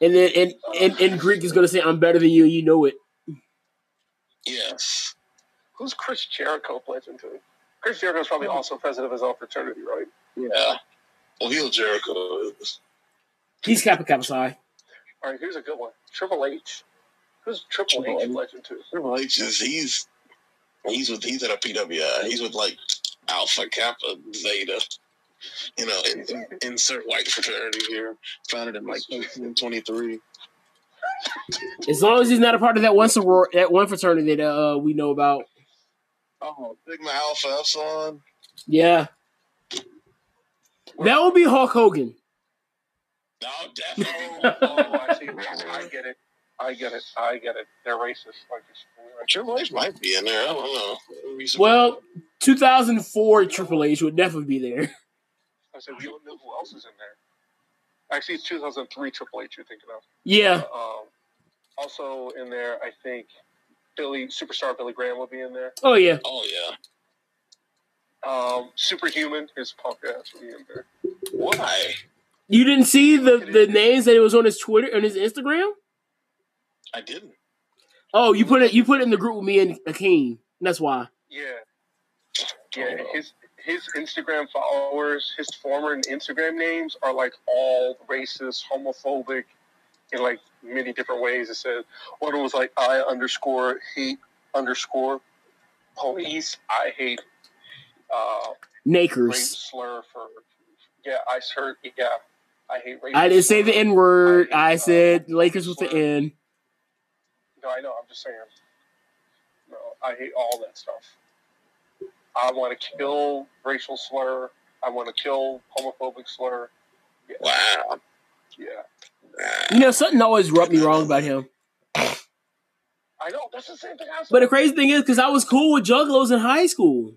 And then in, in, in Greek is gonna say, "I'm better than you." You know it.
Yes.
Who's Chris Jericho pledging to? Chris Jericho's probably also president of his own fraternity, right?
Yeah. Well, Heel Jericho is.
He's Kappa Kappa Psi.
All right, here's a good one. Triple H. Who's Triple,
Triple
H
H.
pledging to?
Triple H is he's he's with he's at a PWI. He's with like Alpha Kappa Zeta. You know, in, in- insert white fraternity here. Founded in like 1923.
As long as he's not a part of that one soror- that one fraternity that uh, we know about.
Oh, Sigma Alpha Epsilon.
Yeah, that would be Hulk Hogan.
No, definitely.
Oh, I see. I get it. I get it. I get it. They're racist. I just,
Triple H might be in there. I don't know. Wouldn't be surprised.
Well, 2004 Triple H would definitely be there.
I said, we don't know who else is in there. Actually, it's 2003 Triple H you're thinking of.
Yeah,
Um, also in there, I think Billy superstar Billy Graham will be in there.
Oh yeah.
Oh yeah.
Um, Superhuman, his punk ass will be in there.
Why?
You didn't see the the names that it was on his Twitter and his Instagram?
I didn't.
Oh, you put it you put it in the group with me and Akeem. That's why.
Yeah, yeah. His his Instagram followers, his former Instagram names are like all racist, homophobic, in like many different ways. It said one of was like I underscore hate underscore police. I hate uh,
Nakers.
slur for yeah. I heard yeah. I hate.
I didn't say the. N word.
I
I
uh,
said Lakers with the. N.
No, I know. I'm just saying. No, I hate all that stuff. I want to kill racial slur. I want to kill homophobic slur. Yeah,
Wow.
yeah.
You know, something always rubbed me wrong about him.
I know. That's the same thing I said.
But the crazy thing is, because I was cool with juggalos in high school.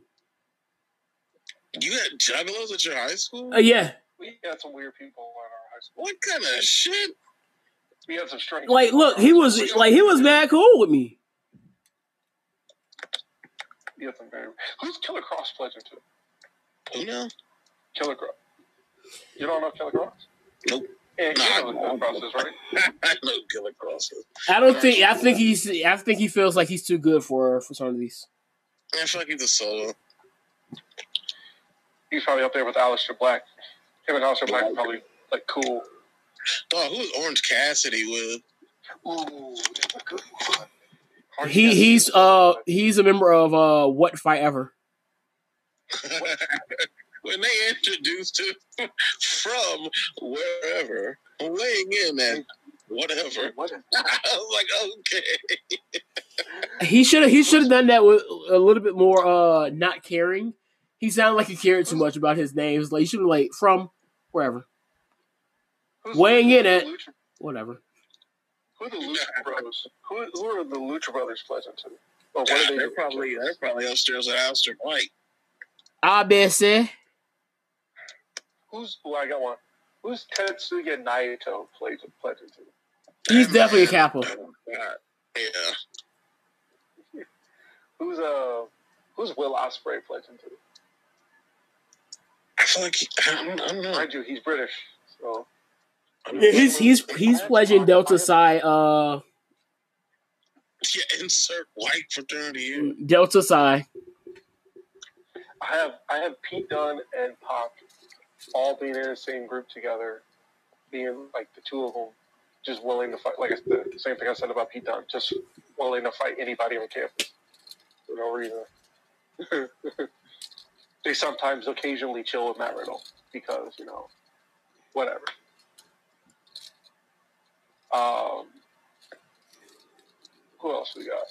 You had juggalos at your high school?
Uh, yeah,
we had some weird people in our high school.
What kind of shit?
We had some strange.
like look, he was like he was mad cool with me.
We had some very. Who's Killer Kross pledging to?
Who now?
Killer Kross. You don't know Killer Kross?
Nope.
Yeah,
Nah,
you know Killer Kross is, right?
I know Killer Crosses.
I don't think. I think he's. I think he feels like he's too good for fraternities.
I feel like he's a solo.
He's probably up there with Aleister Black. Him and Aleister Black are probably like cool.
Dog, who's Orange Cassidy with?
Ooh, that's a good one. Hard
He he's uh he's a member of uh what fight ever.
when they introduced him from wherever, weighing in at whatever. I was like, okay.
He should have he should have done that with a little bit more uh not caring. He sounded like he cared too much about his names. Like he should be like from wherever,
Who's
Weighing in
who's
at- whatever.
Who are the Lucha Bros? Who, who are the Lucha Brothers pledging to? Oh, what are they
they're
doing?
probably they're probably upstairs at Alistair White.
I bet say
Who's? Oh, I got one. Who's Tetsuya Naito pledging pledging to?
he's definitely a capo.
Oh, Yeah.
Who's uh? Who's Will Ospreay pledging to?
I feel like he, I don't, I don't know.
Mind you, he's British, so
Yeah, he's he's he's pledging Delta Psi uh
Yeah, insert white fraternity here.
Delta Psi.
I have I have Pete Dunne and Pop all being in the same group together, being like the two of them, just willing to fight. Like I said, the same thing I said about Pete Dunne, just willing to fight anybody on campus for no reason. they sometimes occasionally chill with Matt Riddle because you know, whatever. Um, who else we got?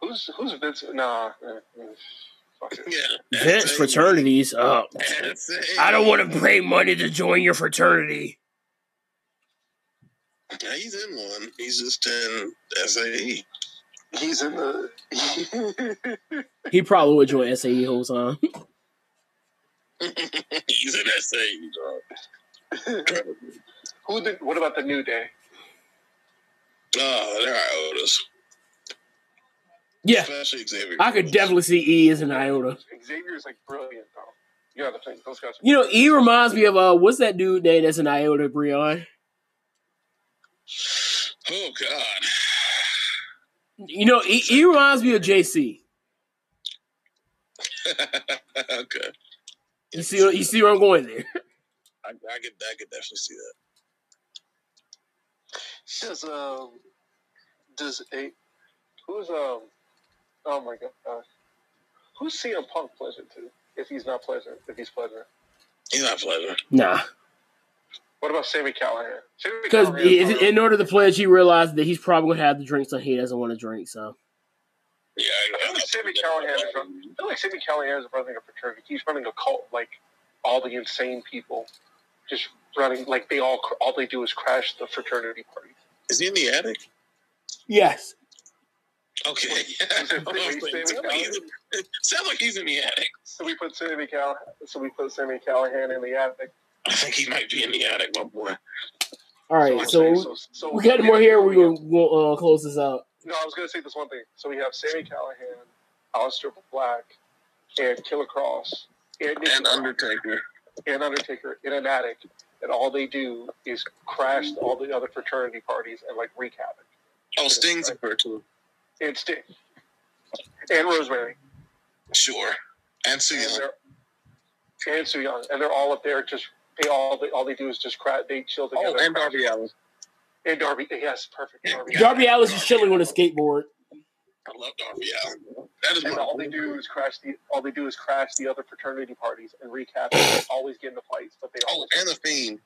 Who's who's Vince? Nah, fuck it.
Yeah.
Vince fraternities.
up.
I don't want to pay money to join your fraternity.
Yeah, he's in one. He's just in SAE.
He's in the.
He probably would join SAE the whole time.
he's in SAE, dog.
Who did? What about the New Day?
Oh, they're Iotas.
Yeah,
Especially Xavier.
I could definitely see E as an iota.
Xavier's like brilliant though. You gotta think those guys.
You know, E reminds me of uh, what's that dude name that's an iota, Breon?
Oh, God.
You know, E, e reminds me of JC.
okay.
You see, you see where I'm going there.
I, I could I could definitely see that.
Does um does a who's um oh my god uh, who's CM Punk pleasant to if he's not pleasant if he's pleasant?
He's not pleasant.
Nah,
What about Sami Callihan?
Because in order to pledge, he realized that he's probably gonna have the drinks that he doesn't want to drink. So
Yeah,
I feel like Sami Callihan is run- I feel like Sami Callihan is running a fraternity. He's running a cult, like all the insane people, just running like they all all they do is crash the fraternity party.
Is he in the attic?
yes,
Okay.
Is it-
I was
is it
thinking,
Sammy
sound like he's in- Sounds like he's in the attic.
So we put Sami Callihan. So we put Sami Callihan in the attic.
I think he might be in the attic, my boy.
All right,
I'm
so,
saying,
we,
so
we got
yeah,
more here. We're
have-
gonna uh, close this out.
No, I was going to say this one thing. So we have Sami Callihan, Aleister Black, and Killer Kross, and,
And Undertaker.
and Undertaker in an attic, and all they do is crash all the other fraternity parties and like wreak havoc.
Oh, Sting's a too.
And Sting, and Rosemary,
Sure. And
and,
Young.
and Su Yung, and they're all up there. Just they all they, all they do is just crash. They chill oh, together.
Oh, and Darby Allin.
And Darby, yes, perfect. Darby.
yeah.
Darby Allin's just chilling on a skateboard.
I love Darby Allin. That is
And
my
all they do is crash the all they do is crash the other fraternity parties and wreak havoc. They always get into fights, but they
Oh,
always
and the Fiend.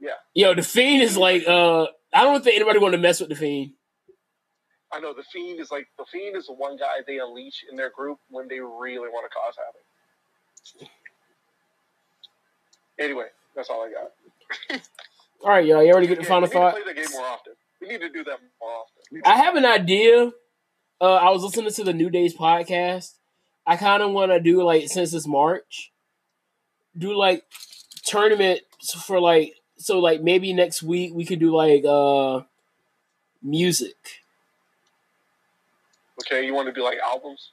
Yeah.
Yo, the fiend is like, uh, I don't think anybody want to mess with the fiend.
I know the fiend is like the fiend is the one guy they unleash in their group when they really want to cause havoc. Anyway, that's all I got.
All right, y'all. You already get the
Yeah,
final thought.
play the game more often. We need to do that more often.
I have an idea. Uh, I was listening to the New Days podcast. I kind of want to do like since it's March, do like tournaments for like so like maybe next week we could do like uh music.
Okay, you want to do like albums?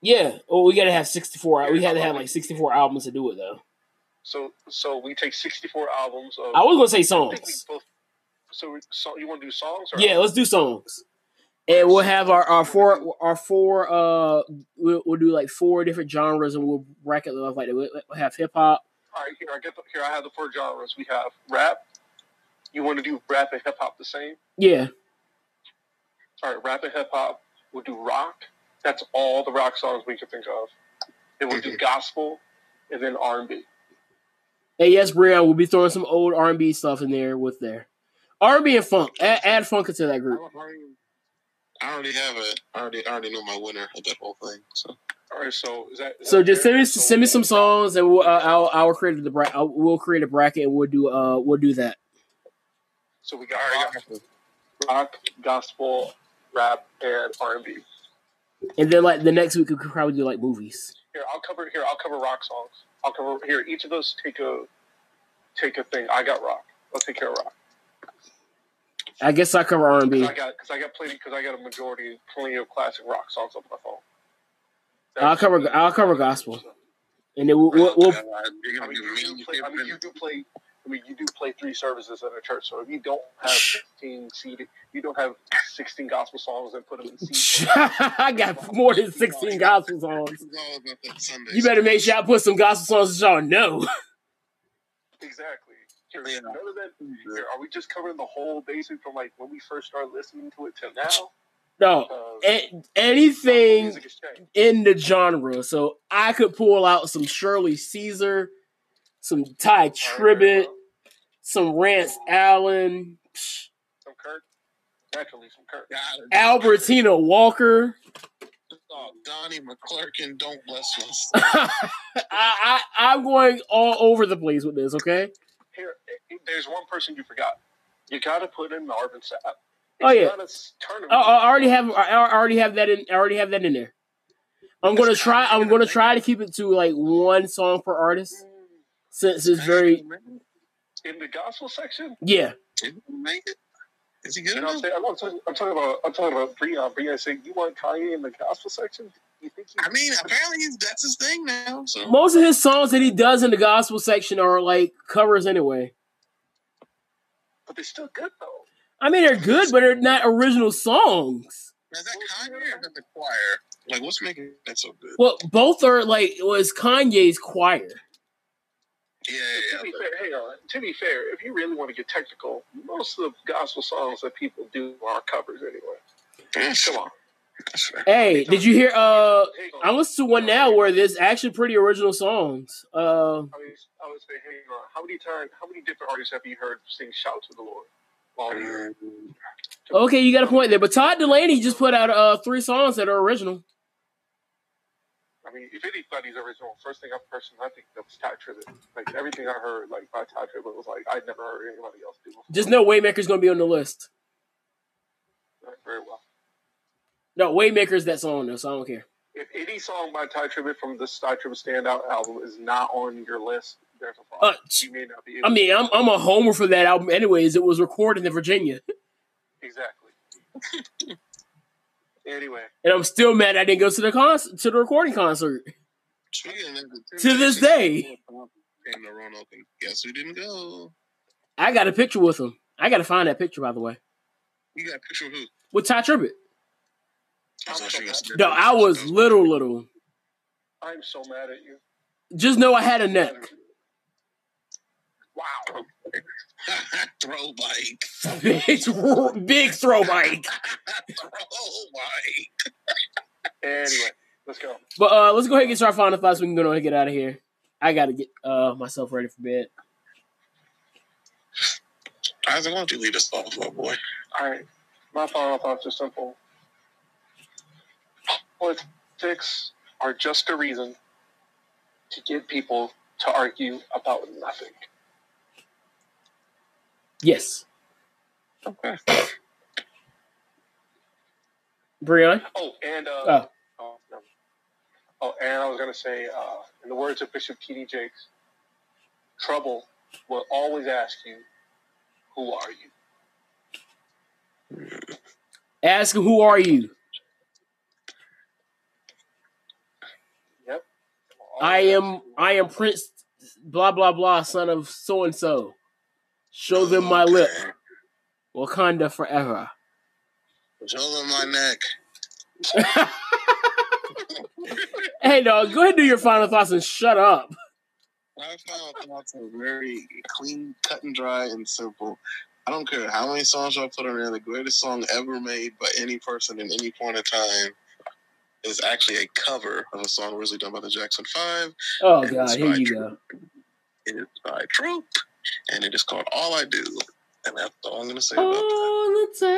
Yeah. Oh, we gotta have sixty four. We had to have like sixty four albums to do it though.
So so we take sixty four albums of.
I was gonna say
I think we
songs.
So, so you want to do songs? Or
Yeah, let's do songs. And we'll have our, our four our four uh we'll, we'll do like four different genres and we'll bracket them up like. We'll we'll have hip hop.
All right, here I get the, here. I have the four genres. We have rap. You want to do rap and hip hop the same?
Yeah.
All right, rap and hip hop. We'll do rock. That's all the rock songs we can think of. Then we'll do gospel, and then R and B.
And yes, Brian, we'll be throwing some old R and B stuff in there with there. R and B and funk. Add, add funk into that group.
I already have it. I already, I already know my winner of that whole thing. So
All right, so is that? Is
So
that
just send me
So
send me some songs and we'll uh, I'll I'll create the bra- I'll, we'll create a bracket and we'll do uh we'll do that.
So we got
I
rock,
already
rock, gospel, rap, and R and B.
And then like the next week we could probably do like movies.
Here, I'll cover. Here, I'll cover rock songs. I'll cover here. Each of those take a take a thing. I got rock. I'll take care of rock.
I guess I cover R and B.
Cause I got because I got plenty because I got a majority plenty of classic rock songs on my phone.
I'll cover I'll cover gospel. And then we'll, we'll, we'll
you're
I mean,
do
you do play, I mean, you do play. I mean, you do play three services in a church. So if you don't have sixteen seated, you don't have sixteen gospel songs and put them in seats.
I got more than sixteen gospel songs.
It's all about that Sunday.
You better make sure I put some gospel songs that y'all know.
exactly. Here,
Yeah.
none of that. Here, are we just covering the whole basic from like when we first started listening to it till now?
No,
Uh,
a- anything
music
in the genre. So I could pull out some Shirley Caesar, some Tye Tribbett, some Rance Allen, psh,
Some Kirk. Naturally, some Kirk.
God,
Albertina Walker.
Oh, Donnie McClurkin, don't bless us.
I, I I'm going all over the place with this. Okay.
Here, there's one person you forgot. You got to put in Marvin Sapp.
Oh, yeah.
Not a s- tournament.
I, I already have I already have that in I already have that in there. I'm gonna try I'm gonna try to keep it to like one song per artist since it's very
in the gospel section.
yeah.
Did he make it? Is he good?
You know I'm saying? I'm, talking, I'm talking about. I'm talking about Breon. Breon saying, "You want Kanye in the gospel section? You think? He,
I mean, apparently he's, that's his thing now. So
Most of his songs that he does in the gospel section are like covers anyway.
but they're still good though.
I mean they're good, but they're not original songs.
is that Kanye or is the choir? Like, what's making that so good?
Well, both are like was Kanye's choir.
Yeah, yeah, to
be
yeah.
fair, hang on. To be fair, if you really want to get technical, most of the gospel songs that people do are covers anyway. Come on.
Hey, did you hear uh. I listened to one now where there's actually pretty original songs. Uh
I mean, I would say, hang on. How many times? How many different artists have you heard sing "Shout to the Lord"?
Um,
okay, you got a point there. But Todd Dulaney just put out uh three songs that are original.
I mean, if anybody's original, first thing I person I think that was Tye Tribbett. Like everything I heard, like by Tye Tribbett was like I'd never heard anybody else do. Before.
Just know Waymaker's gonna be on the list.
Very well.
No, Waymaker's that song though, so I don't care.
If any song by Tye Tribbett from the Tye Tribbett Standout album is not on your list, there's a problem.
Uh,
you may not be.
I mean,
to-
I'm I'm a homer for that album. Anyways, it was recorded in Virginia,
exactly. anyway,
and I'm still mad I didn't go to the concert to the recording concert.
Speaking of that,
To this day.
Came to Roanoke, and guess who didn't go?
I got a picture with him. I got to find that picture, by the way,
You got a picture with who?
with Tye Tribbett.
I thought you were
No, I was little, little.
I'm so mad at you.
Just know I had a neck.
Wow.
Throw bike.
big, big throw bike.
Throw bike.
Anyway, let's go.
But uh, let's go ahead and get to our final thoughts. We can go on and get out of here. I got to get uh myself ready for bed.
Isaac, why don't you lead us off, my boy?
All right. My final thoughts are simple. Politics are just a reason to get people to argue about nothing.
Yes,
Okay.
Breon.
Oh, and uh,
Oh.
oh, no. oh, and I was gonna say, uh, in the words of Bishop T.D. Jakes, trouble will always ask you, "Who are you?"
Ask who are you? I oh, am. I am Prince. Blah blah blah, son of so and so. Show them my oh,
lip.
Wakanda forever.
Show them my neck.
hey, dog, go ahead and do your final thoughts and shut up.
My final thoughts are very clean, cut and dry, and simple. I don't care how many songs I put on there. The greatest song ever made by any person in any point of time is actually a cover of a song originally done by the Jackson Five.
Oh God, here you
Troop.
go.
It is by Troop, and it is called All I Do. And that's all I'm going to say about that.
All the time.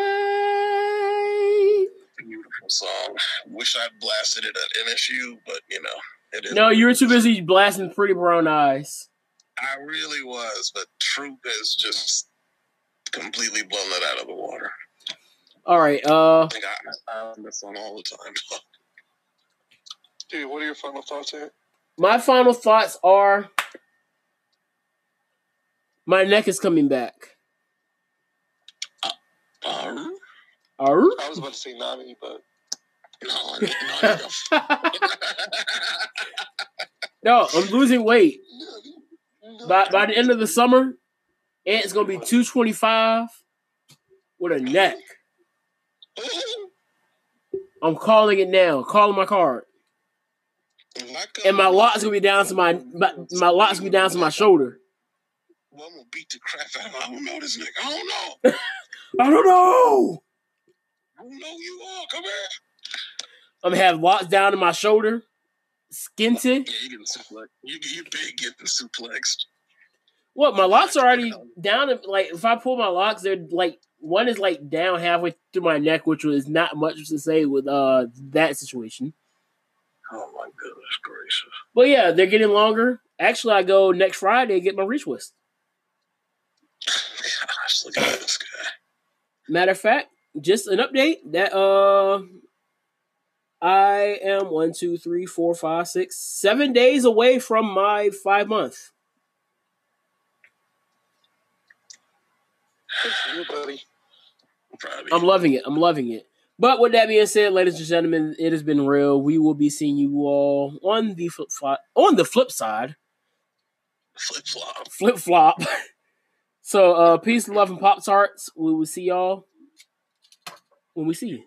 Beautiful song. Wish I'd blasted it at NSU, but you know, it is.
No, you were too busy blasting Pretty Brown Eyes.
I really was, but Troop has just completely blown that out of the water.
All right. Uh,
I think I, I this song all the time.
Dude, what are your final thoughts here?
my final thoughts are: my neck is coming back.
Uh,
Arr?
I was about to say Nani, but
no, not.
No, I'm losing weight. By by the end of the summer, it's gonna be 225 with a neck. I'm calling it now. Calling my card. And my lock's gonna be down to my my, my lock's gonna be down to my shoulder.
Well, I'm gonna beat the crap out of him. I don't know this nigga. I don't know.
I don't know.
I don't know you are. Come here.
I'm gonna have locks down to my shoulder, skinted.
Yeah, you getting suplexed. You you big getting suplexed.
What? My locks are already down. Like if I pull my locks, they're like one is like down halfway through my neck, which was not much to say with uh that situation.
Oh my goodness gracious.
But yeah, they're getting longer. Actually, I go next Friday to get my retwist.
Gosh, look at this guy.
Matter of fact, just an update that uh I am one, two, three, four, five, six, seven days away from my five month.
good buddy.
I'm proud of you.
I'm loving it. I'm loving it. But with that being said, ladies and gentlemen, it has been real. We will be seeing you all on the flip flop on the flip side.
Flip flop.
Flip flop. so uh peace, love, and pop tarts. We will see y'all when we see you.